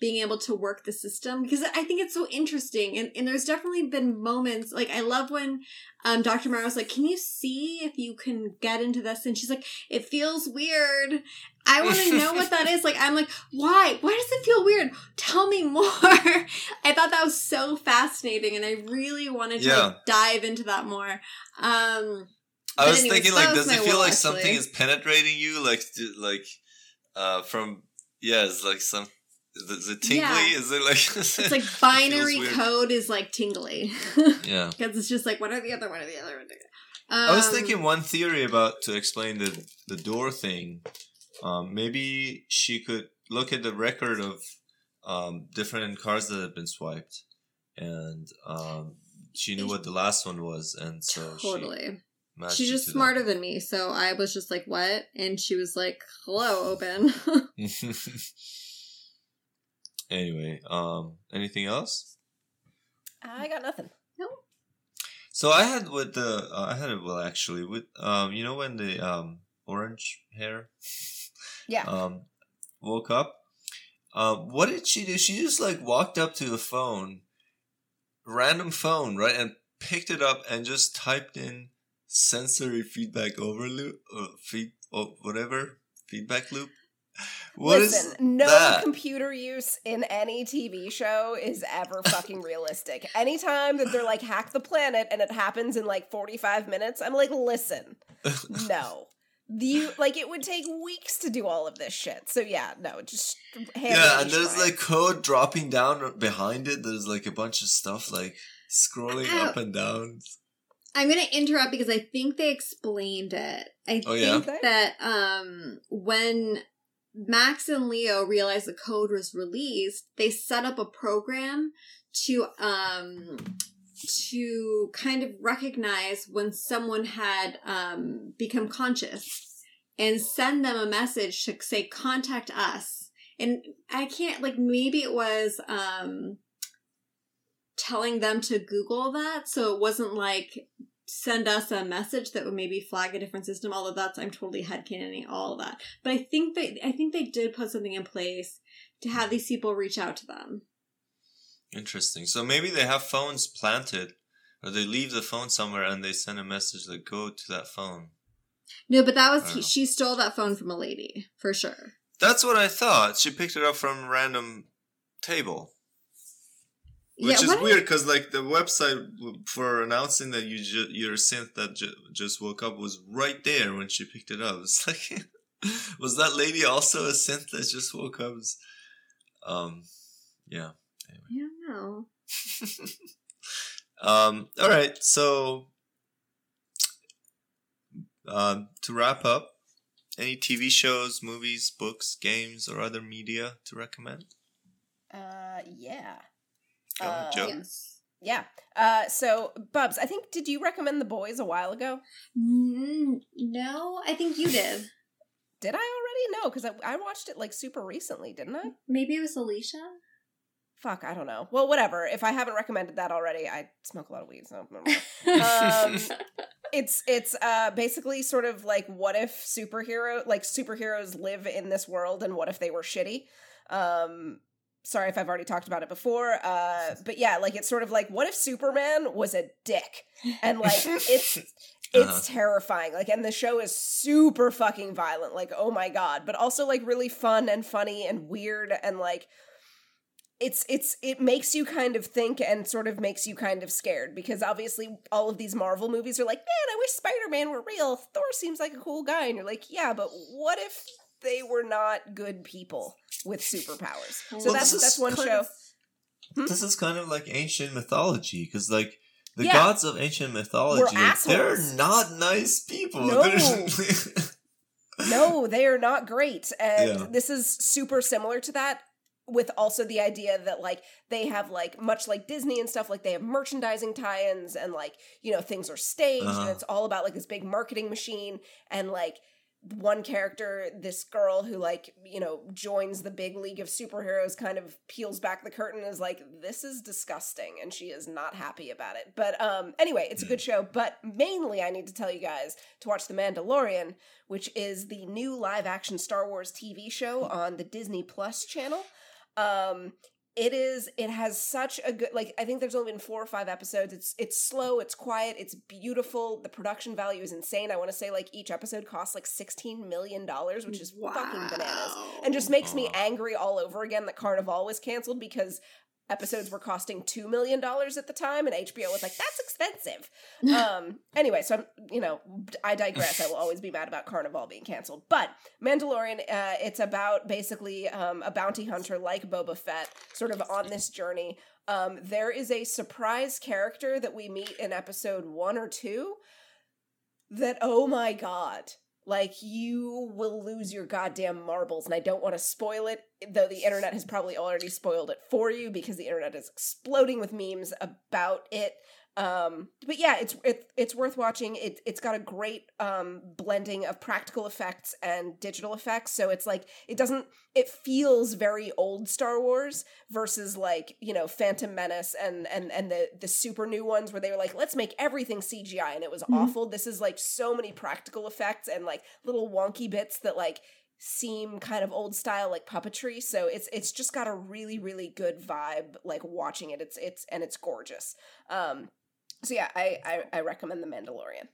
[SPEAKER 3] being able to work the system because I think it's so interesting and, and there's definitely been moments like I love when um Dr. Morrow was like, Can you see if you can get into this? And she's like, It feels weird. I want to know what that is. Like I'm like, why? Why does it feel weird? Tell me more. [LAUGHS] I thought that was so fascinating and I really wanted to
[SPEAKER 1] Yeah.
[SPEAKER 3] like, dive into that more. Um
[SPEAKER 1] I was
[SPEAKER 3] anyways,
[SPEAKER 1] thinking like, does it feel
[SPEAKER 3] will,
[SPEAKER 1] like something is penetrating you, like like uh from yeah, it's like some. Is it tingly?
[SPEAKER 3] Yeah.
[SPEAKER 1] Is it like? [LAUGHS]
[SPEAKER 3] it's like [LAUGHS] binary
[SPEAKER 1] weird.
[SPEAKER 3] code is like tingly. [LAUGHS]
[SPEAKER 1] Yeah.
[SPEAKER 3] Because it's just like one or the other, one or the other. One or the other.
[SPEAKER 1] I was
[SPEAKER 3] Um,
[SPEAKER 1] thinking one theory about to explain the the door thing. Um, maybe she could look at the record of um, different cards that have been swiped, and um, she knew what the last one was, and so
[SPEAKER 3] totally.
[SPEAKER 1] she matched
[SPEAKER 3] She's just
[SPEAKER 1] to
[SPEAKER 3] smarter than me, so I was just like, "What?" And she was like, "Hello, open." [LAUGHS]
[SPEAKER 1] anyway, um, anything else?
[SPEAKER 2] I got nothing.
[SPEAKER 1] So I had with the uh, I had it well actually with um you know when the um orange hair
[SPEAKER 2] Yeah.
[SPEAKER 1] um, woke up. Um, what did she do? She just like walked up to the phone, random phone, right, and picked it up and just typed in sensory feedback overloop or feed or whatever feedback loop. What is
[SPEAKER 2] Listen, no
[SPEAKER 1] that?
[SPEAKER 2] computer use in any TV show is ever fucking realistic. Anytime that they're like hack the planet and it happens in like 45 minutes, I'm like, listen, [LAUGHS] no. You like it would take weeks to do all of this shit. So yeah, no, just
[SPEAKER 1] yeah, and there's
[SPEAKER 2] try.
[SPEAKER 1] like code dropping down behind it. There's like a bunch of stuff like scrolling up and down.
[SPEAKER 3] I'm gonna interrupt because I think they explained it. I
[SPEAKER 1] Oh, yeah?
[SPEAKER 3] think that um when Max and Leo realized the code was released, they set up a program to um to kind of recognize when someone had um become conscious and send them a message to say contact us. And I can't like maybe it was um telling them to Google that so it wasn't like send us a message that would maybe flag a different system although that's i'm totally headcanoning all of that but i think they i think they did put something in place to have these people reach out to them
[SPEAKER 1] Interesting. So maybe they have phones planted, or they leave the phone somewhere and they send a message that go to that phone.
[SPEAKER 3] no but that was
[SPEAKER 1] Wow.
[SPEAKER 3] she stole that phone from a lady for sure
[SPEAKER 1] That's what I thought. She picked it up from a random table. Which
[SPEAKER 3] yeah
[SPEAKER 1] is
[SPEAKER 3] what
[SPEAKER 1] weird because like the website for announcing that you ju- your synth that ju- just woke up was right there when she picked it up. [LAUGHS] It's like, was that lady also a synth that just woke up? It's- Um, yeah.
[SPEAKER 3] i don't know [LAUGHS]
[SPEAKER 1] um. All right. So, um, to wrap up, any TV shows, movies, books, games, or other media to recommend?
[SPEAKER 2] Uh yeah.
[SPEAKER 1] Go ahead,
[SPEAKER 2] Uh,
[SPEAKER 3] yes
[SPEAKER 2] Yeah. Uh so Bubs, I think did you recommend The Boys a while ago?
[SPEAKER 3] Mm, no i think you did [LAUGHS]
[SPEAKER 2] Did I already? No, because I, I watched it like super recently, didn't I?
[SPEAKER 3] maybe it was alicia
[SPEAKER 2] Fuck, I don't know. Well, whatever. If I haven't recommended that already, I smoke a lot of weed, so [LAUGHS] Um, [LAUGHS] it's it's uh basically sort of like what if superhero like superheroes live in this world and what if they were shitty um sorry if i've already talked about it before uh but yeah like it's sort of like what if superman was a dick? [LAUGHS] And like it's it's
[SPEAKER 1] Uh-huh.
[SPEAKER 2] terrifying. Like and the show is super fucking violent. Like oh my god. But also like really fun and funny and weird and like it's it's it makes you kind of think and sort of makes you kind of scared because obviously all of these Marvel movies are like, man, I wish Spider Man were real. Thor seems like a cool guy, and you're like, yeah, but what if they were not good people with superpowers? So
[SPEAKER 1] Well,
[SPEAKER 2] that's that's one show.
[SPEAKER 1] of-
[SPEAKER 2] Hmm?
[SPEAKER 1] This is kind of like ancient mythology because, like, the
[SPEAKER 2] Yeah.
[SPEAKER 1] gods of ancient mythology, like, they're not nice people.
[SPEAKER 2] No. No, they are not great. And
[SPEAKER 1] Yeah.
[SPEAKER 2] this is super similar to that with also the idea that like they have like much like Disney and stuff like they have merchandising tie-ins and like you know things are staged and
[SPEAKER 1] Uh-huh.
[SPEAKER 2] it's all about like this big marketing machine and like one character this girl who like you know joins the big league of superheroes kind of peels back the curtain is like this is disgusting and she is not happy about it. But um anyway it's a good show but mainly i need to tell you guys to watch the mandalorian which is the new live action star wars tv show on the disney plus channel. Um it is it has such a good like i think there's only been four or five episodes. It's it's slow it's quiet it's beautiful. The production value is insane. I want to say like each episode costs like 16 million dollars which is fucking bananas. And just makes me angry all over again that carnival was canceled because episodes were costing two million dollars at the time and hbo was like that's expensive. Um [LAUGHS] anyway so i'm you know i digress. I will always be mad about carnival being canceled. But mandalorian uh it's about basically um a bounty hunter like boba fett sort of on this journey. Um there is a surprise character that we meet in episode one or two that oh my god like you will lose your goddamn marbles and i don't want to spoil it though the internet has probably already spoiled it for you because the internet is exploding with memes about it um but yeah it's it, it's worth watching. It it's got a great um blending of practical effects and digital effects. So it's like it doesn't it feels very old star wars versus like you know phantom menace and and and the the super new ones where they were like let's make everything cgi and it was
[SPEAKER 3] Mhm.
[SPEAKER 2] awful. This is like so many practical effects and like little wonky bits that like seem kind of old style like puppetry. So it's it's just got a really really good vibe like watching it. It's it's and it's gorgeous. Um so yeah i i, I recommend the mandalorian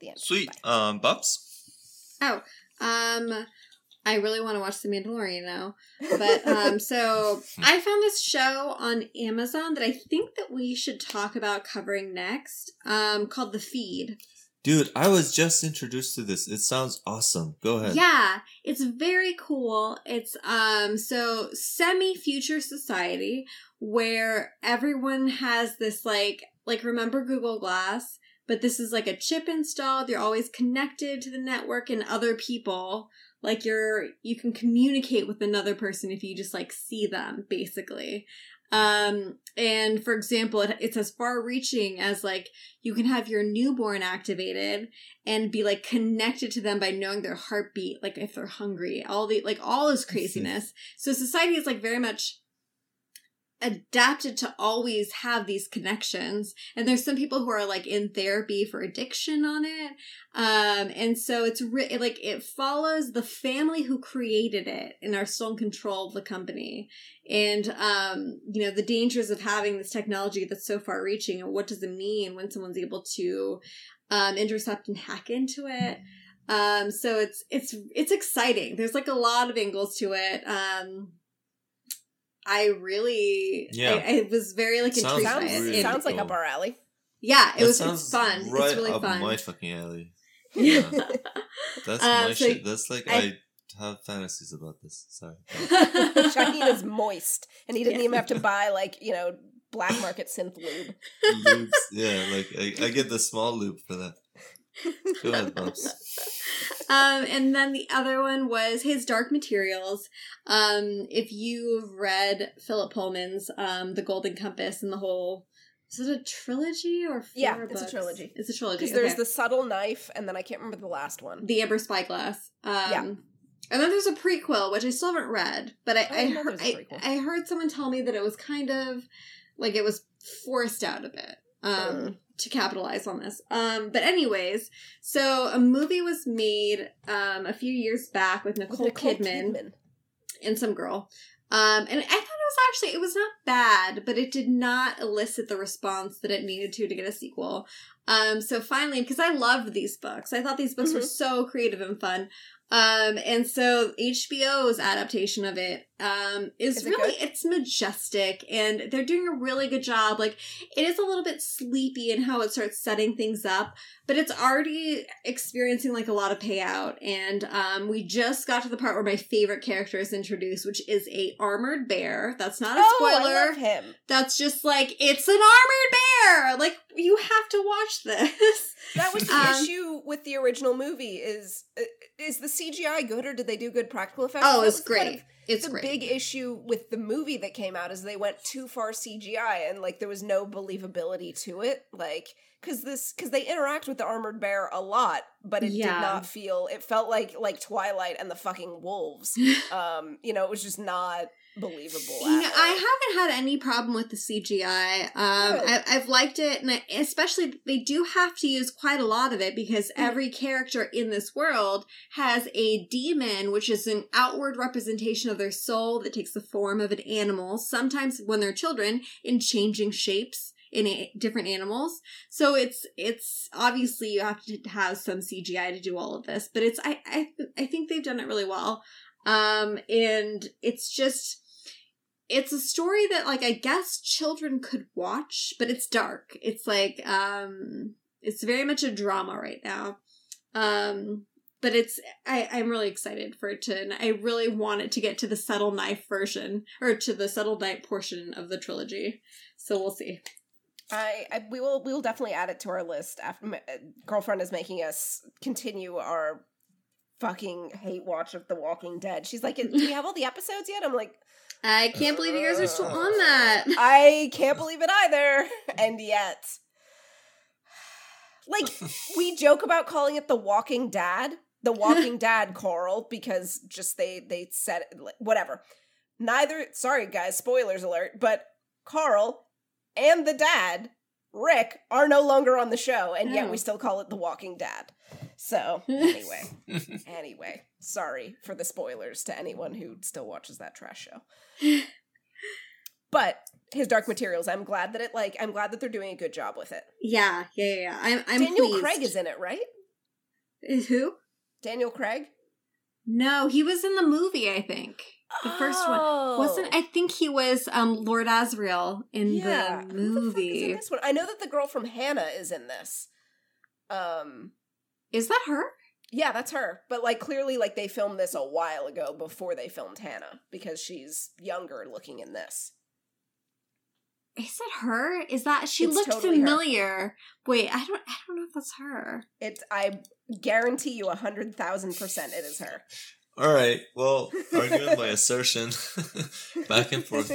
[SPEAKER 2] The end.
[SPEAKER 1] Sweet.
[SPEAKER 2] Bye.
[SPEAKER 1] Um, Bubs?
[SPEAKER 3] Oh, um, I really want to watch The Mandalorian now. But um, so [LAUGHS] I found this show on Amazon that I think that we should talk about covering next. Um, called The Feed.
[SPEAKER 1] Dude, I was just introduced to this. It sounds awesome. Go ahead.
[SPEAKER 3] Yeah, it's very cool. It's um so semi future society where everyone has this like like remember Google Glass, but this is like a chip installed. You're always connected to the network and other people. Like you're you can communicate with another person if you just like see them basically. Um and for example, it, it's as far reaching as like you can have your newborn activated and be like connected to them by knowing their heartbeat, like if they're hungry, all the like all this craziness. so society is like very much adapted to always have these connections. And there's some people who are like in therapy for addiction on it. Um and so it's re- like it follows the family who created it and are still in control of the company. And um you know the dangers of having this technology that's so far reaching and what does it mean when someone's able to um intercept and hack into it. Um so it's it's it's exciting. There's like a lot of angles to it. Um I really,
[SPEAKER 1] Yeah.
[SPEAKER 3] I, I was very like
[SPEAKER 1] Sounds
[SPEAKER 3] intrigued
[SPEAKER 2] Sounds,
[SPEAKER 3] it.
[SPEAKER 1] really
[SPEAKER 3] It-
[SPEAKER 2] sounds like
[SPEAKER 1] cool.
[SPEAKER 2] up our alley.
[SPEAKER 3] yeah, it
[SPEAKER 1] That
[SPEAKER 3] was it's fun.
[SPEAKER 1] Right
[SPEAKER 3] it's really
[SPEAKER 1] up
[SPEAKER 3] fun.
[SPEAKER 1] my fucking alley. [LAUGHS]
[SPEAKER 3] Yeah.
[SPEAKER 1] That's
[SPEAKER 3] Uh,
[SPEAKER 1] my
[SPEAKER 3] so
[SPEAKER 1] shit. That's like I,
[SPEAKER 3] I-
[SPEAKER 1] have fantasies about this. Sorry. [LAUGHS]
[SPEAKER 2] Shaheen is moist, and he didn't
[SPEAKER 3] Yeah.
[SPEAKER 2] even have to buy like you know black market synth lube.
[SPEAKER 1] Loops. Yeah, like I, I get the small loop for that. Go ahead, Bubs.
[SPEAKER 3] um, and then the other one was his Dark Materials. Um, if you've read Philip Pullman's um, The Golden Compass and the whole, is it a trilogy or four
[SPEAKER 2] Yeah, it's a trilogy.
[SPEAKER 3] It's a trilogy.
[SPEAKER 2] Because there's
[SPEAKER 3] okay.
[SPEAKER 2] the subtle knife, and then I can't remember the last one.
[SPEAKER 3] the Amber Spyglass. Um,
[SPEAKER 2] Yeah.
[SPEAKER 3] And then there's a prequel, which I still haven't read, but I
[SPEAKER 2] I
[SPEAKER 3] I, heard,
[SPEAKER 2] there was a
[SPEAKER 3] I,
[SPEAKER 2] prequel.
[SPEAKER 3] I heard someone tell me that it was kind of like it was forced out a bit um,
[SPEAKER 2] Mm.
[SPEAKER 3] to capitalize on this. Um, but anyways, so a movie was made um, a few years back with
[SPEAKER 2] With
[SPEAKER 3] Nicole,
[SPEAKER 2] Nicole
[SPEAKER 3] Kidman, and some girl. Um, and I thought it was actually it was not bad, but it did not elicit the response that it needed to to get a sequel. Um, so finally, because I loved these books, I thought these books were
[SPEAKER 2] Mhm.
[SPEAKER 3] so creative and fun. Um, and so HBO's adaptation of it um, is,
[SPEAKER 2] Is it
[SPEAKER 3] really
[SPEAKER 2] good?
[SPEAKER 3] it's majestic, and they're doing a really good job. Like it is a little bit sleepy in how it starts setting things up, but it's already experiencing like a lot of payout. And um, we just got to the part where my favorite character is introduced, which is a armored bear. That's not a
[SPEAKER 2] Oh,
[SPEAKER 3] spoiler.
[SPEAKER 2] I love him.
[SPEAKER 3] That's just like it's an armored bear. Like you have to watch this. [LAUGHS]
[SPEAKER 2] That was [LAUGHS] the
[SPEAKER 3] Um,
[SPEAKER 2] issue with the original movie. Is uh, is the CGI good, or did they do good practical effects?
[SPEAKER 3] Oh, it's
[SPEAKER 2] was kind
[SPEAKER 3] great.
[SPEAKER 2] of
[SPEAKER 3] It's
[SPEAKER 2] the
[SPEAKER 3] great.
[SPEAKER 2] big issue with the movie that came out is they went too far CGI and like there was no believability to it. Like because this because they interact with the armored bear a lot, but it
[SPEAKER 3] Yeah.
[SPEAKER 2] did not feel. It felt like like Twilight and the fucking wolves. [LAUGHS] um, you know, it was just not believable.
[SPEAKER 3] You know, I haven't had any problem with the CGI. Um, I, I've liked it, and I, especially they do have to use quite a lot of it because
[SPEAKER 2] Mhm.
[SPEAKER 3] every character in this world has a daemon, which is an outward representation of their soul that takes the form of an animal. Sometimes when they're children, in changing shapes in a, different animals. So it's it's obviously you have to have some CGI to do all of this, but it's I I I think they've done it really well. Um, and it's just it's a story that like I guess children could watch, but it's dark. It's like um it's very much a drama right now. Um but it's I, I'm really excited for it to and I really want it to get to the subtle knife version or to the subtle knife portion of the trilogy. So we'll see.
[SPEAKER 2] I, I we will we will definitely add it to our list. After my uh, girlfriend is making us continue our fucking hate watch of The Walking Dead. She's like, "Do we have all the episodes yet?" I'm like,
[SPEAKER 3] I can't believe you guys are still on that. [LAUGHS]
[SPEAKER 2] I can't believe it either. And yet, like, we [LAUGHS] joke about calling it The Walking Dad, The Walking Dad, Coral, because just they they said it, whatever. Neither, sorry guys, spoilers alert, but Carl and the dad, Rick, are no longer on the show, and yet
[SPEAKER 3] Oh.
[SPEAKER 2] we still call it The Walking Dad. So, [LAUGHS] anyway, [LAUGHS] anyway, sorry for the spoilers to anyone who still watches that trash show. [LAUGHS] But his Dark Materials, I'm glad that it like I'm glad that they're doing a good job with it.
[SPEAKER 3] Yeah, yeah, yeah. yeah. I'm I'm
[SPEAKER 2] Daniel
[SPEAKER 3] pleased.
[SPEAKER 2] Craig is in it, right?
[SPEAKER 3] Is who?
[SPEAKER 2] Daniel Craig.
[SPEAKER 3] No, he was in the movie. I think the first one wasn't. I think he was um Lord Asriel in
[SPEAKER 2] Yeah.
[SPEAKER 3] the
[SPEAKER 2] Who the fuck is in
[SPEAKER 3] movie.
[SPEAKER 2] this one? I know that the girl from Hanna is in this. Um,
[SPEAKER 3] Is that her?
[SPEAKER 2] yeah, that's her. But like clearly, like they filmed this a while ago before they filmed Hanna because she's younger looking in this.
[SPEAKER 3] Is that her? Is that she
[SPEAKER 2] It's
[SPEAKER 3] looked
[SPEAKER 2] totally her.
[SPEAKER 3] familiar? Wait, I don't. I don't know if that's her.
[SPEAKER 2] It's I guarantee you a hundred thousand percent it is her. [LAUGHS]
[SPEAKER 1] All right. Well, arguing by assertion, [LAUGHS] back and forth.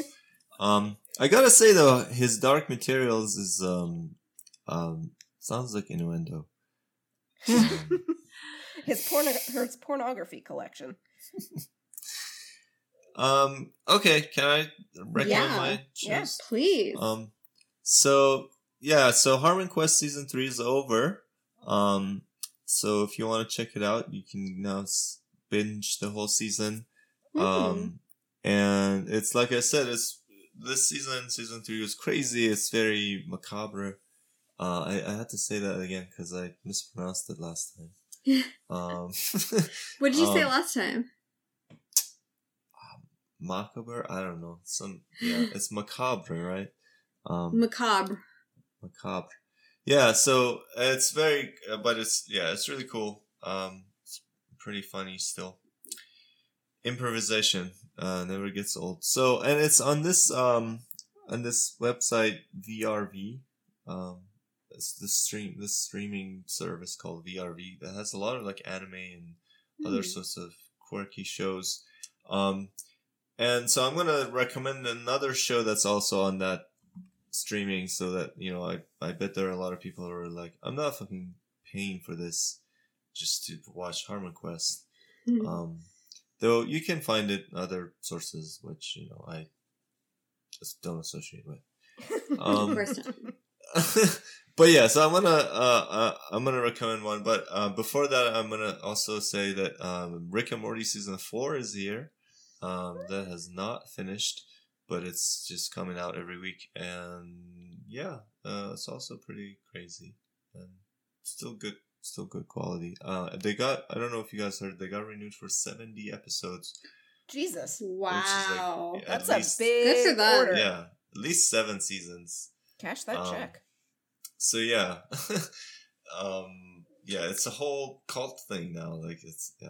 [SPEAKER 1] Um, I gotta say though, his Dark Materials is um, um, sounds like innuendo. [LAUGHS]
[SPEAKER 2] His porn his pornography collection. [LAUGHS]
[SPEAKER 1] um, okay. Can I recommend
[SPEAKER 3] Yeah.
[SPEAKER 1] my
[SPEAKER 2] Yeah.
[SPEAKER 3] Please.
[SPEAKER 1] Um, so yeah, so Harmon Quest season three is over. Um, so if you want to check it out, you can now binge the whole season.
[SPEAKER 3] Hmm.
[SPEAKER 1] Um, and it's like I said, it's this season, season three was crazy. It's very macabre. Uh, I, I had to say that again because I mispronounced it last time. [LAUGHS] um, [LAUGHS]
[SPEAKER 3] what did you say
[SPEAKER 1] um,
[SPEAKER 3] last time?
[SPEAKER 1] macabre. I don't know. Some yeah, it's macabre, right? Um,
[SPEAKER 3] Macabre.
[SPEAKER 1] macabre. Yeah, so it's very, uh, but it's yeah, it's really cool. Um, it's pretty funny still. Improvisation uh, never gets old. So, and it's on this um on this website VRV. Um, the stream this streaming service called VRV that has a lot of like anime and other
[SPEAKER 3] Hmm.
[SPEAKER 1] sorts of quirky shows. Um, and so I'm gonna recommend another show that's also on that streaming, so that you know, I I bet there are a lot of people who are like, I'm not fucking paying for this just to watch Harmon Quest.
[SPEAKER 3] Hmm.
[SPEAKER 1] Um, though you can find it in other sources, which you know I just don't associate with. [LAUGHS] Um,
[SPEAKER 3] Of course not. [LAUGHS]
[SPEAKER 1] but yeah, so I'm gonna uh, uh I'm gonna recommend one. But uh, before that, I'm gonna also say that um, Rick and Morty season four is here. Um, that has not finished, but it's just coming out every week, and yeah, uh, it's also pretty crazy and still good, still good quality. Uh, they got I don't know if you guys heard they got renewed for seventy episodes.
[SPEAKER 2] Jesus,
[SPEAKER 3] Wow.
[SPEAKER 1] At
[SPEAKER 2] that's
[SPEAKER 1] least-
[SPEAKER 2] a big
[SPEAKER 3] Good for them.
[SPEAKER 2] order.
[SPEAKER 1] Yeah, at least seven seasons.
[SPEAKER 2] Cash that
[SPEAKER 1] Um,
[SPEAKER 2] check.
[SPEAKER 1] so yeah [LAUGHS] um yeah it's a whole cult thing now like it's yeah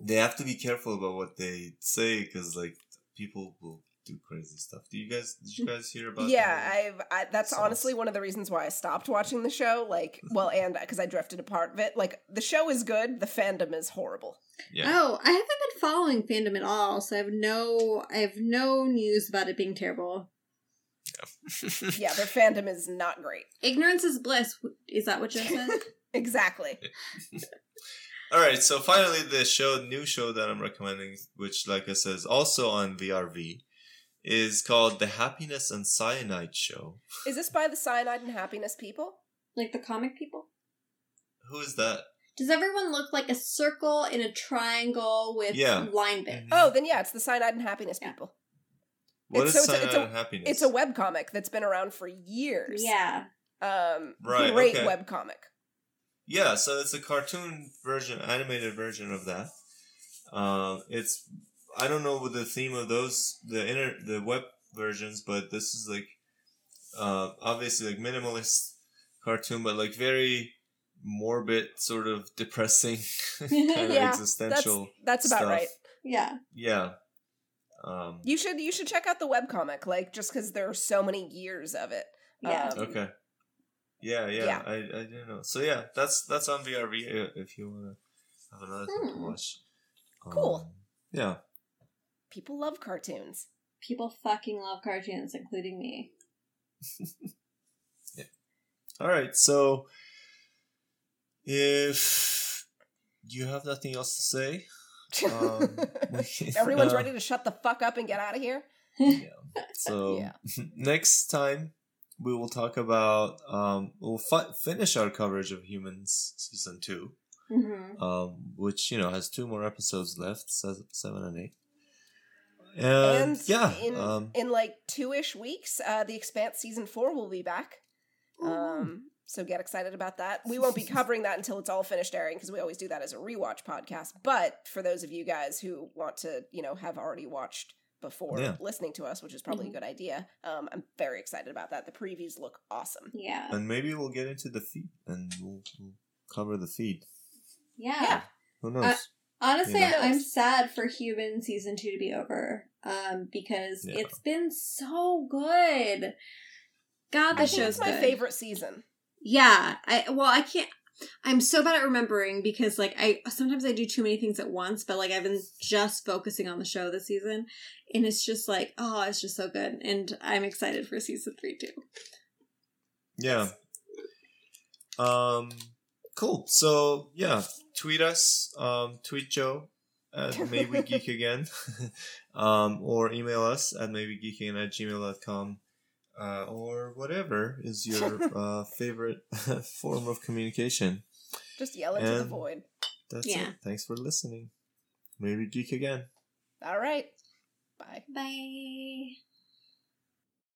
[SPEAKER 1] they have to be careful about what they say because like people will do crazy stuff do you guys did you guys hear about
[SPEAKER 2] Yeah,
[SPEAKER 1] the-
[SPEAKER 2] I've. I, that's
[SPEAKER 1] sauce.
[SPEAKER 2] honestly one of the reasons why I stopped watching the show. Like, [LAUGHS] well, and because I drifted apart of it. Like, the show is good. The fandom is horrible.
[SPEAKER 1] yeah
[SPEAKER 3] Oh, I haven't been following fandom at all, so I have no I have no news about it being terrible.
[SPEAKER 2] Yeah, their fandom is not great.
[SPEAKER 3] Ignorance is bliss. Is that what Joe said? [LAUGHS]
[SPEAKER 2] Exactly. [LAUGHS]
[SPEAKER 1] all right so finally the show new show that i'm recommending which like i said is also on vrv is called the happiness and cyanide show
[SPEAKER 2] Is this by the Cyanide and Happiness people?
[SPEAKER 3] like the comic people?
[SPEAKER 1] who is that
[SPEAKER 3] Does everyone look like a circle in a triangle with
[SPEAKER 1] Yeah.
[SPEAKER 3] line bits?
[SPEAKER 1] Mhm.
[SPEAKER 2] Oh, then yeah, it's the Cyanide and Happiness
[SPEAKER 3] Yeah.
[SPEAKER 2] people.
[SPEAKER 1] What
[SPEAKER 2] It's-
[SPEAKER 1] is
[SPEAKER 2] so it's a- it's
[SPEAKER 1] cyanide
[SPEAKER 2] a-
[SPEAKER 1] and happiness
[SPEAKER 2] It's a webcomic that's been around for years.
[SPEAKER 3] Yeah.
[SPEAKER 2] Um,
[SPEAKER 1] Right,
[SPEAKER 2] great
[SPEAKER 1] okay.
[SPEAKER 2] webcomic.
[SPEAKER 1] Yeah, so it's a cartoon version, animated version of that. Um, it's I don't know what the theme of those the inner the web versions, but this is like uh, obviously like minimalist cartoon, but like very morbid, sort of depressing, [LAUGHS] kind of [LAUGHS]
[SPEAKER 2] Yeah,
[SPEAKER 1] existential.
[SPEAKER 2] That's about
[SPEAKER 1] stuff.
[SPEAKER 2] right.
[SPEAKER 3] Yeah.
[SPEAKER 1] Yeah. Um,
[SPEAKER 2] You should you should check out the webcomic, like just because there are so many years of it.
[SPEAKER 3] Yeah.
[SPEAKER 2] Um,
[SPEAKER 1] okay. Yeah, yeah,
[SPEAKER 2] Yeah.
[SPEAKER 1] I, I didn't know. So yeah, that's that's on VRV uh, if you want to have another thing to
[SPEAKER 3] Hmm.
[SPEAKER 1] watch.
[SPEAKER 2] Cool.
[SPEAKER 1] Um, yeah.
[SPEAKER 2] People love cartoons.
[SPEAKER 3] People fucking love cartoons, including me. [LAUGHS] yeah.
[SPEAKER 1] All right. So, if you have nothing else to say, um, [LAUGHS]
[SPEAKER 2] Everyone's
[SPEAKER 1] uh,
[SPEAKER 2] ready to shut the fuck up and get out of here. [LAUGHS]
[SPEAKER 1] So
[SPEAKER 2] Yeah. [LAUGHS]
[SPEAKER 1] next time we will talk about um, we'll fi- finish our coverage of Humans season two,
[SPEAKER 3] Mm-hmm.
[SPEAKER 1] um, which you know has two more episodes left, seven and eight. And,
[SPEAKER 2] And
[SPEAKER 1] yeah,
[SPEAKER 2] in
[SPEAKER 1] um,
[SPEAKER 2] in like two ish weeks, uh, the Expanse season four will be back. Um, So get excited about that. We won't be [LAUGHS] covering that until it's all finished airing because we always do that as a rewatch podcast. But for those of you guys who want to, you know, have already watched before
[SPEAKER 1] Yeah.
[SPEAKER 2] listening to us, which is probably
[SPEAKER 3] Mhm.
[SPEAKER 2] a good idea, um, I'm very excited about that. The previews look awesome.
[SPEAKER 3] Yeah.
[SPEAKER 1] And maybe we'll get into the feed and we'll, we'll cover the feed.
[SPEAKER 3] Yeah.
[SPEAKER 2] Yeah.
[SPEAKER 1] Who knows?
[SPEAKER 3] Uh, Honestly,
[SPEAKER 1] You know.
[SPEAKER 3] I'm sad for Human season two to be over. Um, because
[SPEAKER 1] Yeah.
[SPEAKER 3] it's been so good. God, the
[SPEAKER 2] I think
[SPEAKER 3] show's
[SPEAKER 2] my
[SPEAKER 3] good.
[SPEAKER 2] favorite season.
[SPEAKER 3] Yeah. I well, I can't. I'm so bad at remembering because like I sometimes I do too many things at once, but like I've been just focusing on the show this season, and it's just like oh, it's just so good, and I'm excited for season three too.
[SPEAKER 1] Yeah. Um. Cool. So yeah, tweet us. Um, tweet Joe at [LAUGHS] May We Geek Again, [LAUGHS] um, or email us at maybegeeking at gmail.com. Uh, or whatever is your [LAUGHS] uh, favorite [LAUGHS] form of communication.
[SPEAKER 2] Just yell into the void.
[SPEAKER 1] That's
[SPEAKER 3] Yeah.
[SPEAKER 1] it. Thanks for listening. May We Geek Again.
[SPEAKER 2] All right. Bye.
[SPEAKER 3] Bye.